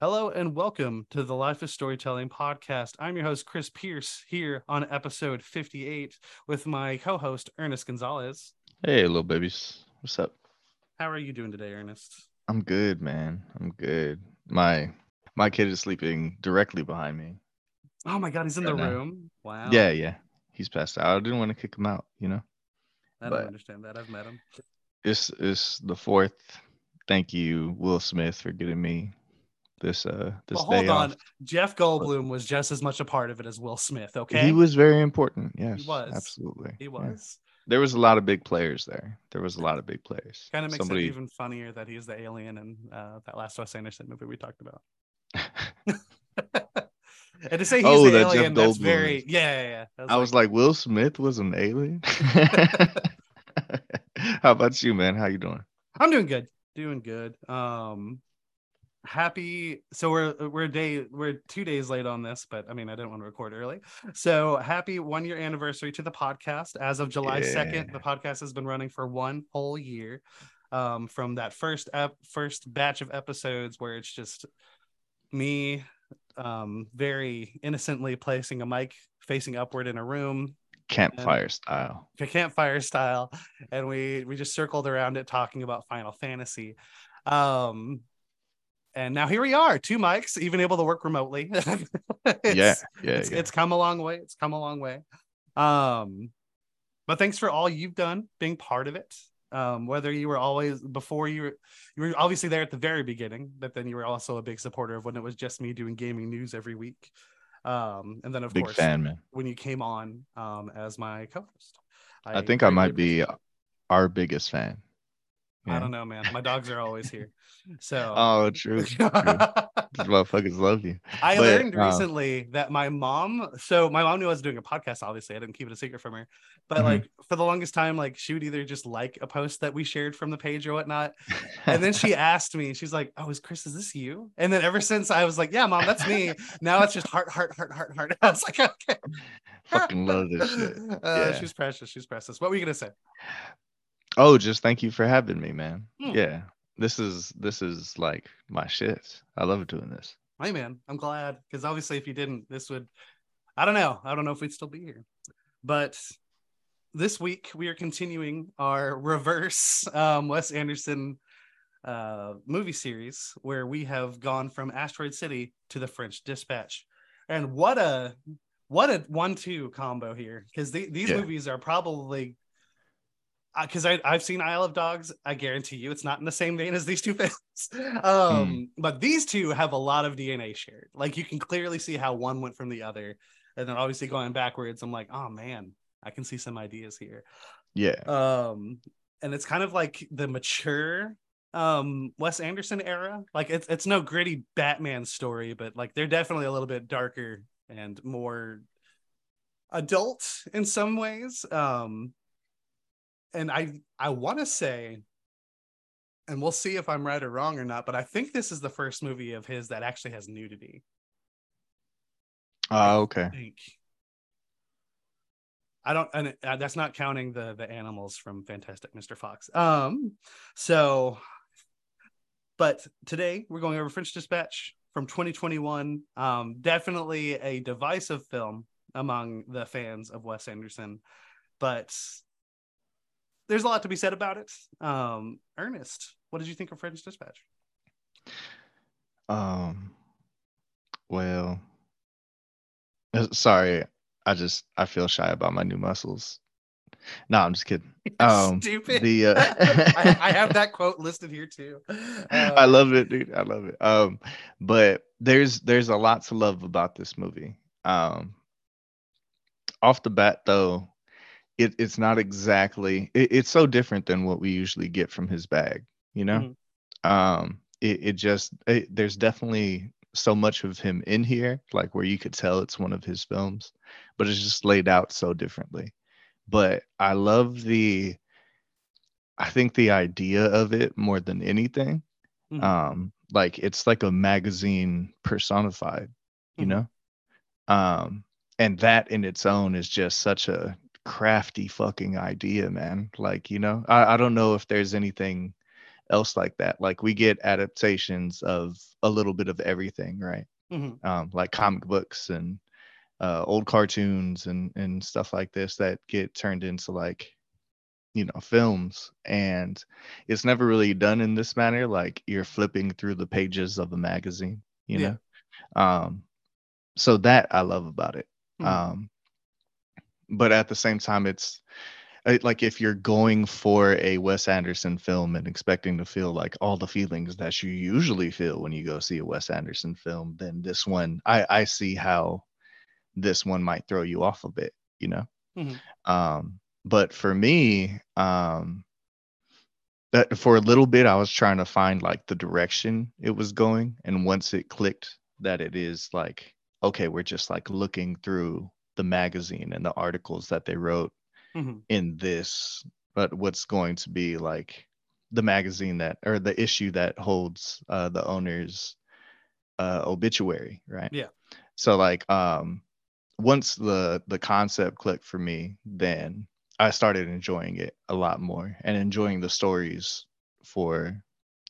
Hello and welcome to the Life is Storytelling podcast. I'm your host, Chris Pierce, here on episode 58 with my co host, Ernest Gonzalez. Hey, little babies. What's up? How are you doing today, Ernest? I'm good, man. I'm good. My my kid is sleeping directly behind me. Oh my god, he's in Right the now. room. Wow. Yeah, yeah. He's passed out. I didn't want to kick him out, you know. I don't but- understand that. I've met him. It's it's the fourth. Thank you, Will Smith, for getting me this uh this Well, hold on. off. Jeff Goldblum was just as much a part of it as Will Smith, okay? He was very important. Yes, he was. absolutely. He Yeah. was. There was a lot of big players there. There was a lot of big players. Kind of makes Somebody, it even funnier that he's the alien in uh, that last Wes Anderson movie we talked about. and to say he's Oh, the that Jeff alien, that's Goldblum very yeah, yeah, yeah. I was like, Will Smith was an alien. How about you, man? How you doing? I'm doing good. Doing good. Um happy so we're we're a day we're two days late on this but i mean i didn't want to record early. So happy one year anniversary to the podcast. As of july 2nd the podcast has been running for one whole year um from that first ep- first batch of episodes where it's just me um very innocently placing a mic facing upward in a room. Campfire style. campfire style. And we we just circled around it talking about final fantasy. Um and now here we are two mics even able to work remotely yeah, It's- yeah, it's, yeah. it's come a long way it's come a long way um but thanks for all you've done being part of it um whether you were always before you were you were obviously there at the very beginning but then you were also a big supporter of when it was just me doing gaming news every week um and then of Big course fan, man. when you came on um as my co-host I, think I might be our biggest fan. I don't know, man. My dogs are always here. So Oh, true. true. These motherfuckers love you. I But, learned um, recently that my mom, so my mom knew I was doing a podcast, obviously. I didn't keep it a secret from her. But Mhm. like for the longest time, like she would either just like a post that we shared from the page or whatnot. And then she asked me, she's like, Oh, is Chris, is this you? And then ever since I was like, Yeah, mom, that's me. Now it's just heart, heart, heart, heart, heart. I was like, okay. fucking love this shit. Uh, Yeah. She's precious. She's precious. What were you gonna say? Oh, just thank you for having me, man. Hmm. Yeah. This is this is like my shit. I love doing this. Hey man, I'm glad because obviously if you didn't, this would I don't know. I don't know if we'd still be here. But this week we are continuing our reverse um, Wes Anderson uh, movie series where we have gone from Asteroid City to the French Dispatch. And what a what a one-two combo here because these Yeah. movies are probably because I I've seen Isle of Dogs. I guarantee you, it's not in the same vein as these two films. Um, but these two have a lot of DNA shared. Like you can clearly see how one went from the other, and then obviously going backwards, I'm like, oh man, I can see some ideas here. Yeah. Um, and it's kind of like the mature um Wes Anderson era. Like it's it's no gritty Batman story, but like they're definitely a little bit darker and more adult in some ways. Um and I I want to say and we'll see if I'm right or wrong or not, but I think this is the first movie of his that actually has nudity. Oh, okay. I think. I don't, and uh, that's not counting the the animals from Fantastic Mr. Fox. Um, so, but today we're going over French Dispatch from 2021. Um, definitely a divisive film among the fans of Wes Anderson, but there's a lot to be said about it. Um, Ernest, what did you think of French Dispatch? Um well uh, sorry. I just I feel shy about my new muscles. No, I'm just kidding. Um Stupid. the uh I, I have that quote listed here too. I Uh, love it, dude. I love it. Um, but there's there's a lot to love about this movie. Um, off the bat, though, it, it's not exactly. It, it's so different than what we usually get from his bag. You know, um, it it just it, there's definitely so much of him in here, like where you could tell it's one of his films, but it's just laid out so differently. But I love the. I think the idea of it more than anything Mhm. um like it's like a magazine personified you Mhm. know um and that in its own is just such a crafty fucking idea man like you know i, I don't know if there's anything else like that. Like we get adaptations of a little bit of everything, right? Mhm. Um, like comic books and uh, old cartoons and and stuff like this that get turned into like you know films and it's never really done in this manner like you're flipping through the pages of a magazine you Yeah. know um so that i love about it Mhm. um but at the same time it's uh, like if you're going for a wes anderson film and expecting to feel like all the feelings that you usually feel when you go see a wes anderson film then this one i i see how this one might throw you off a bit you know Mhm. um but for me um that for a little bit i was trying to find like the direction it was going and once it clicked that it is like okay we're just like looking through the magazine and the articles that they wrote Mhm. in this but what's going to be like the magazine that or the issue that holds uh the owner's uh obituary right Yeah. so like um once the the concept clicked for me then i started enjoying it a lot more and enjoying the stories for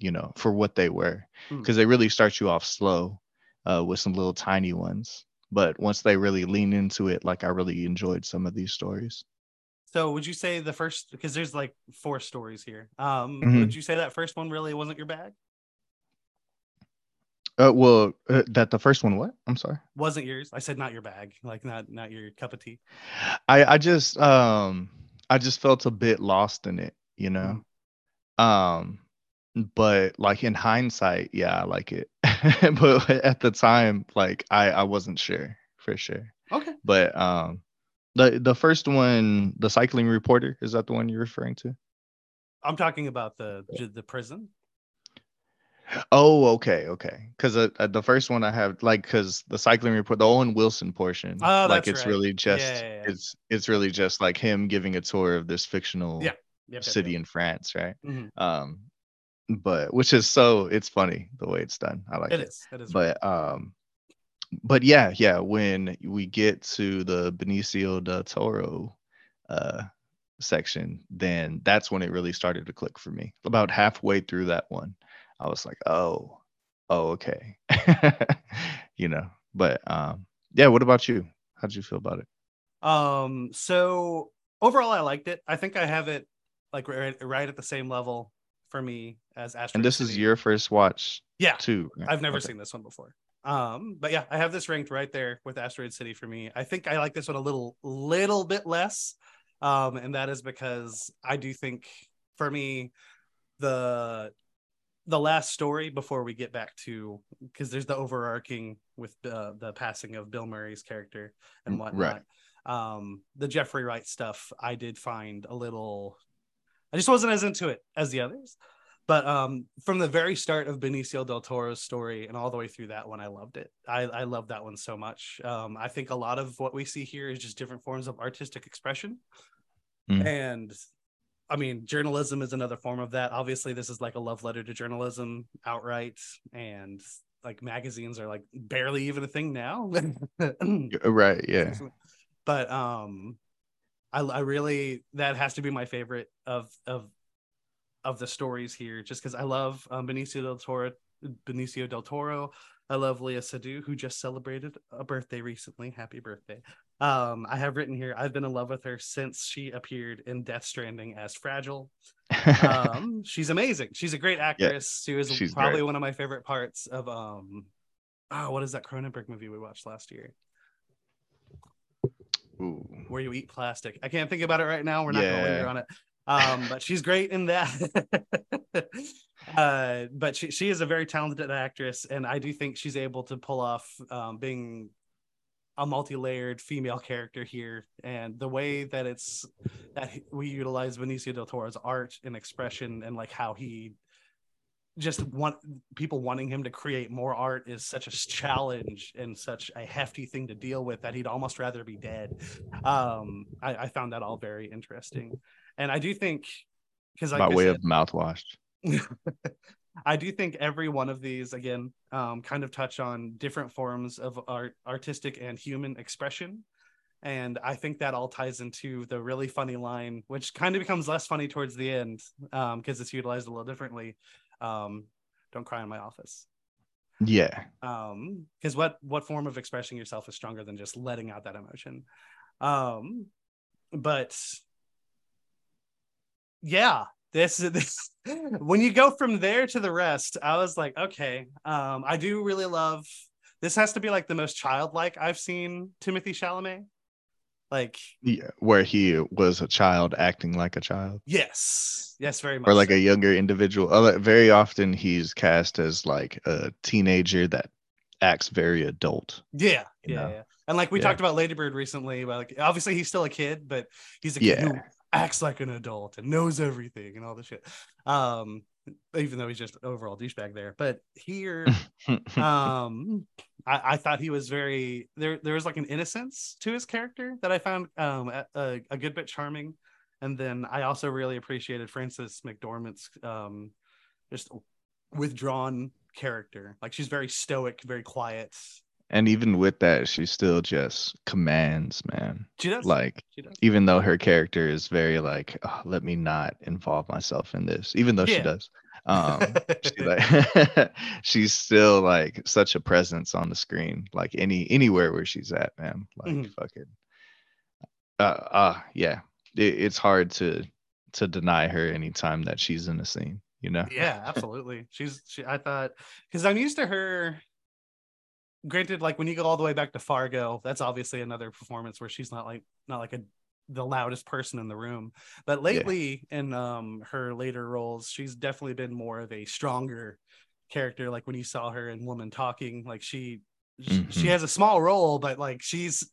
you know for what they were Mm. because they really start you off slow uh with some little tiny ones but once they really lean into it like i really enjoyed some of these stories So would you say the first because there's like four stories here. Um Mhm. would you say that first one really wasn't your bag? uh well uh, that the first one what i'm sorry Wasn't yours. I said not your bag, like not not your cup of tea. I I just um I just felt a bit lost in it, you know. Um but like in hindsight, yeah, I like it. but at the time like I I wasn't sure for sure. Okay. But um the the first one, the cycling reporter, is that the one you're referring to? I'm talking about the the prison. Oh, okay, okay. Because uh, uh, the first one I have, like, because the cycling report, the Owen Wilson portion, Oh, like, it's right. really just, Yeah, yeah, yeah. it's it's really just like him giving a tour of this fictional Yep, city in France, right? Mhm. Um, but which is so it's funny the way it's done. I like It it. is. It is. But um, but yeah, yeah. When we get to the Benicio del Toro uh section, then that's when it really started to click for me. About halfway through that one, I was like, oh, oh, okay, you know. But um, yeah. What about you? How did you feel about it? Um, so overall, I liked it. I think I have it like right, right at the same level for me as Asteroid And this is your first watch yeah. too. I've never Okay. seen this one before. Um, but yeah, I have this ranked right there with Asteroid City for me. I think I like this one a little, little bit less. Um, and that is because I do think for me, the the last story before we get back to because there's the overarching with uh, the passing of Bill Murray's character and Mm, whatnot. right. Um, the Jeffrey Wright stuff I did find a little. I just wasn't as into it as the others. But um, from the very start of Benicio del Toro's story and all the way through that one, I loved it. I, I love that one so much. Um, I think a lot of what we see here is just different forms of artistic expression. Mhm. And I mean, journalism is another form of that. Obviously, this is like a love letter to journalism outright. And like magazines are like barely even a thing now. Right. Yeah. but um I, I really that has to be my favorite of of of the stories here just because i love um, benicio del toro benicio del toro. I love Léa Seydoux who just celebrated a birthday recently. Happy birthday. Um i have written here i've been in love with her since she appeared in death stranding as fragile. Um she's amazing. She's a great actress. She was probably great. one of my favorite parts of um oh what is that cronenberg movie we watched last year Ooh. where you eat plastic. I can't think about it right now. We're not gonna linger on it. Um, but she's great in that. uh, but she she is a very talented actress, and I do think she's able to pull off um, being a multi-layered female character here, and the way that it's that we utilize Benicio del Toro's art and expression, and like how he just want people wanting him to create more art is such a challenge and such a hefty thing to deal with that he'd almost rather be dead. Um, I, I found that all very interesting, and I do think because like by I way said, of mouthwash. I do think every one of these again um, kind of touch on different forms of art, artistic and human expression, and I think that all ties into the really funny line, which kind of becomes less funny towards the end because um, it's utilized a little differently. Um, don't cry in my office. Yeah. Um, because what what form of expressing yourself is stronger than just letting out that emotion? Um, but yeah, this this when you go from there to the rest, I was like, okay, um, I do really love this has to be like the most childlike I've seen Timothée Chalamet. Like yeah, where he was a child acting like a child. Yes. Yes, very much. Or like so. a younger individual. Very often he's cast as like a teenager that acts very adult. Yeah. Yeah, yeah. And like we yeah. talked about Ladybird recently, about like obviously he's still a kid, but he's a kid yeah. who acts like an adult and knows everything and all this shit. Um, even though he's just overall douchebag there. But here, um, I, I, thought he was very there. There was like an innocence to his character that I found um a, a good bit charming. And then I also really appreciated Frances McDormand's um just withdrawn character. Like she's very stoic, very quiet, and even with that she still just commands man she does like she does. even though her character is very like oh, let me not involve myself in this even though yeah. she does um she like she's still like such a presence on the screen like any anywhere where she's at man like mm-hmm. fucking uh uh yeah it, it's hard to to deny her anytime that she's in a scene you know yeah absolutely she's she i thought because i'm used to her granted, like when you go all the way back to Fargo, that's obviously another performance where she's not like not like a the loudest person in the room. But lately yeah. in um her later roles, she's definitely been more of a stronger character. Like when you saw her in Woman Talking, like she mm-hmm. she has a small role, but like she's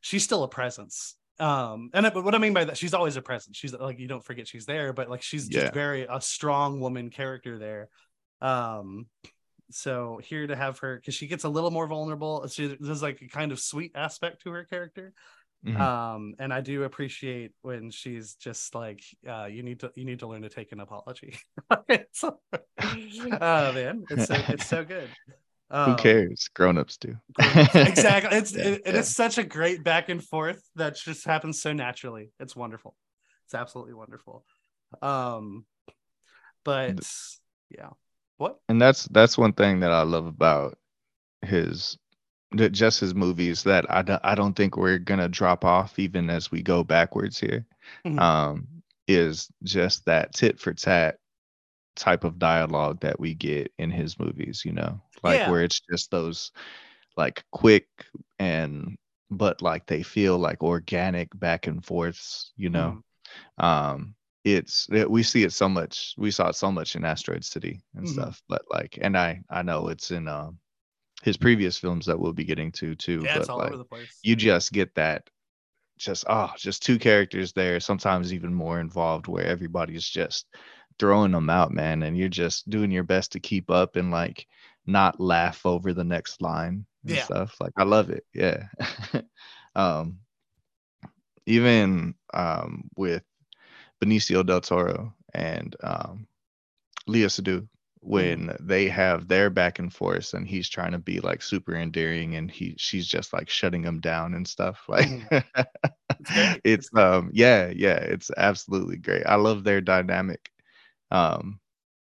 she's still a presence. Um and but what I mean by that, she's always a presence. She's like you don't forget she's there, but like she's just very a strong woman character there. Um so here to have her because she gets a little more vulnerable. She, there's like a kind of sweet aspect to her character. Mm-hmm. Um, and I do appreciate when she's just like, uh, you need to you need to learn to take an apology. oh man, it's so it's so good. Um, Who cares? Grown-ups do. exactly. It's yeah, it, yeah. it's such a great back and forth that just happens so naturally. It's wonderful. It's absolutely wonderful. Um, but yeah. What? And that's that's one thing that I love about his just his movies that I don't, I don't think we're gonna drop off even as we go backwards here. Mm-hmm. Um, is just that tit for tat type of dialogue that we get in his movies, you know, like yeah. where it's just those like quick and but like they feel like organic back and forths, you know. Mm. Um, it's it, we see it so much we saw it so much in asteroid city and mm-hmm. stuff but like and i i know it's in um his previous films that we'll be getting to too yeah, but like, you just get that just oh just two characters there sometimes even more involved where everybody's just throwing them out man and you're just doing your best to keep up and like not laugh over the next line and yeah. stuff like i love it yeah um even um with Benicio del Toro and um, Léa Seydoux when mm. they have their back and forth and he's trying to be like super endearing and he she's just like shutting him down and stuff like mm. it's, it's um yeah yeah it's absolutely great. I love their dynamic. Um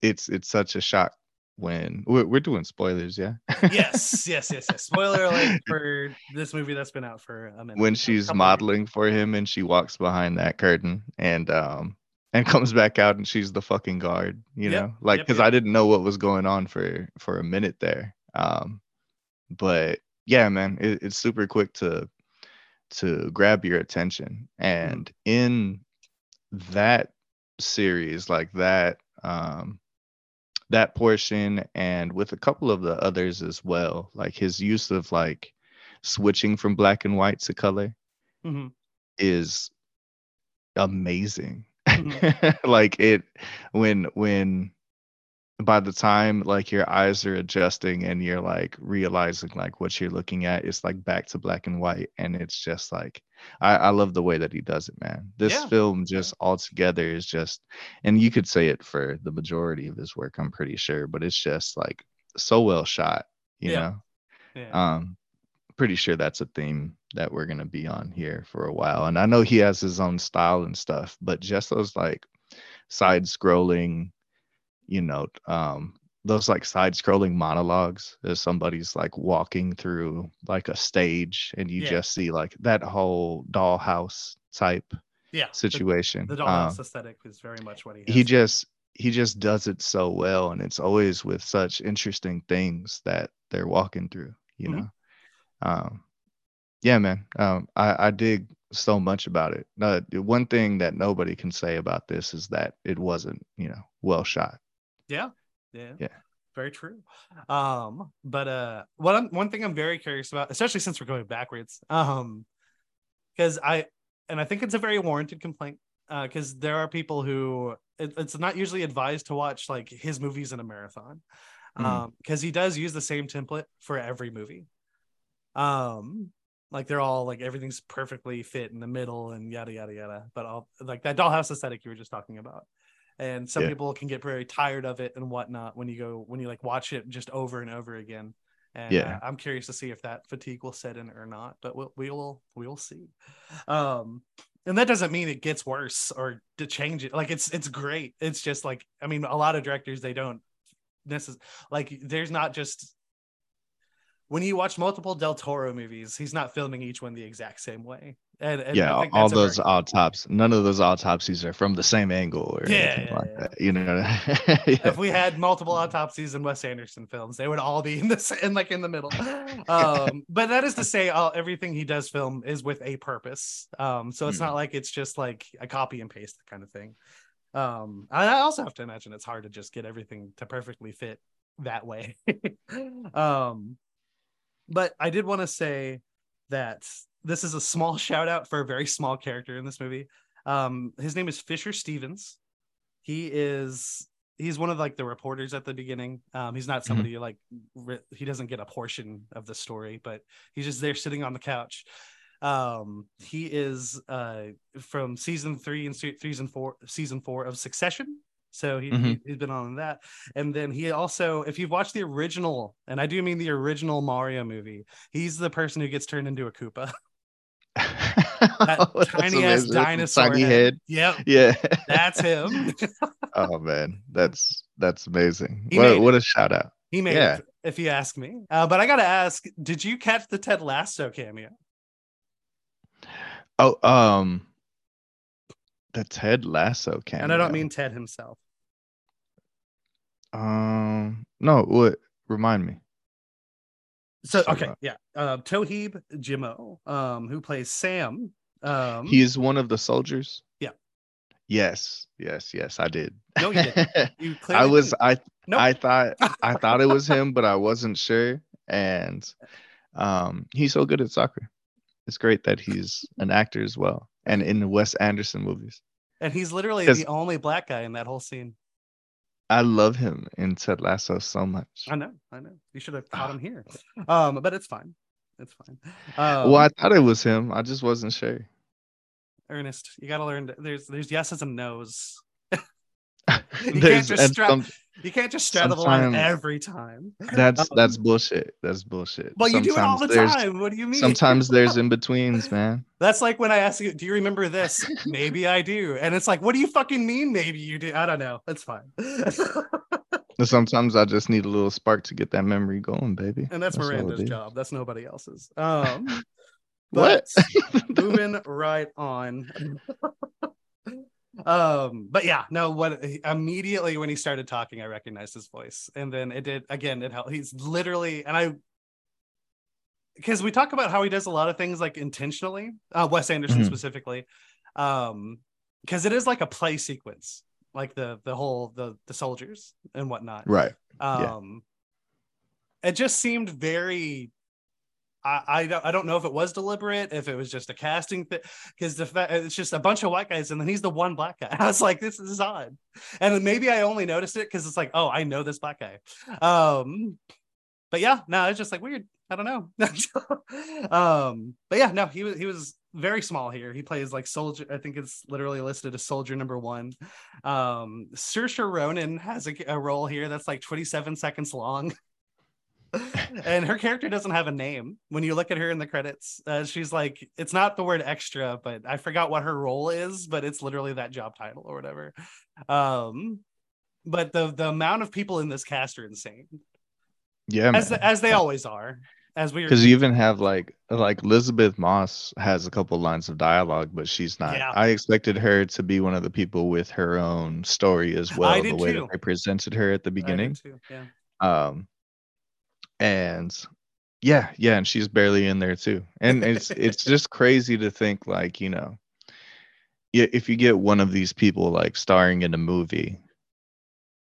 it's it's such a shock when we're, we're doing spoilers yeah? Yes yes yes yes. Spoiler alert for this movie that's been out for a minute. When she's modeling for him and she walks behind that curtain and um and comes back out and she's the fucking guard you yep, know like because yep, yep. i didn't know what was going on for for a minute there um but yeah man it, it's super quick to to grab your attention and mm-hmm. in that series like that um that portion and with a couple of the others as well like his use of like switching from black and white to color mm-hmm. is amazing mm-hmm. like it when when by the time like your eyes are adjusting and you're like realizing like what you're looking at it's like back to black and white and it's just like i, I love the way that he does it man this yeah. film just altogether is just and you could say it for the majority of his work i'm pretty sure but it's just like so well shot you yeah. know yeah. um pretty sure that's a theme that we're gonna be on here for a while. And I know he has his own style and stuff, but just those like side scrolling, you know, um, those like side scrolling monologues as somebody's like walking through like a stage and you Yeah. just see like that whole dollhouse type Yeah. situation. The, Um, dollhouse aesthetic is very much what he has. he just he just does it so well and it's always with such interesting things that they're walking through you Mhm. know um yeah man um i i dig so much about it uh, one thing that nobody can say about this is that it wasn't you know well shot Yeah. Yeah. Yeah. Very true. Um, but uh what I'm, one thing I'm very curious about, especially since we're going backwards, um, because I and I think it's a very warranted complaint. Uh, because there are people who it, it's not usually advised to watch like his movies in a marathon. Mhm. Um, because he does use the same template for every movie. Um, like they're all like everything's perfectly fit in the middle and yada yada yada. But all like that dollhouse aesthetic you were just talking about and some Yeah. people can get very tired of it and whatnot when you go when you like watch it just over and over again and Yeah. uh, i'm curious to see if that fatigue will set in or not but we'll we will we will see um and that doesn't mean it gets worse or to change it like it's it's great it's just like i mean a lot of directors they don't necessarily like there's not just when you watch multiple del toro movies he's not filming each one the exact same way and, and I yeah think all that's a very those autopsies none of those autopsies are from the same angle or Yeah, anything yeah, like yeah. that you know yeah. if we had multiple autopsies in Wes Anderson films, they would all be in this in like in the middle. Um, but that is to say, all everything he does film is with a purpose. Um, so it's Hmm. not like it's just like a copy and paste kind of thing. Um, I I also have to imagine it's hard to just get everything to perfectly fit that way. um, but I did want to say that this is a small shout out for a very small character in this movie. Um, his name is Fisher Stevens. He is he's one of like the reporters at the beginning. Um, he's not somebody like ri- he doesn't get a portion of the story, but he's just there sitting on the couch. Um, he is uh from season three and se- season four, season four of Succession. So he, he Mhm. he's been on that, and then he also, if you've watched the original, and I do mean the original Mario movie, he's the person who gets turned into a Koopa. That Oh, tiny ass amazing. That's a dinosaur tiny head. head Yep, yeah that's him. oh man that's that's amazing He what, what a shout out He made Yeah. it, if you ask me. Uh, but I gotta ask, did you catch the Ted Lasso cameo? oh um the ted lasso cameo And I don't mean Ted himself. Um no what remind me So okay, uh, yeah. Uh, Toheeb Jimo, um, who plays Sam. Um, he is one of the soldiers Yeah. yes yes yes i did No, you didn't. you i was didn't. i Nope. i thought i thought it was him but i wasn't sure and um he's so good at soccer it's great that he's an actor as well and in the wes anderson movies and he's literally the only black guy in that whole scene. I love him in ted lasso so much I know, I know. You should have caught him here. Um, but it's fine. It's fine. Um, well i thought it was him i just wasn't sure Ernest, you gotta learn. To, there's there's yeses and nos. can't just stra- some- You can't just straddle the line every time. that's Um, that's bullshit that's bullshit Well, you do it all the time. What do you mean? sometimes there's in betweens man That's like when I ask you, "Do you remember this?" maybe I do, and it's like, "What do you fucking mean? Maybe you do." I don't know. That's fine. Sometimes i just need a little spark to get that memory going baby and that's, it Miranda's job. That's nobody else's. Um, What? moving right on. Um, but yeah, no. What immediately when he started talking, I recognized his voice, and then it did again. It helped. He's literally, and I. Because we talk about how he does a lot of things like intentionally, uh, Wes Anderson Mhm. specifically, um, because it is like a play sequence, like the the whole the the soldiers and whatnot right um it just seemed very I, I don't I don't know if it was deliberate, if it was just a casting thing, because the it's just a bunch of white guys and then he's the one black guy. I was like, this is odd, and maybe I only noticed it because it's like, oh, I know this black guy. Um, but yeah, no, it's just like weird. I don't know. um, but yeah, no, he was he was very small here. He plays like soldier. I think it's literally listed as soldier number one. Um, Saoirse Ronan has a, a role here that's like 27 seconds long. And her character doesn't have a name. When you look at her in the credits, uh, she's like, it's not the word extra, but I forgot what her role is, but it's literally that job title or whatever. Um, but the the amount of people in this cast are insane. Yeah, as as they always are. As we because you even have like like Elisabeth Moss has a couple lines of dialogue, but she's not. Yeah. I expected her to be one of the people with her own story as well. the way too. that they presented her at the beginning. Yeah. Um, and yeah, yeah, and she's barely in there too. And it's it's just crazy to think like you know, yeah, if you get one of these people like starring in a movie,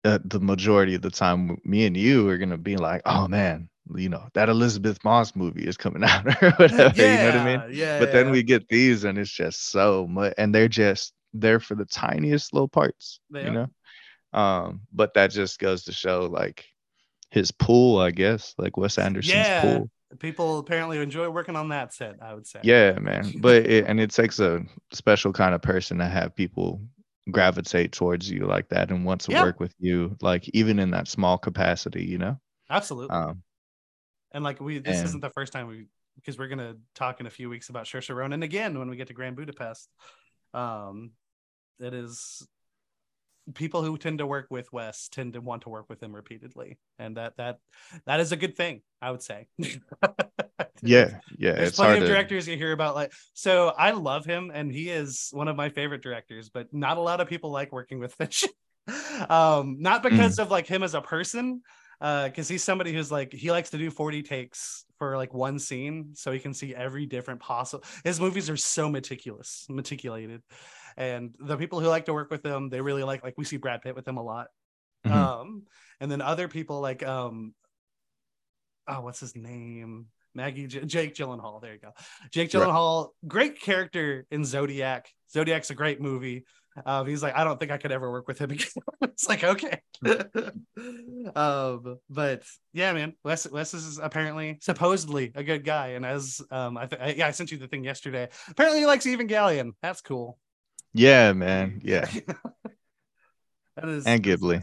uh, the majority of the time, me and you are gonna be like, oh man, you know that elisabeth Moss movie is coming out or whatever. Yeah, you know what I mean? Yeah. But yeah. then we get these, and it's just so much, and they're just there for the tiniest little parts, they you are. know. Um, but that just goes to show like his pool, I guess, like Wes Anderson's yeah. pool. People apparently enjoy working on that set. I would say. Yeah, man. But it, and it takes a special kind of person to have people gravitate towards you like that and want to yeah. work with you, like even in that small capacity, you know. Absolutely. Um, and like we, this and, isn't the first time we, because we're gonna talk in a few weeks about Saoirse Ronan again when we get to Grand Budapest. Um, it is people who tend to work with Wes tend to want to work with him repeatedly, and that that that is a good thing, I would say. yeah, yeah. There's plenty of directors to... you hear about. Like, so I love him, and he is one of my favorite directors. But not a lot of people like working with Finch. um, not because mm. of like him as a person, because uh, he's somebody who's like he likes to do 40 takes for like one scene so he can see every different possible his movies are so meticulous meticulated and the people who like to work with him they really like like we see brad pitt with him a lot. Mm-hmm. um and then other people like um oh what's his name? Maggie J- jake gyllenhaal there you go. Jake gyllenhaal right. great character in zodiac. Zodiac's a great movie um, he's like, I don't think I could ever work with him again. it's like, okay. um, but yeah, man, Wes, Wes is apparently supposedly a good guy. And as um, I, th- I yeah, I sent you the thing yesterday. Apparently, he likes Evangelion. That's cool. Yeah, man. Yeah. that is and Ghibli.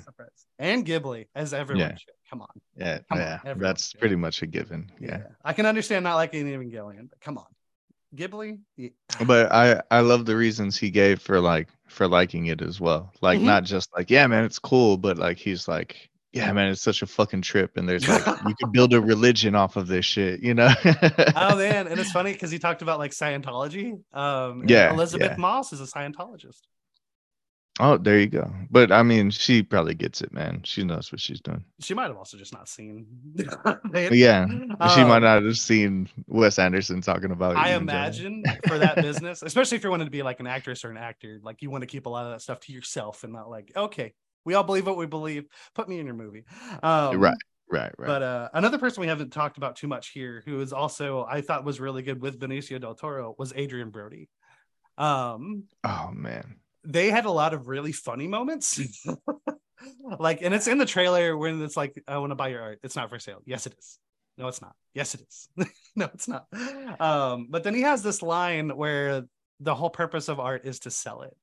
And Ghibli, as everyone yeah. should. Come on. Yeah, come yeah. On, that's should. pretty much a given. Yeah. yeah. I can understand not liking Evangelion, but come on. Ghibli. Yeah. But I I love the reasons he gave for like for liking it as well. Like mm-hmm. not just like yeah man it's cool, but like he's like yeah man it's such a fucking trip and there's like you could build a religion off of this shit you know. oh man, and it's funny because he talked about like Scientology. Um, yeah, elisabeth yeah. Moss is a Scientologist. Oh, there you go. But I mean, she probably gets it, man. She knows what she's doing. She might have also just not seen. yeah, um, she might um, not have seen Wes Anderson talking about. I imagine for that business, especially if you're wanting to be like an actress or an actor, like you want to keep a lot of that stuff to yourself and not like, okay, we all believe what we believe. Put me in your movie. Um, right. Right, right. But uh, another person we haven't talked about too much here, who is also I thought was really good with Benicio del Toro, was Adrien Brody. Um, oh man, they had a lot of really funny moments. like, and it's in the trailer when it's like, I want to buy your art. It's not for sale. Yes, it is. No, it's not. Yes, it is. no, it's not. Um, but then he has this line where the whole purpose of art is to sell it.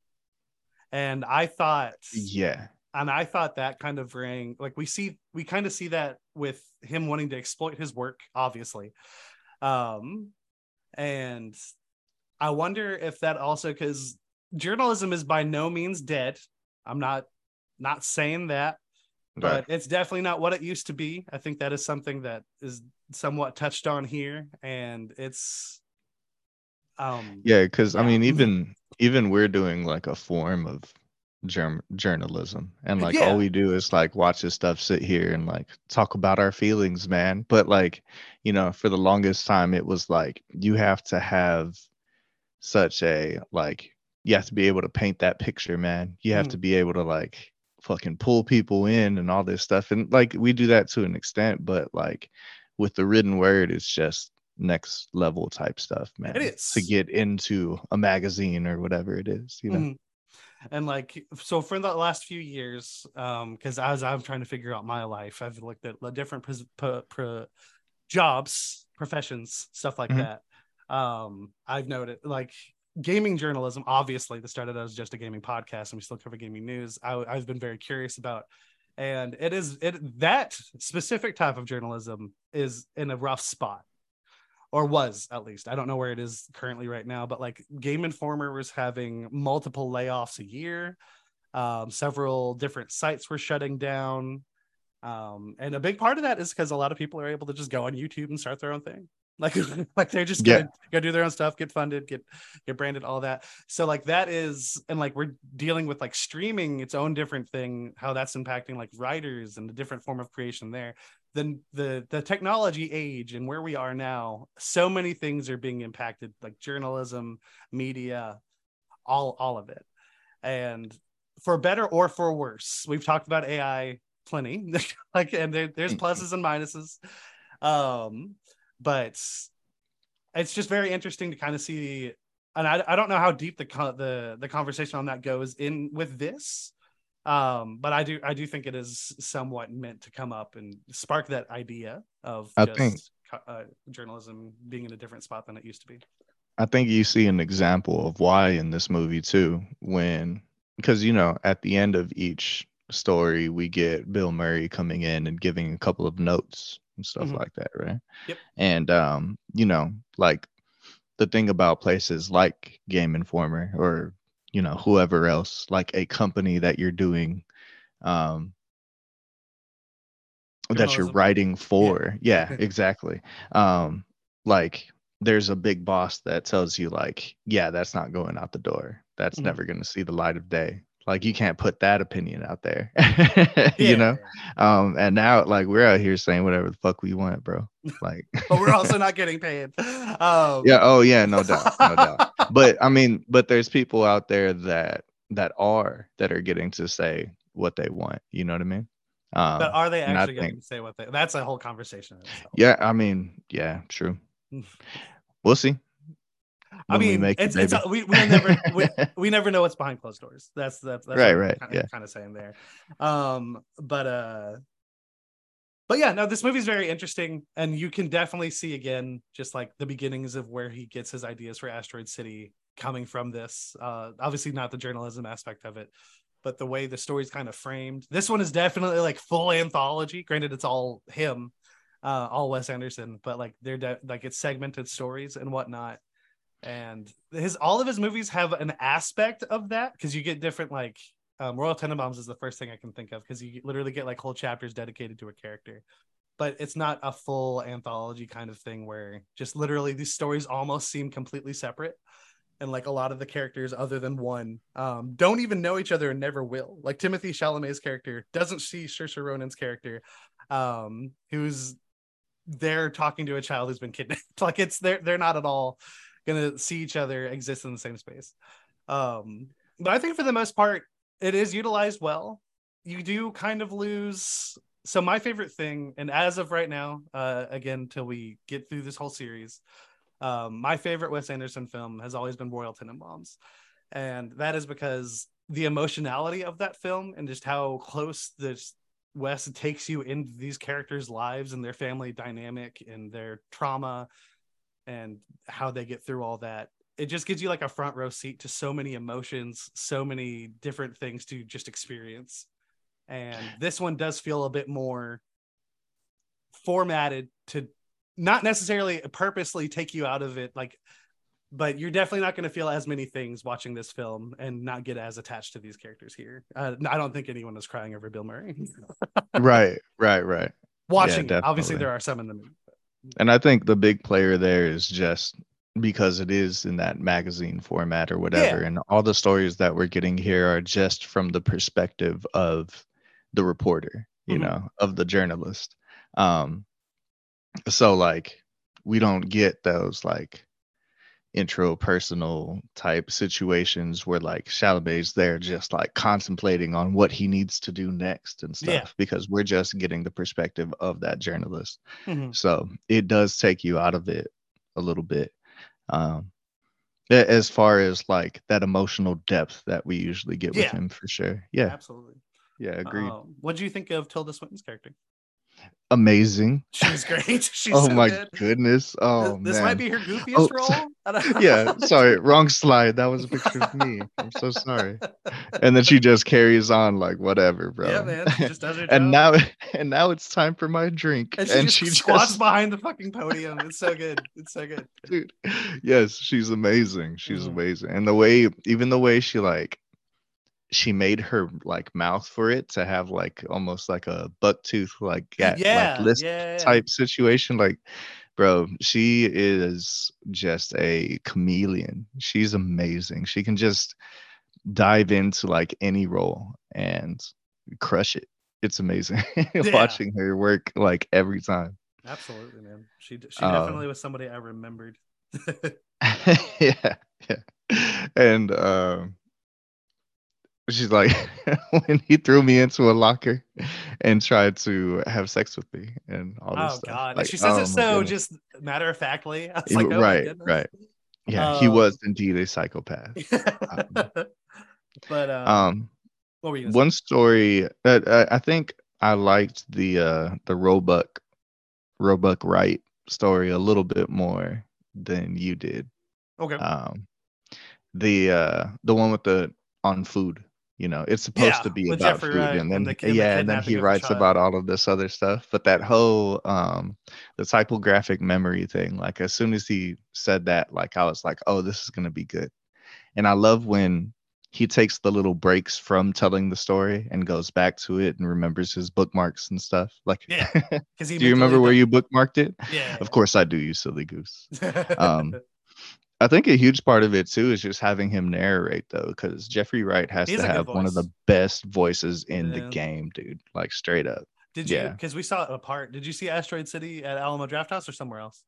And I thought, yeah. And I thought that kind of rang like we see, we kind of see that with him wanting to exploit his work, obviously. Um, and I wonder if that also because journalism is by no means dead. I'm not not saying that, but it's definitely not what it used to be. I think that is something that is somewhat touched on here, and it's um yeah, because yeah. I mean, even even we're doing like a form of germ- journalism, and like yeah. all we do is like watch this stuff, sit here, and like talk about our feelings, man. But like, you know, for the longest time, it was like you have to have such a like you have to be able to paint that picture, man. You have mm. to be able to like fucking pull people in and all this stuff. And like we do that to an extent, but like with the written word, it's just next level type stuff, man. It is to get into a magazine or whatever it is, you know. Mm. And like so for the last few years, um, because as I'm trying to figure out my life, I've looked at different jobs, professions, stuff like mm-hmm. that. Um, I've noted like gaming journalism, obviously, that started as just a gaming podcast, and we still cover gaming news. I, have been very curious about and it is it that specific type of journalism is in a rough spot or was at least. I don't know where it is currently right now but like game informer was having multiple layoffs a year. Um, several different sites were shutting down. Um, and a big part of that is because a lot of people are able to just go on youtube and start their own thing like like they're just gonna yeah. go do their own stuff get funded get get branded all that so like that is and like we're dealing with like streaming its own different thing how that's impacting like writers and the different form of creation there then the the technology age and where we are now so many things are being impacted like journalism media all all of it and for better or for worse we've talked about ai plenty like and there, there's mm. pluses and minuses um but it's just very interesting to kind of see and I, I don't know how deep the the the conversation on that goes in with this. Um but i do i do think it is somewhat meant to come up and spark that idea of I just think, uh, journalism being in a different spot than it used to be. I think you see an example of why in this movie too when because you know at the end of each story we get bill murray coming in and giving a couple of notes and stuff mm-hmm. like that, right? Yep. And um, you know, like the thing about places like Game Informer or you know whoever else, like a company that you're doing, um, that you're writing for, yeah, yeah exactly. Um, like there's a big boss that tells you like, yeah, that's not going out the door. That's mm-hmm. never going to see the light of day like you can't put that opinion out there you know? Um and now like we're out here saying whatever the fuck we want bro. Like but we're also not getting paid. Um yeah oh yeah no doubt no doubt. But i mean but there's people out there that that are that are getting to say what they want you know what i mean? Um, but are they actually getting to say what they that's a whole conversation yeah i mean yeah true. We'll see I mean, it's, it's we, we never we, we never know what's behind closed doors. That's that's, that's right, right, kind of, yeah. kind of saying there. Um, but uh, but yeah, no, this movie is very interesting, and you can definitely see again just like the beginnings of where he gets his ideas for Asteroid City coming from this. Uh, obviously not the journalism aspect of it, but the way the story's kind of framed. This one is definitely like full anthology. Granted, it's all him, uh, all Wes Anderson, but like they're de- like it's segmented stories and whatnot and his all of his movies have an aspect of that because you get different like um, Royal Tenenbaums is the first thing I can think of because you literally get like whole chapters dedicated to a character, but it's not a full anthology kind of thing where just literally these stories almost seem completely separate. And like a lot of the characters, other than one, um, don't even know each other and never will. Like Timothée Chalamet's character doesn't see Saoirse Ronan's character, um, who's there talking to a child who's been kidnapped. like it's they're they're not at all gonna see each other exist in the same space. Um, but I think for the most part, it is utilized well. You do kind of lose. So my favorite thing, and as of right now, uh, again, till we get through this whole series, um, my favorite Wes Anderson film has always been Royal Tenenbaums, and that is because the emotionality of that film and just how close this Wes takes you into these characters' lives and their family dynamic and their trauma and how they get through all that it just gives you like a front row seat to so many emotions so many different things to just experience. And this one does feel a bit more formatted to not necessarily purposely take you out of it like but you're definitely not going to feel as many things watching this film and not get as attached to these characters here. Uh, i don't think anyone is crying over bill murray. Right right right. Watching yeah, obviously there are some in the movie and I think the big player there is just because it is in that magazine format or whatever. Yeah. And all the stories that we're getting here are just from the perspective of the reporter, you mm-hmm. know, of the journalist. Um, so like we don't get those like intro personal type situations where like Chalamet's there just like contemplating on what he needs to do next and stuff yeah. because we're just getting the perspective of that journalist. Mm-hmm. So it does take you out of it a little bit. Um as far as like that emotional depth that we usually get with him for sure. Yeah. Absolutely. Yeah, agreed. Uh, what do you think of Tilda Swinton's character? Amazing. She's great. She's oh so my good. goodness. Oh this man. might be her goofiest Oh, role. Yeah, sorry, wrong slide. That was a picture of me. I'm so sorry. And then she just carries on like whatever, bro. Yeah, man. She just does her and now and now it's time for my drink. and she just squats behind the fucking podium. It's so good. It's so good. dude yes she's amazing she's Mhm. amazing and the way even the way she like she made her like mouth for it to have like almost like a buck tooth like ga- yeah, like lisp yeah, yeah. type situation like bro she is just a chameleon she's amazing she can just dive into like any role and crush it it's amazing watching her work like every time Absolutely, man. She she Uh, definitely was somebody I remembered. yeah, yeah. And um she's like when he threw me into a locker and tried to have sex with me and all this oh stuff. god. Like, she says oh it so goodness. just matter of factly. I was like, oh right, right. Yeah, he Um, was indeed a psychopath. but um, Um what were you gonna say? one story that uh, I think I liked the uh the Roebuck Roebuck Wright story a little bit more than you did. Okay. um the uh the one with the on food you know it's supposed Yeah, to be about Jeffrey food Wright and then and the- and the yeah and then he writes about all of this other stuff but that whole um the typographic memory thing like as soon as he said that like i was like oh this is going to be good. And i love when he takes the little breaks from telling the story and goes back to it and remembers his bookmarks and stuff like Yeah, do you remember where you bookmarked it? Yeah. of course i do you silly goose. Um, I think a huge part of it too is just having him narrate though, because Jeffrey Wright has to have one of the best voices in the game, dude. Like straight up. Did you? yeah. Because we saw it apart. Did you see Asteroid City at Alamo Draft House or somewhere else?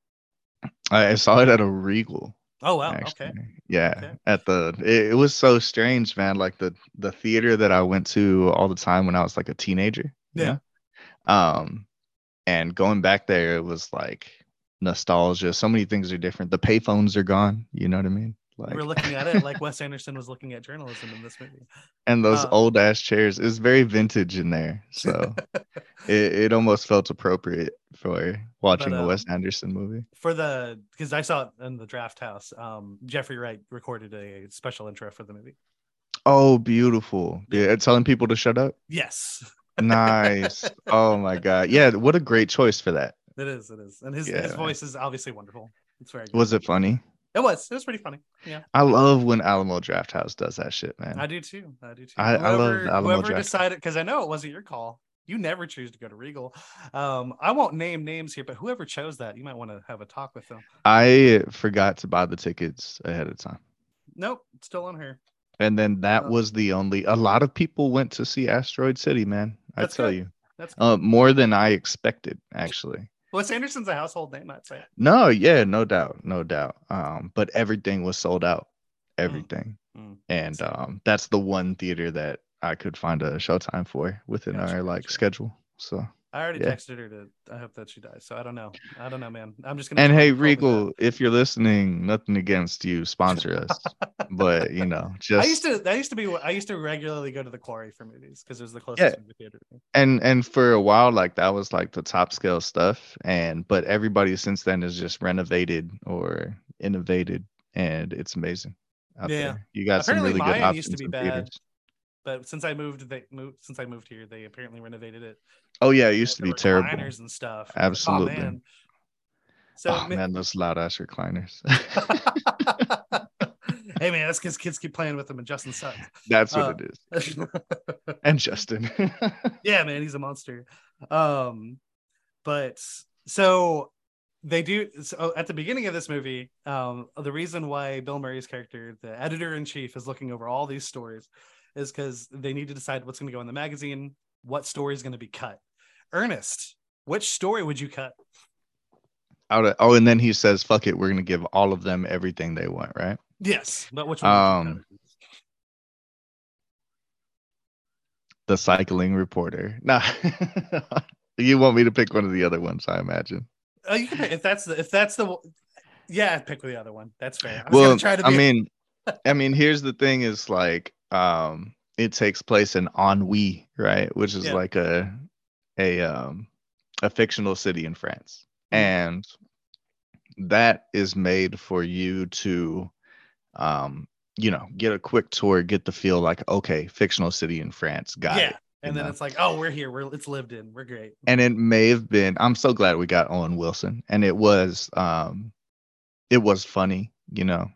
I, saw it at a Regal. Oh wow. actually. Okay. Yeah. Okay. At the it, it was so strange, man. Like the the theater that I went to all the time when I was like a teenager. you Yeah. know? Um and going back there, it was like nostalgia. So many things are different. The payphones are gone. You know what I mean? Like we're looking at it like Wes Anderson was looking at journalism in this movie. and those Uh, old ass chairs is very vintage in there so it, it almost felt appropriate for watching But, a wes um, anderson movie For the because I saw it in the Draft House. Um, Jeffrey Wright recorded a special intro for the movie. oh beautiful yeah telling people to shut up Yes, nice oh my god yeah what a great choice for that it is. It is, and his Yeah, his voice is obviously wonderful. It's very. Good. was it funny It was. It was pretty funny. Yeah, i love when alamo draft house does that shit man I do too. I do too. I- I love Whoever- Alamo Whoever Draft decided, because I know it wasn't your call. You never choose to go to Regal. Um, I won't name names here, but whoever chose that, you might want to have a talk with them. i forgot to buy the tickets ahead of time Nope, it's still on her. and then that Oh. was the only a lot of people went to see asteroid city man i tell good. you That's uh, more than i expected actually Wes Anderson's a household name, I'd say. No, yeah, no doubt, no doubt. Um, but everything was sold out, everything, Mm. and um, that's the one theater that I could find a showtime for within Gotcha, our like gotcha. schedule. So, I already Yeah. texted her to. I hope that she dies. So I don't know. I don't know, man. I'm just gonna. and hey, her to call me Regal, if you're listening, nothing against you, sponsor us, but you know, just I used to. I used to be. I used to regularly go to the Quarry for movies because it was the closest movie theater. and and for a while, like that was like the top scale stuff, and but everybody since then has just renovated or innovated, and it's amazing. Yeah. there. you got Apparently some really good options used to be bad. theaters. But since I moved, they moved. Since I moved here, they apparently renovated it. Oh yeah, it used to be terrible. recliners and stuff. Absolutely. Oh, man. So oh ma- man, those loud ass recliners. hey man, that's because kids keep playing with them and Justin sucks. That's Uh, what it is. And Justin. yeah, man, he's a monster. Um, but so they do. So at the beginning of this movie, um, the reason why Bill Murray's character, the editor in chief, is looking over all these stories, is because they need to decide what's going to go in the magazine, what story is going to be cut. Ernest, which story would you cut? Out of, oh, and then he says, "Fuck it, we're gonna give all of them everything they want." Right? Yes, but which one? Um. The cycling reporter. Nah, you want me to pick one of the other ones? I imagine. Oh, you can pick, if that's the if that's the yeah, pick the other one. That's fair. I well, gonna try to I mean, I mean, here's the thing: is like, um, it takes place in ennui, right? Which is Yeah. like a, a um, a fictional city in France, Mhm. and that is made for you to, um, you know, get a quick tour, get the feel like okay, fictional city in France, got yeah. it. And then know? it's like, oh, we're here. We're it's lived in. We're great. and it may have been i'm so glad we got owen wilson and it was um it was funny you know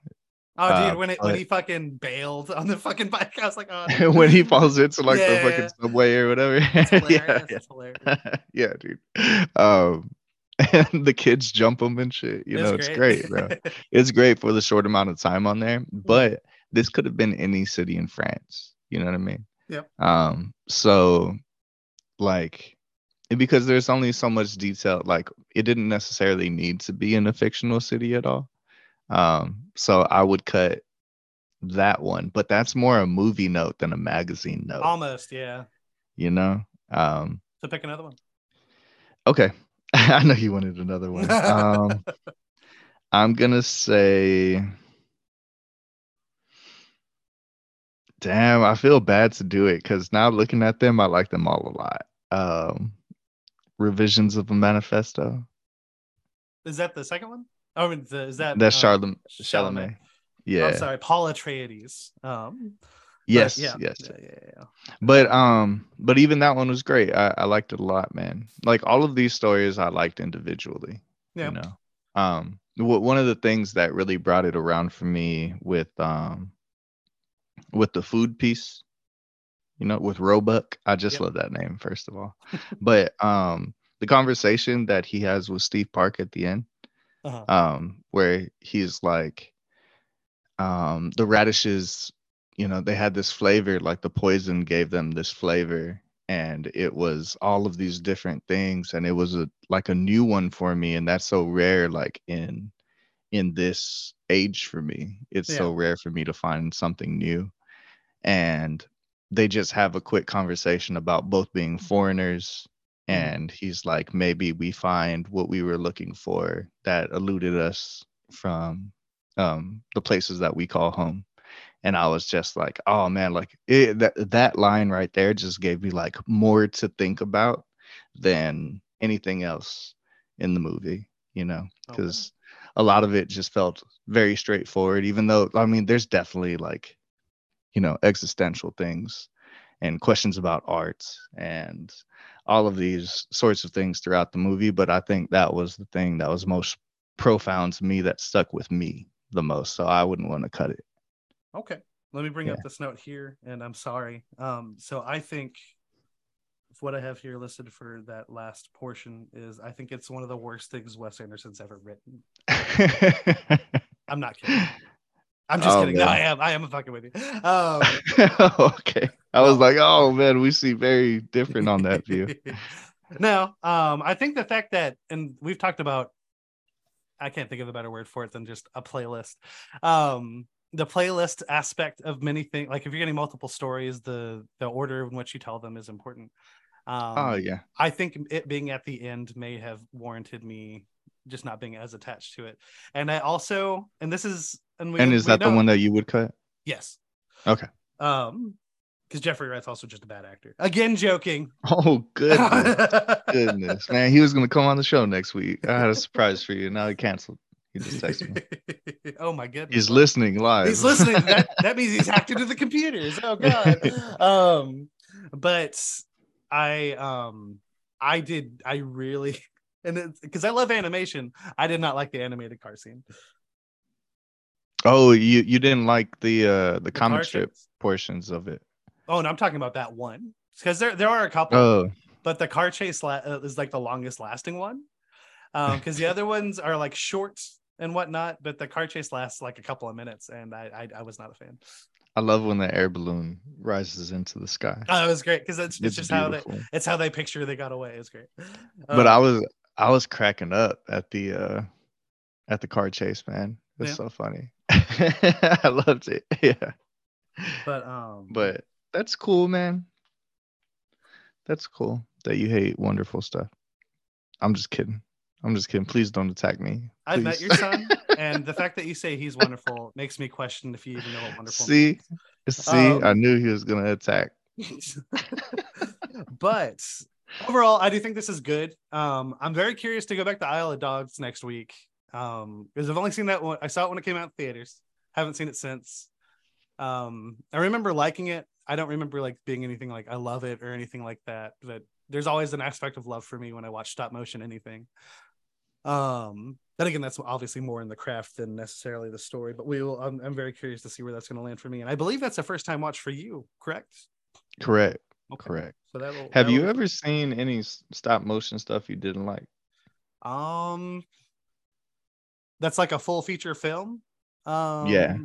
Oh, dude, Uh, when it when he fucking bailed on the fucking bike, I was like, oh, when he falls into like Yeah. the fucking subway or whatever it's hilarious. yeah, It's hilarious. yeah. yeah dude um and the kids jump him and shit you know it's great bro it's great for the short amount of time on there but this could have been any city in france you know what i mean Yep. um so like because there's only so much detail like it didn't necessarily need to be in a fictional city at all um so i would cut that one but that's more a movie note than a magazine note Almost, yeah. you know um So pick another one. okay i know you wanted another one um i'm gonna say damn i feel bad to do it because now looking at them i like them all a lot um revisions of a manifesto Is that the second one? Oh, I mean, the, is that that's uh, charlemagne Chalamet. Chalamet. I'm yeah sorry, Paul Atreides. Um, yes yeah, yes yeah, yeah, yeah. but um but even that one was great I, I liked it a lot man like all of these stories i liked individually Yeah. you know um wh- one of the things that really brought it around for me with um with the food piece you know with roebuck i just Yep. love that name first of all but um the conversation that he has with steve park at the end Uh-huh. um where he's like um the radishes you know they had this flavor like the poison gave them this flavor and it was all of these different things and it was a like a new one for me and that's so rare like in in this age for me it's so rare for me to find something new and they just have a quick conversation about both being foreigners Mhm. And he's like maybe we find what we were looking for that eluded us from um the places that we call home and i was just like oh man like it, that that line right there just gave me like more to think about than anything else in the movie you know Okay. because a lot of it just felt very straightforward even though i mean there's definitely like you know existential things and questions about art and all of these sorts of things throughout the movie but i think that was the thing that was most profound to me that stuck with me the most so i wouldn't want to cut it Okay. Let me bring Yeah. up this note here, and I'm sorry. Um, so I think what I have here listed for that last portion is I think it's one of the worst things Wes Anderson's ever written. I'm not kidding. I'm just Oh, kidding. No. I am. I am fucking with you. Um, okay i was like oh man we see very different on that view no, um, I think the fact that, and we've talked about, I can't think of a better word for it than just a playlist. Um, the playlist aspect of many things, like if you're getting multiple stories, the the order in which you tell them is important. Um, oh yeah I think it being at the end may have warranted me just not being as attached to it. And I also, and this is, and, we, and is that the one that you would cut Yes. Okay. Um, because Jeffrey Wright's also just a bad actor. Again, joking. oh goodness goodness man he was gonna come on the show next week i had a surprise for you now he canceled he just texted me oh my goodness. he's listening live He's listening. That, that means he's hacked into the computers. Oh god. Um, but I um I did I really and it's because I love animation. I did not like the animated car scene. oh you you didn't like the uh the The comic strip portions of it Oh, and I'm talking about that one because there there are a couple, oh but the car chase la- uh, is like the longest lasting one. Um, because the other ones are like short and whatnot, but the car chase lasts like a couple of minutes, and I I, I was not a fan. i love when the air balloon rises into the sky Oh, it was great because it's, it's, just how they it's how they picture they got away. It's great. but Um, I was I was cracking up at the uh at the car chase, man. It's Yeah. so funny. I loved it. Yeah. but um But that's cool, man. That's cool that you hate wonderful stuff. I'm just kidding. I'm just kidding. Please don't attack me. I've met your son, and the fact that you say he's wonderful makes me question if you even know what wonderful See? See, I Um, knew he was gonna attack. but overall, I do think this is good. Um, I'm very curious to go back to Isle of Dogs next week. Um, because I've only seen that one. I saw it when it came out in theaters. Haven't seen it since. Um, I remember liking it. I don't remember like being anything like I love it or anything like that. But there's always an aspect of love for me when I watch stop motion anything. Um, then again, that's obviously more in the craft than necessarily the story. But we will. I'm, I'm very curious to see where that's going to land for me. And I believe that's a first time watch for you. Correct. Correct. Okay. Correct. So that Have you ever seen any stop motion stuff you didn't like? Um, that's like a full feature film. Um, Yeah.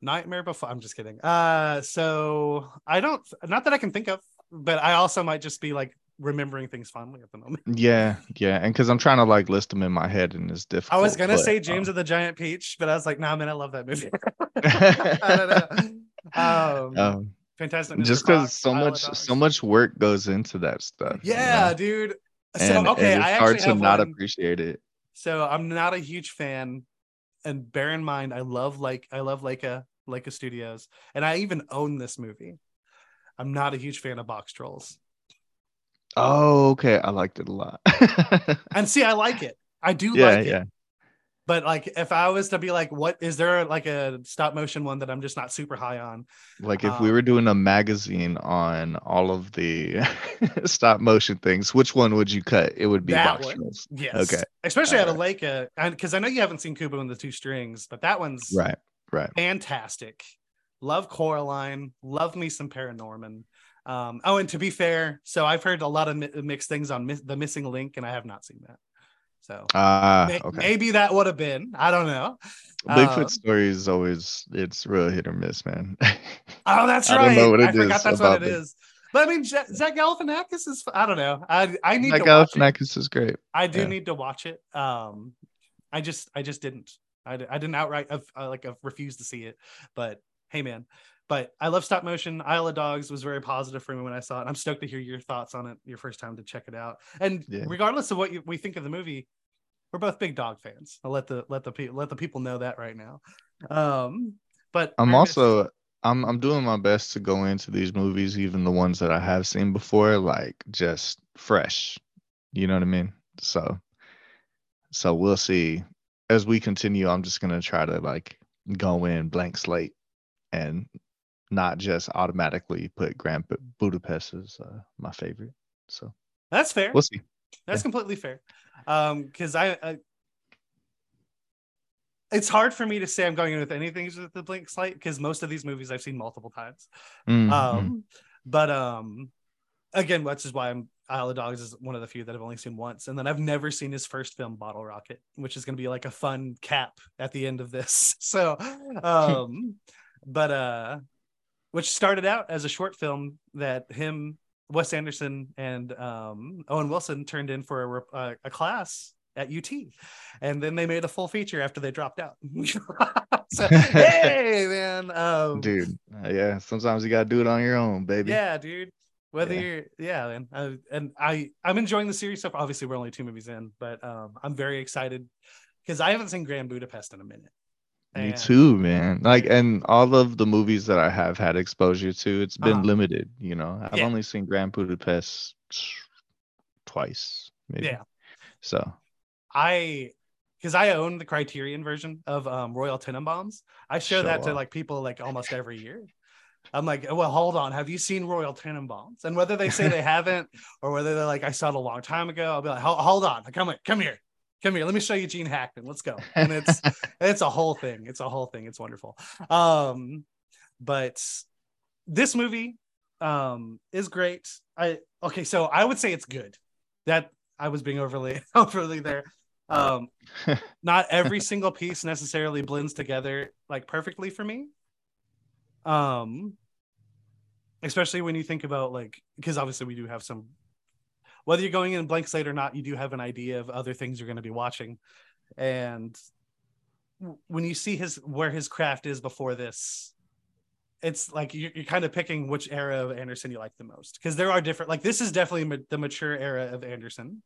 Nightmare Before. I'm just kidding. Uh, so I don't. Not that I can think of, but I also might just be like remembering things fondly at the moment. Yeah, yeah, and because I'm trying to like list them in my head, and it's difficult. I was gonna but, say James um, of the Giant Peach, but I was like, nah, man, I love that movie. I don't know. Um, um, fantastic. Mr. just because so much so much work goes into that stuff. you Yeah, know? dude. So and, okay, it's I hard actually to not one. appreciate it. So I'm not a huge fan, and bear in mind, I love like I love Laika Laika Studios, and I even own this movie. I'm not a huge fan of Boxtrolls, Oh, okay, I liked it a lot. and see, I like it. I do yeah, like it. But like, if I was to be like, what is there like a stop motion one that I'm just not super high on? Like if we Um, were doing a magazine on all of the stop motion things, which one would you cut? It would be That box one. Yes. Okay. Especially out of Laika, and because I know you haven't seen Kubo and the Two Strings, but that one's Right, right. fantastic. Love Coraline. Love me some Paranorman. Um, oh, and to be fair, so I've heard a lot of mi- mixed things on mi- the Missing Link, and I have not seen that. So may- okay. maybe that would have been. I don't know. Bigfoot uh, story is always it's real hit or miss, man. Oh, that's I don't right. know what I it forgot is that's what it me. is. But I mean, Zach Galifianakis is. I don't know. I I need That to watch it. Galifianakis is great. I do yeah. need to watch it. Um, I just I just didn't. I, I didn't outright I like I've refused to see it. But hey, man. But I love stop motion. Isle of Dogs was very positive for me when I saw it. I'm stoked to hear your thoughts on it. Your first time to check it out. And Yeah. regardless of what you, we think of the movie, we're both big dog fans. I'll let the let the people let the people know that right now. Um, but I'm also I'm I'm doing my best to go into these movies, even the ones that I have seen before, like just fresh. You know what I mean? So so we'll see. As we continue, I'm just gonna try to like go in blank slate and not just automatically put Grand Budapest as uh, my favorite. So that's fair. we'll see. That's Yeah. completely fair. Um, because I, I, it's hard for me to say I'm going in with anything with the blank slate because most of these movies I've seen multiple times. Mm, mm. Um, but um, again, which is why I'm Isle of Dogs is one of the few that I've only seen once, and then I've never seen his first film, Bottle Rocket, which is going to be like a fun cap at the end of this. So, um, but uh, which started out as a short film that him, Wes Anderson, and um, Owen Wilson turned in for a, uh, a class at UT, and then they made a full feature after they dropped out. so, hey, man, um, Dude, uh, yeah, sometimes you gotta do it on your own, baby. yeah, dude. Whether Yeah. you're, yeah, man. I, and I, I'm enjoying the series so far. Obviously, we're only two movies in, but um, I'm very excited because I haven't seen Grand Budapest in a minute. Me too, man. Like, and all of the movies that I have had exposure to, it's been Uh-huh. limited. You know, I've Yeah. only seen Grand Budapest twice, maybe. Yeah, So, I, because I own the Criterion version of um, Royal Tenenbaums. I show, Show that to off. like people like almost every year. I'm like, well, hold on. Have you seen Royal Tenenbaums? And whether they say they haven't, or whether they're like, I saw it a long time ago, I'll be like, hold, hold on, come here, come here, come here. Let me show you Gene Hackman. Let's go. And it's it's a whole thing. It's a whole thing. It's wonderful. Um, but this movie um is great. I okay, so I would say it's good. That I was being overly overly there. Um, not every single piece necessarily blends together like perfectly for me. Um, especially when you think about like because obviously we do have some whether you're going in blank slate or not, you do have an idea of other things you're going to be watching. And when you see his where his craft is before this, it's like you're, you're kind of picking which era of Anderson you like the most because there are different. Like this is definitely ma- the mature era of Anderson,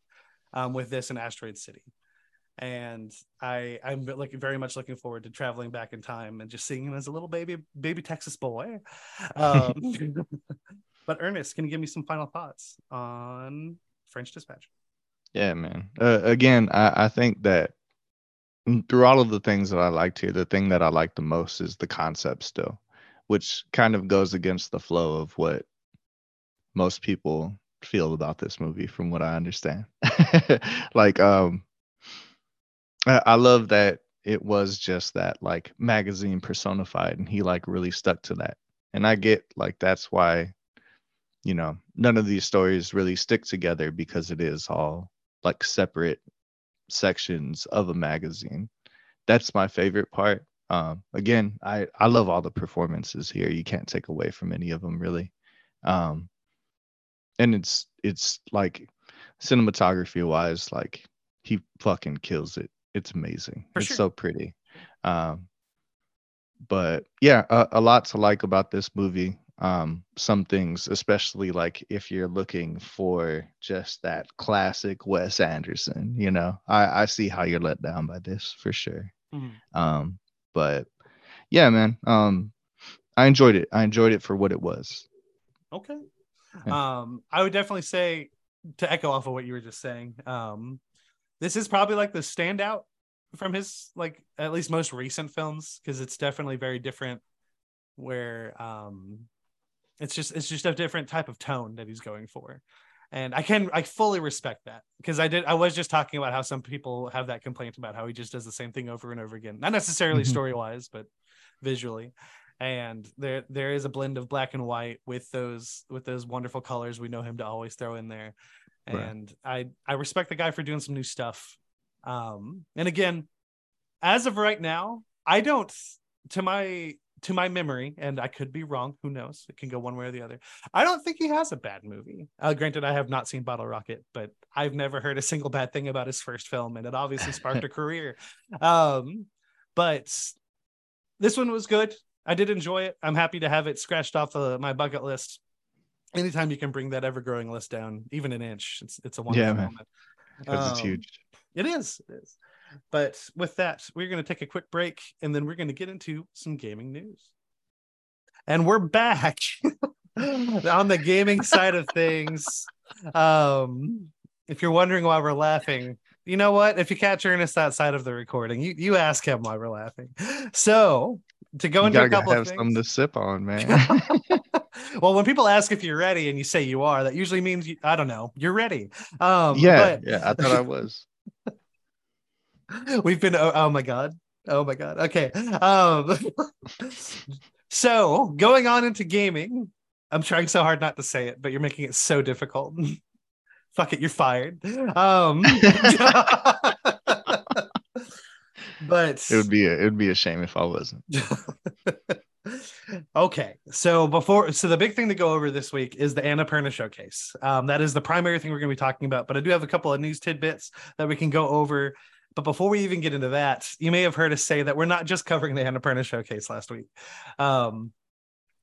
um, with this and Asteroid City, and I I'm like very much looking forward to traveling back in time and just seeing him as a little baby baby Texas boy. Um, but Ernest, can you give me some final thoughts on French Dispatch? Yeah, man. Uh, again, I, I think that through all of the things that I liked here, the thing that I like the most is the concept still, which kind of goes against the flow of what most people feel about this movie, from what I understand. like, um, I, I love that it was just that like magazine personified, and he like really stuck to that. And I get like that's why, you know, none of these stories really stick together because it is all like separate sections of a magazine. That's my favorite part. Um, again, I I love all the performances here. You can't take away from any of them really. Um, and it's it's like cinematography wise, like he fucking kills it. It's amazing. For it's sure. so pretty. Um, but yeah, a, a lot to like about this movie um, some things, especially like if you're looking for just that classic Wes Anderson, you know, I, I see how you're let down by this for sure. Mm-hmm. Um, but yeah, man, um, I enjoyed it. I enjoyed it for what it was. Okay. Yeah. Um, I would definitely say to echo off of what you were just saying, um, this is probably like the standout from his like at least most recent films because it's definitely very different where um it's just it's just a different type of tone that he's going for. And I can I fully respect that because I did I was just talking about how some people have that complaint about how he just does the same thing over and over again. Not necessarily mm-hmm. story wise, but visually. And there there is a blend of black and white with those with those wonderful colors we know him to always throw in there. And right. I I respect the guy for doing some new stuff. Um and again, as of right now, I don't to my to my memory, and I could be wrong, who knows? It can go one way or the other. I don't think he has a bad movie. Uh, granted, I have not seen Bottle Rocket, but I've never heard a single bad thing about his first film, and it obviously sparked a career. Um, but this one was good. I did enjoy it. I'm happy to have it scratched off of my bucket list. Anytime you can bring that ever growing list down, even an inch, it's it's a wonderful yeah, moment. Because um, it's huge. It is. It is. But with that, we're going to take a quick break and then we're going to get into some gaming news. And we're back on the gaming side of things. Um, if you're wondering why we're laughing, you know what? If you catch Ernest outside of the recording, you, you ask him why we're laughing. So to go into a couple have of things, something to sip on, man. well, when people ask if you're ready and you say you are, that usually means you, I don't know, you're ready. Um, yeah, but... yeah, I thought I was. We've been oh, oh, my god. Oh my god. Okay. Um so going on into gaming, I'm trying so hard not to say it, but you're making it so difficult. Fuck it, you're fired. Um but it would be a, it would be a shame if I wasn't. okay so before so the big thing to go over this week is the annapurna showcase um, that is the primary thing we're going to be talking about but i do have a couple of news tidbits that we can go over but before we even get into that, you may have heard us say that we're not just covering the Annapurna showcase last week. Um,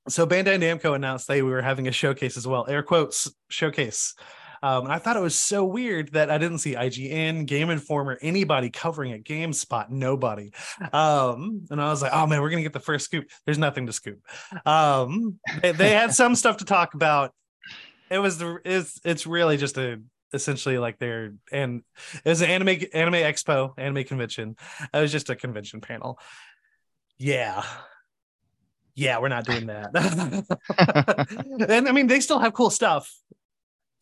so Bandai Namco announced they we were having a showcase as well, air quotes showcase. Um, and I thought it was so weird that I didn't see IGN, Game Informer, anybody covering it. GameSpot, nobody. Um, and I was like, oh man, we're gonna get the first scoop. There's nothing to scoop. Um, they, they had some stuff to talk about. It was the it's it's really just a essentially like their and it was an anime anime expo anime convention. It was just a convention panel. Yeah. Yeah we're not doing that. And i mean they still have cool stuff.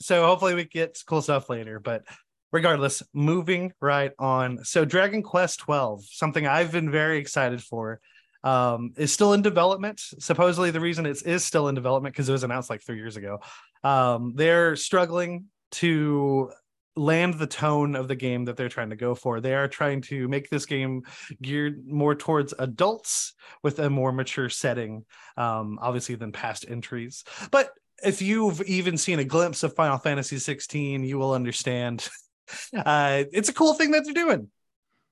So hopefully we get cool stuff later. But regardless moving right on. So dragon quest 12 something i've been very excited for um, is still in development. Supposedly, the reason it is still in development because it was announced like three years ago. Um, they're struggling to land the tone of the game that they're trying to go for. They are trying to make this game geared more towards adults with a more mature setting, um, obviously, than past entries. But if you've even seen a glimpse of Final Fantasy 16, you will understand. Uh, it's a cool thing that they're doing,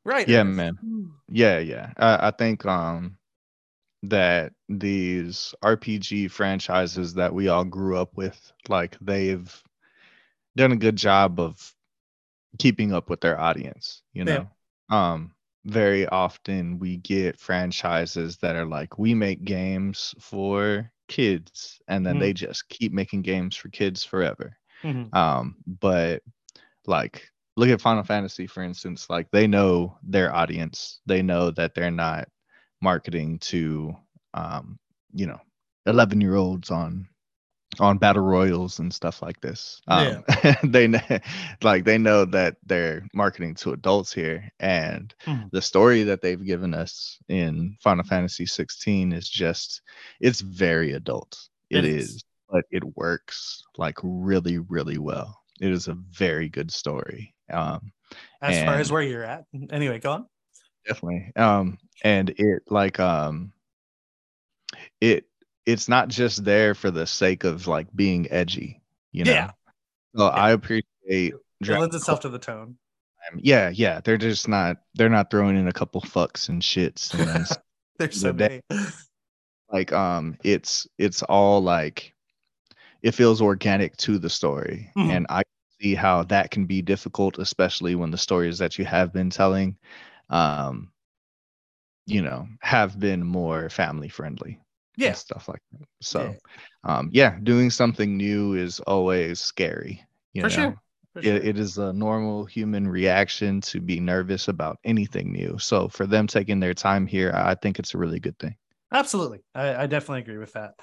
right? Yeah, man. Yeah, yeah. I, I think um, that these RPG franchises that we all grew up with, like they've done a good job of keeping up with their audience, you know. Yeah. Um very often we get franchises that are like we make games for kids and then Mhm. they just keep making games for kids forever. Mhm. Um, but like look at Final Fantasy for instance, like they know their audience. They know that they're not marketing to um, you know, 11 year olds on on battle royals and stuff like this. Um, they like they know that they're marketing to adults here, and Mhm. the story that they've given us in Final Fantasy 16 is just it's very adult. It it is. is. but it works like really, really well. It is a very good story. Um, As far as where you're at. Anyway, go on. definitely um and it like um it it's not just there for the sake of like being edgy you know Yeah. so i appreciate It lends itself to the tone. Yeah yeah they're just not they're not throwing in a couple fucks and shits and then There's so many. like um it's it's all like it feels organic to the story Mhm. and i see how that can be difficult especially when the stories that you have been telling um you know have been more family friendly Yeah. and stuff like that so um yeah doing something new is always scary you For know sure. For sure. it, it is a normal human reaction to be nervous about anything new so for them taking their time here i think it's a really good thing Absolutely. I, I definitely agree with that.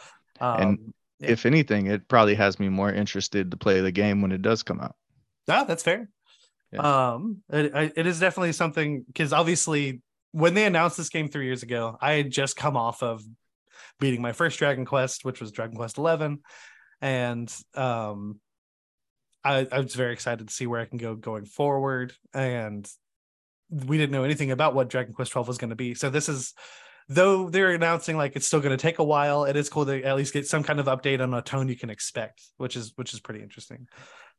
Um, Yeah. if anything it probably has me more interested to play the game when it does come out Yeah, that's fair. Um, it, I- it is definitely something because obviously when they announced this game three years ago, I had just come off of beating my first Dragon Quest, which was Dragon Quest Eleven, and um, I, I was very excited to see where I can go going forward. And we didn't know anything about what Dragon Quest Twelve was going to be, so this is. Though they're announcing like it's still going to take a while, it is cool to at least get some kind of update on a tone you can expect, which is which is pretty interesting.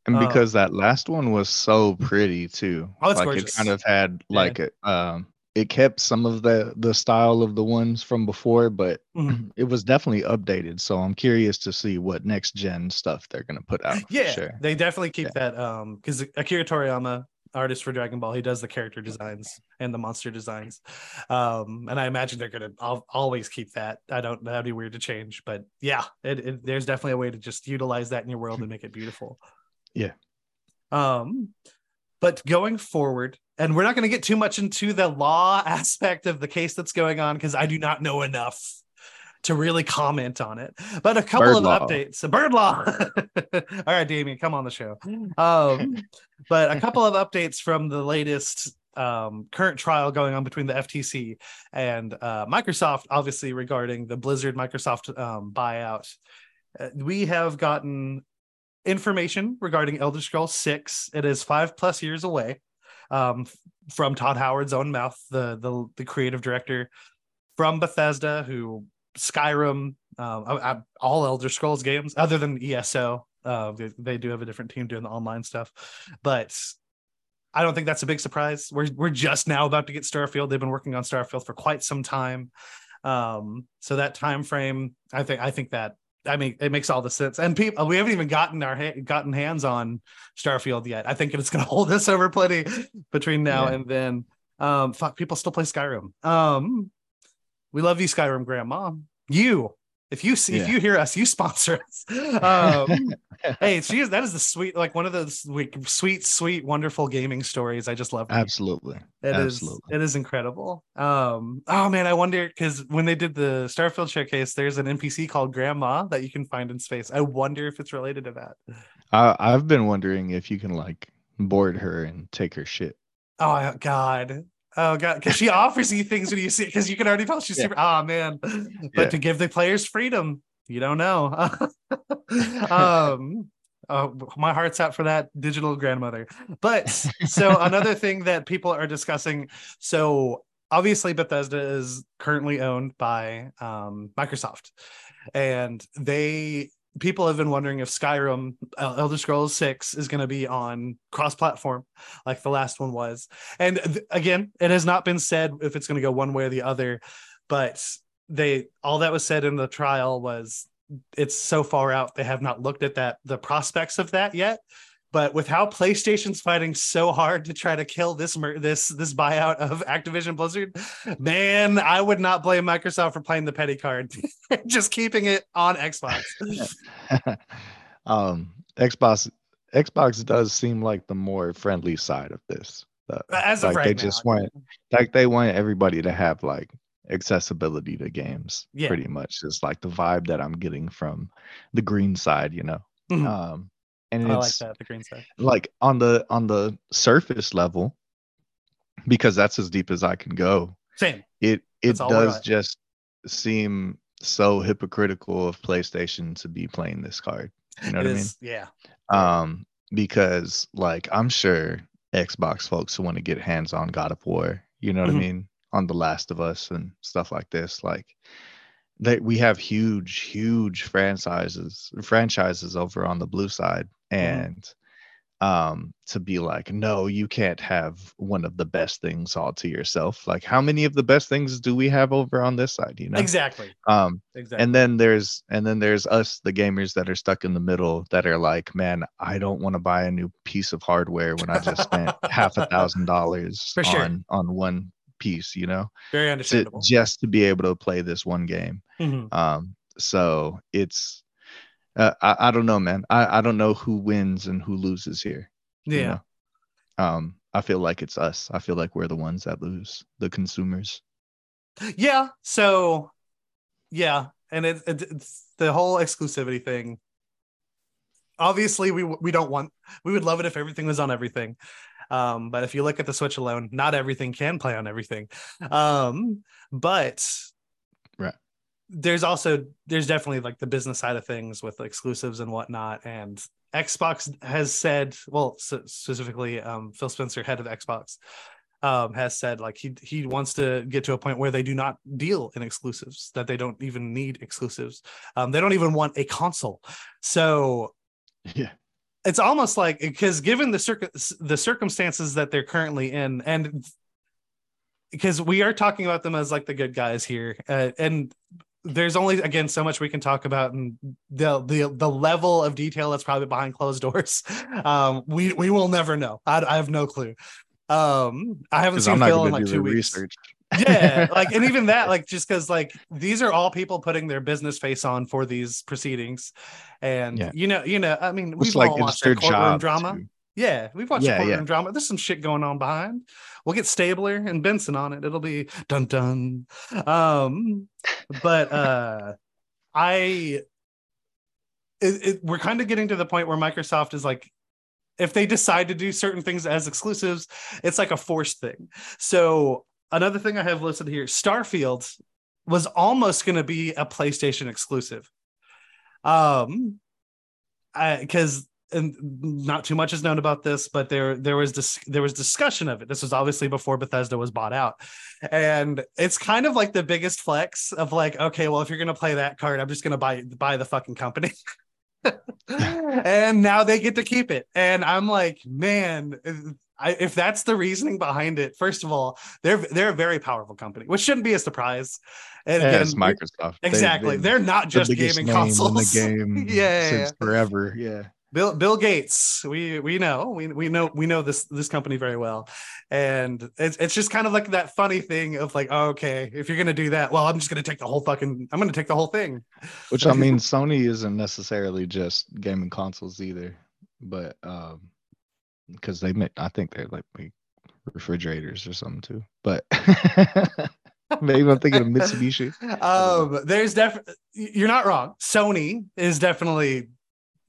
and Oh. because that last one was so pretty too Oh, it's like gorgeous. it kind of had Yeah. like it um it kept some of the the style of the ones from before but Mhm. it was definitely updated. So i'm curious to see what next gen stuff they're going to put out yeah sure. they definitely keep that um because akira toriyama artist for dragon ball he does the character designs and the monster designs. Um and i imagine they're gonna al- always keep that. I don't that'd be weird to change but yeah it, it, there's definitely a way to just utilize that in your world and make it beautiful. Yeah. um but going forward and we're not going to get too much into the law aspect of the case that's going on because i do not know enough to really comment on it but a couple Bird of law. updates bird law all right damien come on the show um but a couple of updates from the latest um, current trial going on between the FTC and uh, Microsoft, obviously regarding the Blizzard Microsoft um, buyout. Uh, we have gotten information regarding Elder Scrolls 6. It is five plus years away um, from Todd Howard's own mouth, the, the, the creative director from Bethesda, who Skyrim, um, all Elder Scrolls games, other than ESO. Uh, they, they do have a different team doing the online stuff, but I don't think that's a big surprise. We're we're just now about to get Starfield. They've been working on Starfield for quite some time, um, so that time frame, I think, I think that. I mean, it makes all the sense. And people, we haven't even gotten our ha- gotten hands on Starfield yet. I think it's going to hold us over plenty between now Yeah. and then. Um, fuck, people still play Skyrim. Um, we love you, Skyrim Grandma. You, if you see, if you hear us, you sponsor us. Um, hey, she is that is the sweet, like one of those like, sweet, sweet, wonderful gaming stories. I just love. absolutely It is. absolutely. It is incredible. Um. Oh man, I wonder because when they did the Starfield showcase, there's an NPC called Grandma that you can find in space. I wonder if it's related to that. I, i've been wondering if you can like board her and take her shit Oh God. Oh God, because she offers you things when you see because you can already tell she's Yeah. super. Oh man, but Yeah. to give the players freedom, you don't know. um, oh, my heart's out for that digital grandmother. But so another thing that people are discussing. So obviously, Bethesda is currently owned by um, Microsoft, and they people have been wondering if Skyrim, uh, Elder Scrolls Six, is going to be on cross-platform like the last one was. And th- again, it has not been said if it's going to go one way or the other, but they all that was said in the trial was it's so far out they have not looked at that the prospects of that yet. But with how PlayStation's fighting so hard to try to kill this mer- this this buyout of Activision Blizzard, man, I would not blame Microsoft for playing the petty card, just keeping it on Xbox. um, Xbox Xbox does seem like the more friendly side of this. As like of right they now, just want like they want everybody to have like accessibility to games Yeah. pretty much is like the vibe that i'm getting from the green side you know Mhm. um and I like it's that the green side. like on the on the surface level because that's as deep as i can go Same. it it That's all we're does just seem so hypocritical of playstation to be playing this card you know It what i mean Yeah. um because like i'm sure xbox folks who want to get hands on god of war you know what Mhm. i mean on the last of us and stuff like this like that we have huge huge franchises franchises over on the blue side and um to be like no you can't have one of the best things all to yourself like how many of the best things do we have over on this side you know Exactly. um Exactly. and then there's and then there's us the gamers that are stuck in the middle that are like man i don't want to buy a new piece of hardware when i just spent half a thousand dollars For sure. on on one piece you know very to, understandable. just to be able to play this one game Mhm. um so it's uh, I, I don't know man I, I don't know who wins and who loses here you Yeah. know? um i feel like it's us i feel like we're the ones that lose the consumers Yeah. So, yeah, and it, it, it's the whole exclusivity thing. Obviously, we we don't want. We would love it if everything was on everything. Um, but if you look at the Switch alone, not everything can play on everything. Um, but. There's also there's definitely like the business side of things with exclusives and whatnot. And Xbox has said, well, specifically, um, Phil Spencer, head of Xbox, um, has said like he he wants to get to a point where they do not deal in exclusives, that they don't even need exclusives. Um, they don't even want a console. So yeah it's almost like because given the circ- the circumstances that they're currently in, and because we are talking about them as like the good guys here, uh, and there's only again so much we can talk about and the the the level of detail that's probably behind closed doors. Um we we will never know. I, I have no clue. Um i haven't seen phil in like two weeks. research. Yeah like and even that like just because like these are all people putting their business face on for these proceedings. And Yeah. you know you know i mean we've like all it's watched courtroom drama. to- yeah we've watched Yeah, courtroom yeah. drama. There's some shit going on behind. We'll get stabler and benson on it. It'll be dun dun. Um but uh i it, it, we're kind of getting to the point where microsoft is like if they decide to do certain things as exclusives it's like a forced thing. So another thing i have listed here starfield was almost going to be a playstation exclusive. Um because and not too much is known about this, but there there was dis- there was discussion of it. This was obviously before Bethesda was bought out, and it's kind of like the biggest flex of like, okay, well, if you're gonna play that card, I'm just gonna buy buy the fucking company, and now they get to keep it, and I'm like, man. I, if that's the reasoning behind it, first of all, they're they're a very powerful company, which shouldn't be a surprise. And yeah, again, Microsoft. Exactly, been they're not just biggest gaming name in consoles. the game Yeah, yeah. forever. Yeah. Bill Bill Gates, we we know we we know we know this this company very well, and it's it's just kind of like that funny thing of like, oh, okay, if you're gonna do that, well, I'm just gonna take the whole fucking, I'm gonna take the whole thing. Which I mean, Sony isn't necessarily just gaming consoles either, but um, because they make, I think they're like refrigerators or something too. But maybe I'm thinking of Mitsubishi. Um, there's definitely you're not wrong. Sony is definitely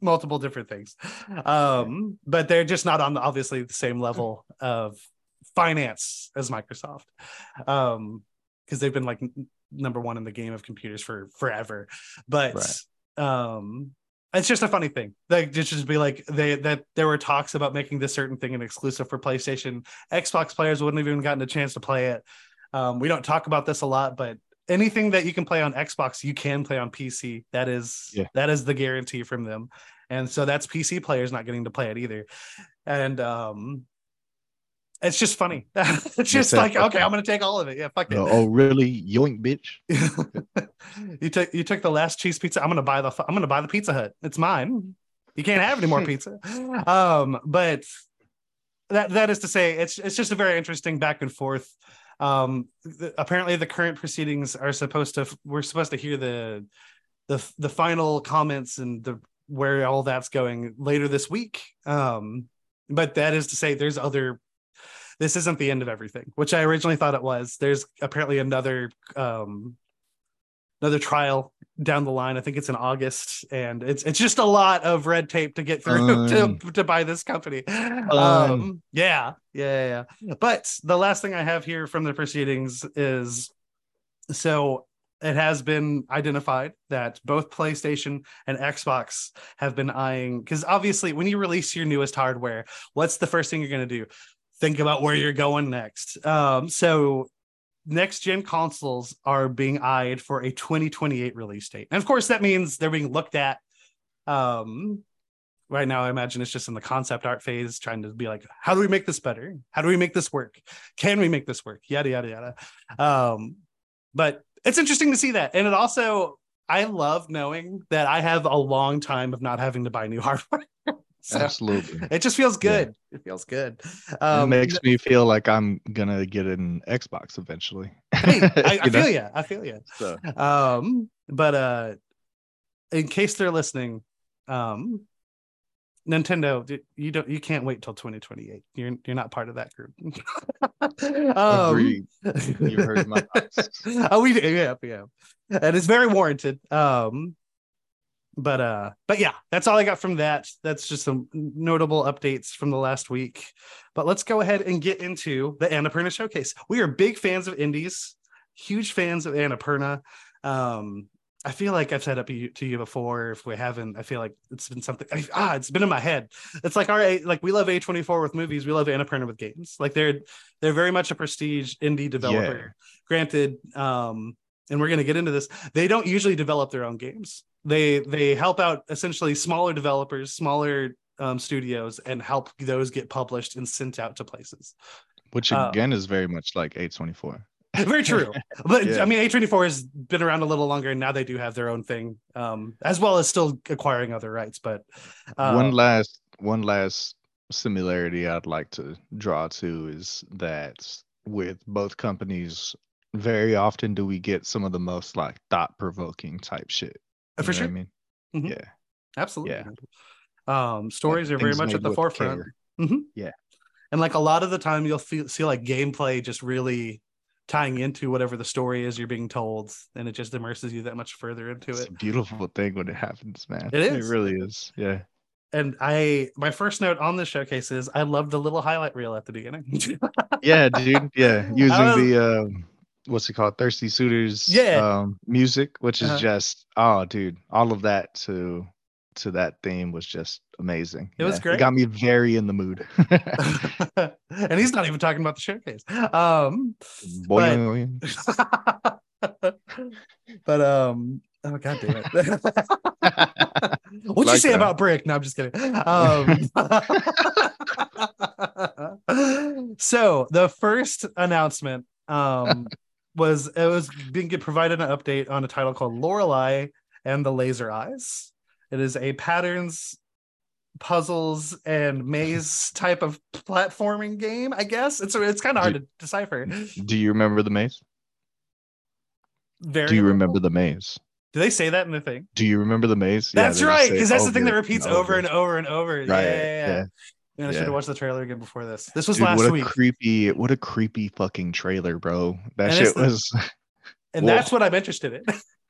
multiple different things, um, but they're just not on obviously the same level of finance as Microsoft, um, because they've been like n- number one in the game of computers for forever. But Right. um, it's just a funny thing. Like just just be like they that there were talks about making this certain thing an exclusive for PlayStation. Xbox players wouldn't have even gotten a chance to play it. Um, we don't talk about this a lot, but anything that you can play on Xbox, you can play on PC. That is Yeah. that is the guarantee from them. And so that's PC players not getting to play it either. And um it's just funny. it's just said like, okay. I'm gonna take all of it. Yeah, fuck it. Uh, oh, really? Yoink, bitch. you took you took the last cheese pizza. I'm gonna buy the I'm gonna buy the Pizza Hut. It's mine. You can't have any more pizza. Um, but that that is to say, it's it's just a very interesting back and forth. Um, th- apparently, the current proceedings are supposed to. We're supposed to hear the the the final comments and the where all that's going later this week. Um, but that is to say, there's other. This isn't the end of everything, which I originally thought it was. There's apparently another um, another trial down the line. I think it's in August, and it's it's just a lot of red tape to get through Um. to, to buy this company. Um, yeah, yeah, yeah, yeah. But the last thing I have here from the proceedings is so it has been identified that both PlayStation and Xbox have been eyeing because obviously when you release your newest hardware, what's the first thing you're going to do? Think about where you're going next. Um, so next gen consoles are being eyed for a 2028 release date. And of course, that means they're being looked at. Um, right now, I imagine it's just in the concept art phase, trying to be like, how do we make this better? How do we make this work? Can we make this work? Yada, yada, yada. Um, but it's interesting to see that. And it also, I love knowing that I have a long time of not having to buy new hardware. so Absolutely. it just feels good. It feels good. Um, it makes me feel like I'm gonna get an Xbox eventually. hey, I, I feel you. I feel you. So, Um, but uh, in case they're listening, um, Nintendo, you don't, you can't wait till 2028. You're you're not part of that group. um, Agreed. You heard my thoughts. oh, we do, yeah, yeah, and it's very warranted. Um, but uh, but yeah, that's all I got from that. That's just some notable updates from the last week. But let's go ahead and get into the Annapurna showcase. We are big fans of indies, huge fans of Annapurna. Um, I feel like I've said it to you- before. If we haven't, I feel like it's been something. I, ah, it's been in my head. It's like all right like we love A twenty four with movies. We love Annapurna with games. Like they're they're very much a prestige indie developer. Granted, um, and we're gonna get into this. They don't usually develop their own games. They they help out essentially smaller developers, smaller um, studios, and help those get published and sent out to places. which Uh, again is very much like A24. Very true. But Yeah. I mean, A24 has been around a little longer, and now they do have their own thing, um, as well as still acquiring other rights. But uh, one last one last similarity I'd like to draw to is that with both companies, very often do we get some of the most like thought provoking type shit. You for sure, I mean, Mhm. yeah, absolutely. Um, stories are very much at the forefront. Mhm. Yeah. and like a lot of the time, you'll feel see like gameplay just really tying into whatever the story is you're being told, and it just immerses you that much further into It's it. a beautiful thing when it happens, man. It is. It really is. Yeah. And I, my first note on this showcase is I love the little highlight reel at the beginning. Yeah, dude. Yeah. Using was- the um what's it called? Thirsty Suitors Yeah. um music, which is Uh-huh. just oh dude, all of that to to that theme was just amazing. It was great. It got me very in the mood. and he's not even talking about the showcase. Um, Boy, but um, oh god damn it! What'd you Like say that. about brick? No, I'm just kidding. Um, so the first announcement um was it was being provided an update on a title called Lorelei and the Laser Eyes. It is a patterns puzzles and maze type of platforming game i guess it's it's kind of hard to decipher Do you remember the maze? very Do you remember the maze? do they say that in the thing Do you remember the maze? That's just right because that's the oh, thing that oh, over repeats over and over and over Right. yeah, yeah, yeah. Yeah. Man, i should have watched the trailer again before this this was Dude, last what a week creepy, what a creepy fucking trailer, bro. That And shit the- was and that's what i'm interested in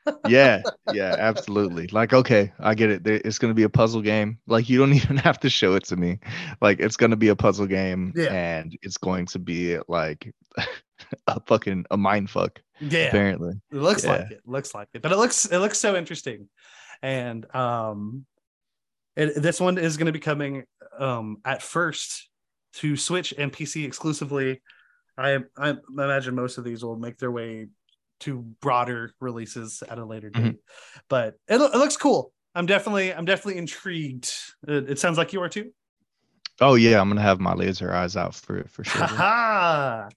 yeah, yeah, absolutely. Like, okay, I get it. It's gonna be a puzzle game. Like, you don't even have to show it to me. Like, it's gonna be a puzzle game, Yeah. and it's going to be like a fucking a mind fuck. yeah Apparently, It looks Yeah. like it. Looks like it. But it looks it looks so interesting. And um it, this one is going to be coming um at first to Switch and PC exclusively. I I imagine most of these will make their way to broader releases at a later Mhm. date. But it, it looks cool. I'm definitely I'm definitely intrigued. It, it sounds like you are too. oh yeah, I'm gonna have my laser eyes out for it for sure.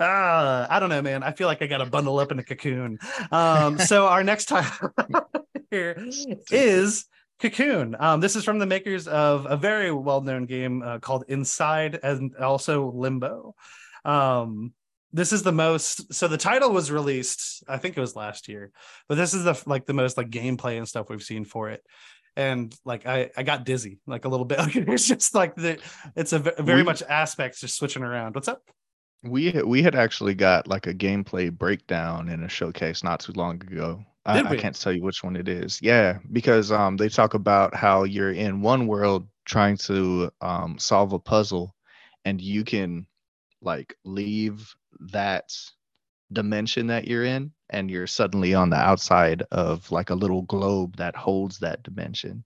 Ah, I don't know, man. I feel like I got to bundle up in a cocoon. Um, so our next time here is Cocoon. Um, this is from the makers of a very well-known game uh, called Inside and also Limbo. Um, this is the most so the title was released i think it was last year but this is the like the most like gameplay and stuff we've seen for it and like i i got dizzy like a little bit like it's just like the it's a very We- much aspects just switching around what's up We we had actually got like a gameplay breakdown in a showcase not too long ago. I, I can't tell you which one it is. Yeah, because um they talk about how you're in one world trying to um solve a puzzle, and you can like leave that dimension that you're in, and you're suddenly on the outside of like a little globe that holds that dimension,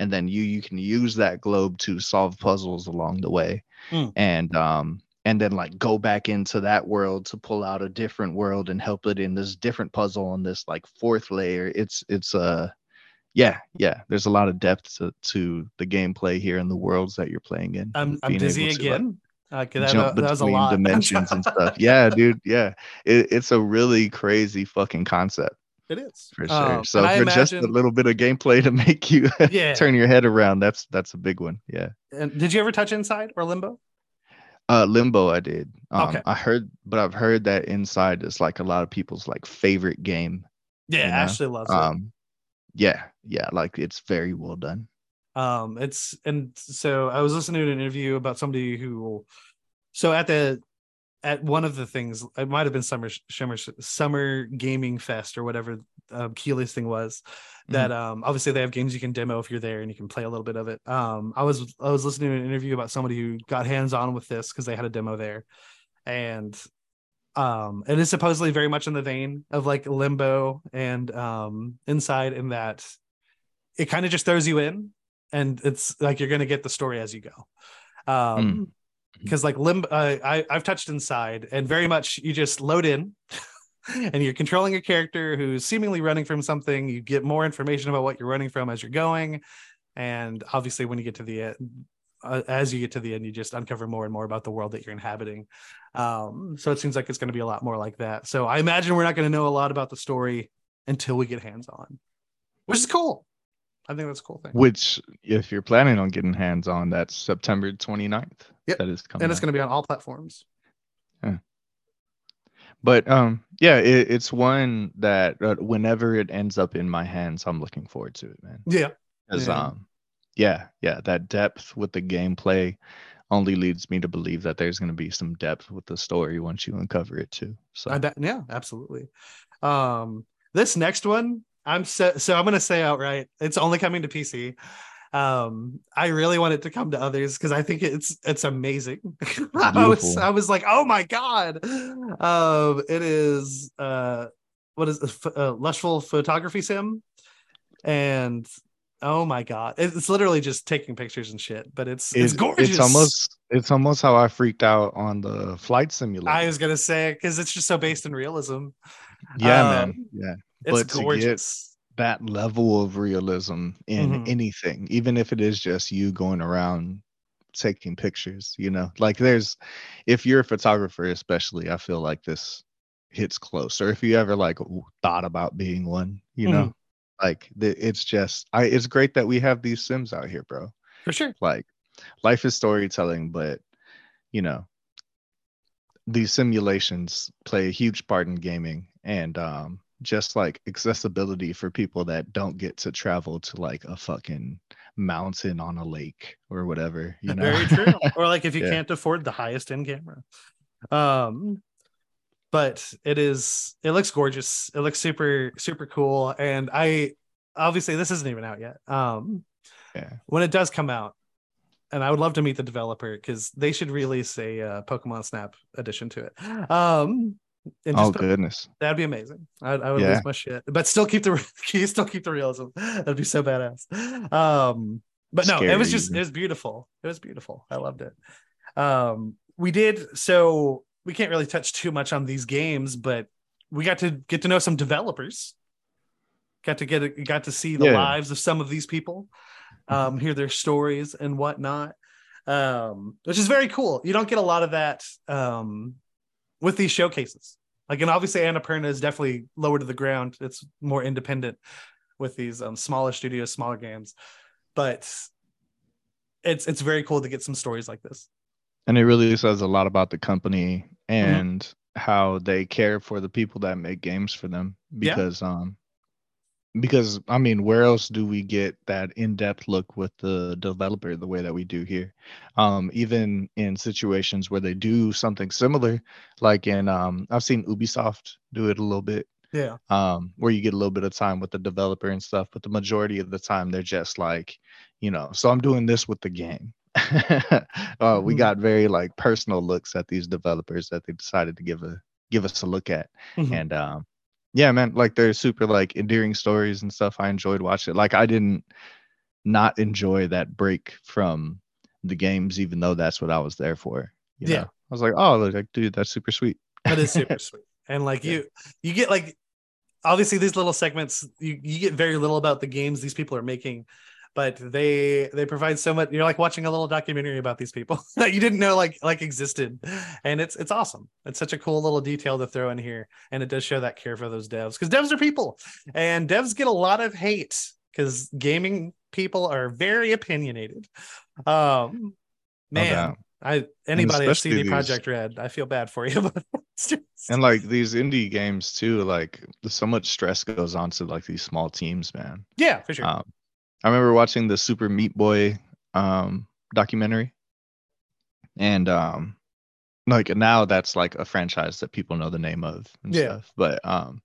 and then you you can use that globe to solve puzzles along the way, Hmm. and um and then like go back into that world to pull out a different world and help it in this different puzzle on this like fourth layer. It's it's uh yeah yeah there's a lot of depth to, to the gameplay here and the worlds that you're playing in i'm, I'm being dizzy able to, like, again. Uh, that, jump that was a between lot. dimensions and stuff. Yeah dude yeah. It, it's a really crazy fucking concept. It is. For sure. Um, so for I just a little bit of gameplay to make you yeah. turn your head around that's that's a big one. Yeah. And did you ever touch inside or limbo Uh, Limbo, I did. Um, Okay. I heard, but I've heard that Inside is like a lot of people's like favorite game. yeah You know, ashley loves it Um, yeah, yeah, like it's very well done. um it's and so i was listening to an interview about somebody who so at the at one of the things it might have been summer summer summer gaming fest or whatever um, Keighley's thing was that um obviously they have games you can demo if you're there and you can play a little bit of it. Um i was i was listening to an interview about somebody who got hands on with this because they had a demo there. And um it is supposedly very much in the vein of like limbo and um inside in that it kind of just throws you in and it's like you're gonna get the story as you go. Um because like limbo uh, i i've touched inside and very much you just load in and you're controlling a character who's seemingly running from something you get more information about what you're running from as you're going and obviously when you get to the end uh, as you get to the end you just uncover more and more about the world that you're inhabiting um so it seems like it's going to be a lot more like that so i imagine we're not going to know a lot about the story until we get hands on which is cool i think that's a cool thing Which, if you're planning on getting hands on, that's September 29th. Yep. That is coming. and it's out. going to be on all platforms But um, yeah, it, it's one that uh, whenever it ends up in my hands, I'm looking forward to it, man. yeah Because Yeah. um, yeah, yeah, that depth with the gameplay only leads me to believe that there's going to be some depth with the story once you uncover it too. So I. Yeah, absolutely. Um, this next one, I'm so so. I'm gonna say outright, it's only coming to PC. Um, I really want it to come to others because I think it's it's amazing. I was. I was like, oh my god. Um, it is uh, what is it? uh, Lushfoil Photography Sim, and oh my god, it's literally just taking pictures and shit. But it's it's gorgeous. It's almost it's almost how I freaked out on the flight simulator. I was gonna say because it's just so based in realism. yeah, um, man. Yeah. It's But gorgeous. That level of realism in Mhm. anything, even if it is just you going around taking pictures, you know, like there's, if you're a photographer, especially, I feel like this hits close. Or if you ever like thought about being one, you know, like the, it's just, I, it's great that we have these sims out here, bro. For sure. Like life is storytelling, but you know, these simulations play a huge part in gaming and um just like accessibility for people that don't get to travel to like a fucking mountain on a lake or whatever you know Very true. or like if you Yeah. can't afford the highest end camera. Um but it is it looks gorgeous. It looks super super cool and I obviously this isn't even out yet. Um yeah when it does come out and I would love to meet the developer cuz they should release a uh, Pokemon Snap edition to it. Um and oh goodness that'd be amazing. I, I would Yeah. lose my shit, but still keep the you still keep the realism. That'd be so badass. Um, but no, it was just it was beautiful. It was beautiful. I loved it. Um, we did so we can't really touch too much on these games, but we got to get to know some developers. Got to get got to see the Yeah. lives of some of these people, um, hear their stories and whatnot, um, which is very cool. You don't get a lot of that um, with these showcases. Like, and obviously Annapurna is definitely lower to the ground. It's more independent. with these um, smaller studios, smaller games, but it's it's very cool to get some stories like this. And it really says a lot about the company and mm-hmm. how they care for the people that make games for them. Because yeah. um because I mean, where else do we get that in-depth look with the developer the way that we do here? Um, even in situations where they do something similar, like in um, I've seen Ubisoft do it a little bit. Yeah. Um, where you get a little bit of time with the developer and stuff, but the majority of the time they're just like, you know, so I'm doing this with the game. uh, we mm-hmm. got very like personal looks at these developers that they decided to give a give us a look at, mm-hmm. and um, yeah, man, like they're super like endearing stories and stuff. I enjoyed watching it. Like I didn't not enjoy that break from the games, even though that's what I was there for. yeah, know? I was like, oh, like dude, that's super sweet. That is super sweet, and like yeah. you, you get like obviously these little segments, you you get very little about the games these people are making but they they provide so much you're like watching a little documentary about these people that you didn't know like like existed and it's it's awesome it's such a cool little detail to throw in here and it does show that care for those devs because devs are people and devs get a lot of hate because gaming people are very opinionated um man okay. I anybody at CD Projekt Red, I feel bad for you. and like these indie games too, like so much stress goes on to like these small teams, man. Yeah, for sure. Um, I remember watching the Super Meat Boy um, documentary, and um, like now that's like a franchise that people know the name of and yeah. stuff. But um,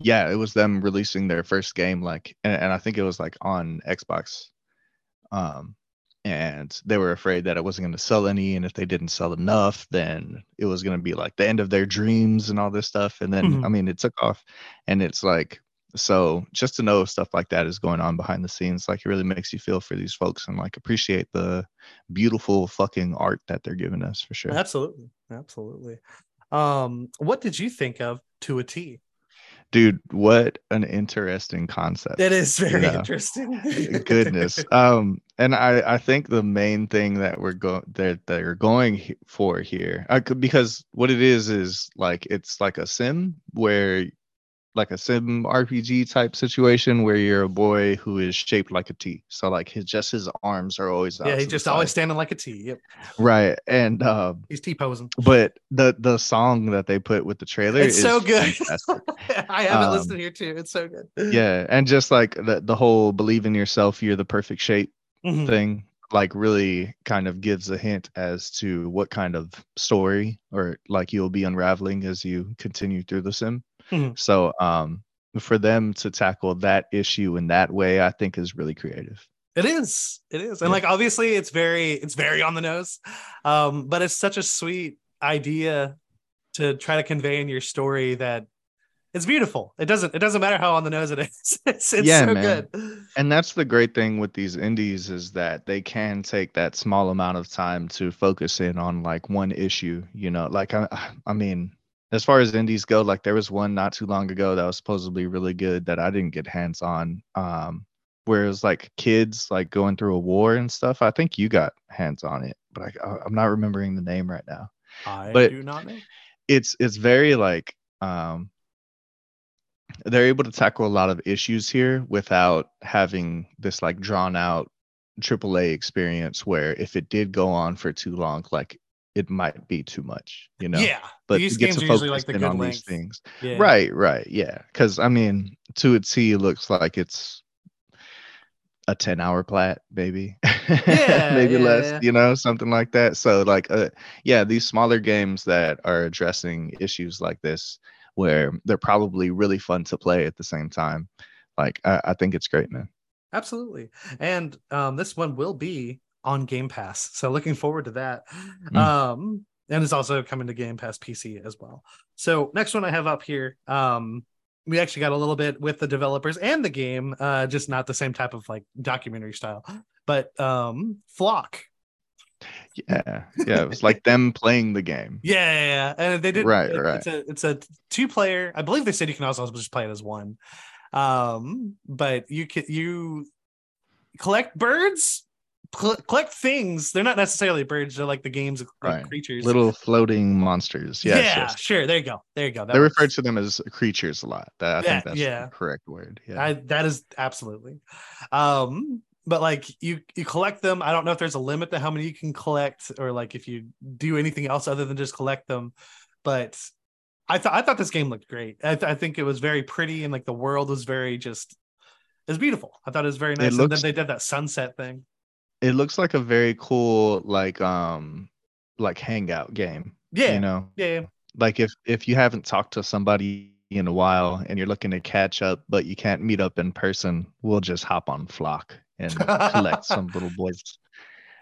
yeah, it was them releasing their first game, like, and, and I think it was like on Xbox. Um, and they were afraid that it wasn't going to sell any and if they didn't sell enough then it was going to be like the end of their dreams and all this stuff and then mm-hmm. i mean it took off and it's like so just to know stuff like that is going on behind the scenes like it really makes you feel for these folks and like appreciate the beautiful fucking art that they're giving us for sure. Absolutely absolutely. Um what did you think of to a t? Dude what an interesting concept. That is very you know? interesting goodness. Um and i i think the main thing that we're going that they're going for here I could, because what it is is like it's like a sim where like a sim RPG type situation where you're a boy who is shaped like a T. So like his just his arms are always yeah, he's just always standing like a T. Yep. Right, and um, he's T posing. But the the song that they put with the trailer it's so good. I have it um, listed here too. It's so good. Yeah, and just like the the whole believe in yourself, you're the perfect shape mm-hmm. thing like really kind of gives a hint as to what kind of story or like you'll be unraveling as you continue through the sim. Mm-hmm. So um, for them to tackle that issue in that way, I think is really creative. It is. It is. And yeah. like obviously it's very it's very on the nose. Um, but it's such a sweet idea to try to convey in your story that it's beautiful. It doesn't it doesn't matter how on the nose it is. It's it's yeah, so man. good. And that's the great thing with these indies is that they can take that small amount of time to focus in on like one issue, you know. Like I I mean, as far as indies go, like there was one not too long ago that was supposedly really good that I didn't get hands on. Um, where it was like kids like going through a war and stuff. I think you got hands on it, but I, I'm not remembering the name right now. I but do not know. It's it's very like um, they're able to tackle a lot of issues here without having this like drawn out AAA experience where if it did go on for too long, like it might be too much, you know. Yeah, but these games are usually like the good on length. these things. Yeah. Right, right, yeah. Because I mean, to a T looks like it's a 10 hour plat maybe yeah, maybe yeah, less yeah. you know something like that so like uh, yeah these smaller games that are addressing issues like this where they're probably really fun to play at the same time like i, I think it's great man absolutely and um, this one will be on Game Pass. So looking forward to that. Mm. Um, and it's also coming to Game Pass PC as well. So next one I have up here. Um, we actually got a little bit with the developers and the game, uh, just not the same type of like documentary style. But um, Flock. Yeah, yeah, it was like them playing the game. Yeah, yeah, yeah. and they did. Right, it, right. It's a it's a two player. I believe they said you can also just play it as one. Um, but you can you collect birds cl- collect things. They're not necessarily birds. They're like the game's Right. creatures. Little floating monsters. Yes, yeah, yes. sure. There you go. There you go. That They works. refer to them as creatures a lot. That, I Yeah, think that's yeah. the correct word. Yeah. I, that is absolutely. Um, but like you you collect them. I don't know if there's a limit to how many you can collect, or like if you do anything else other than just collect them. But I thought I thought this game looked great. I, th- I think it was very pretty and like the world was very just it was beautiful. I thought it was very nice. and then they did that sunset thing. It looks like a very cool like um like hangout game. Yeah, You know, yeah, like if if you haven't talked to somebody in a while and you're looking to catch up but you can't meet up in person, we'll just hop on Flock and collect some little boys,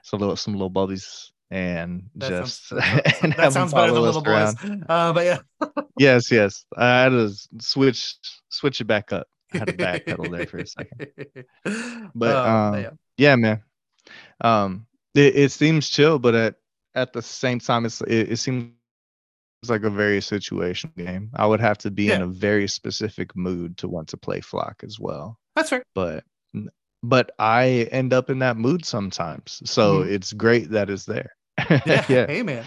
some little some little bubbies and That just sounds, and that sounds better than little boys. Uh, but yeah, Yes, yes. I had to switch switch it back up. I had to backpedal there for a second. But Uh, um, yeah. yeah, man. Um, it, it seems chill, but at at the same time, it's it, it seems like a very situation game. I would have to be in a very specific mood to want to play Flock as well. that's right But but I end up in that mood sometimes, so Mhm. it's great that it's there. yeah, yeah. hey man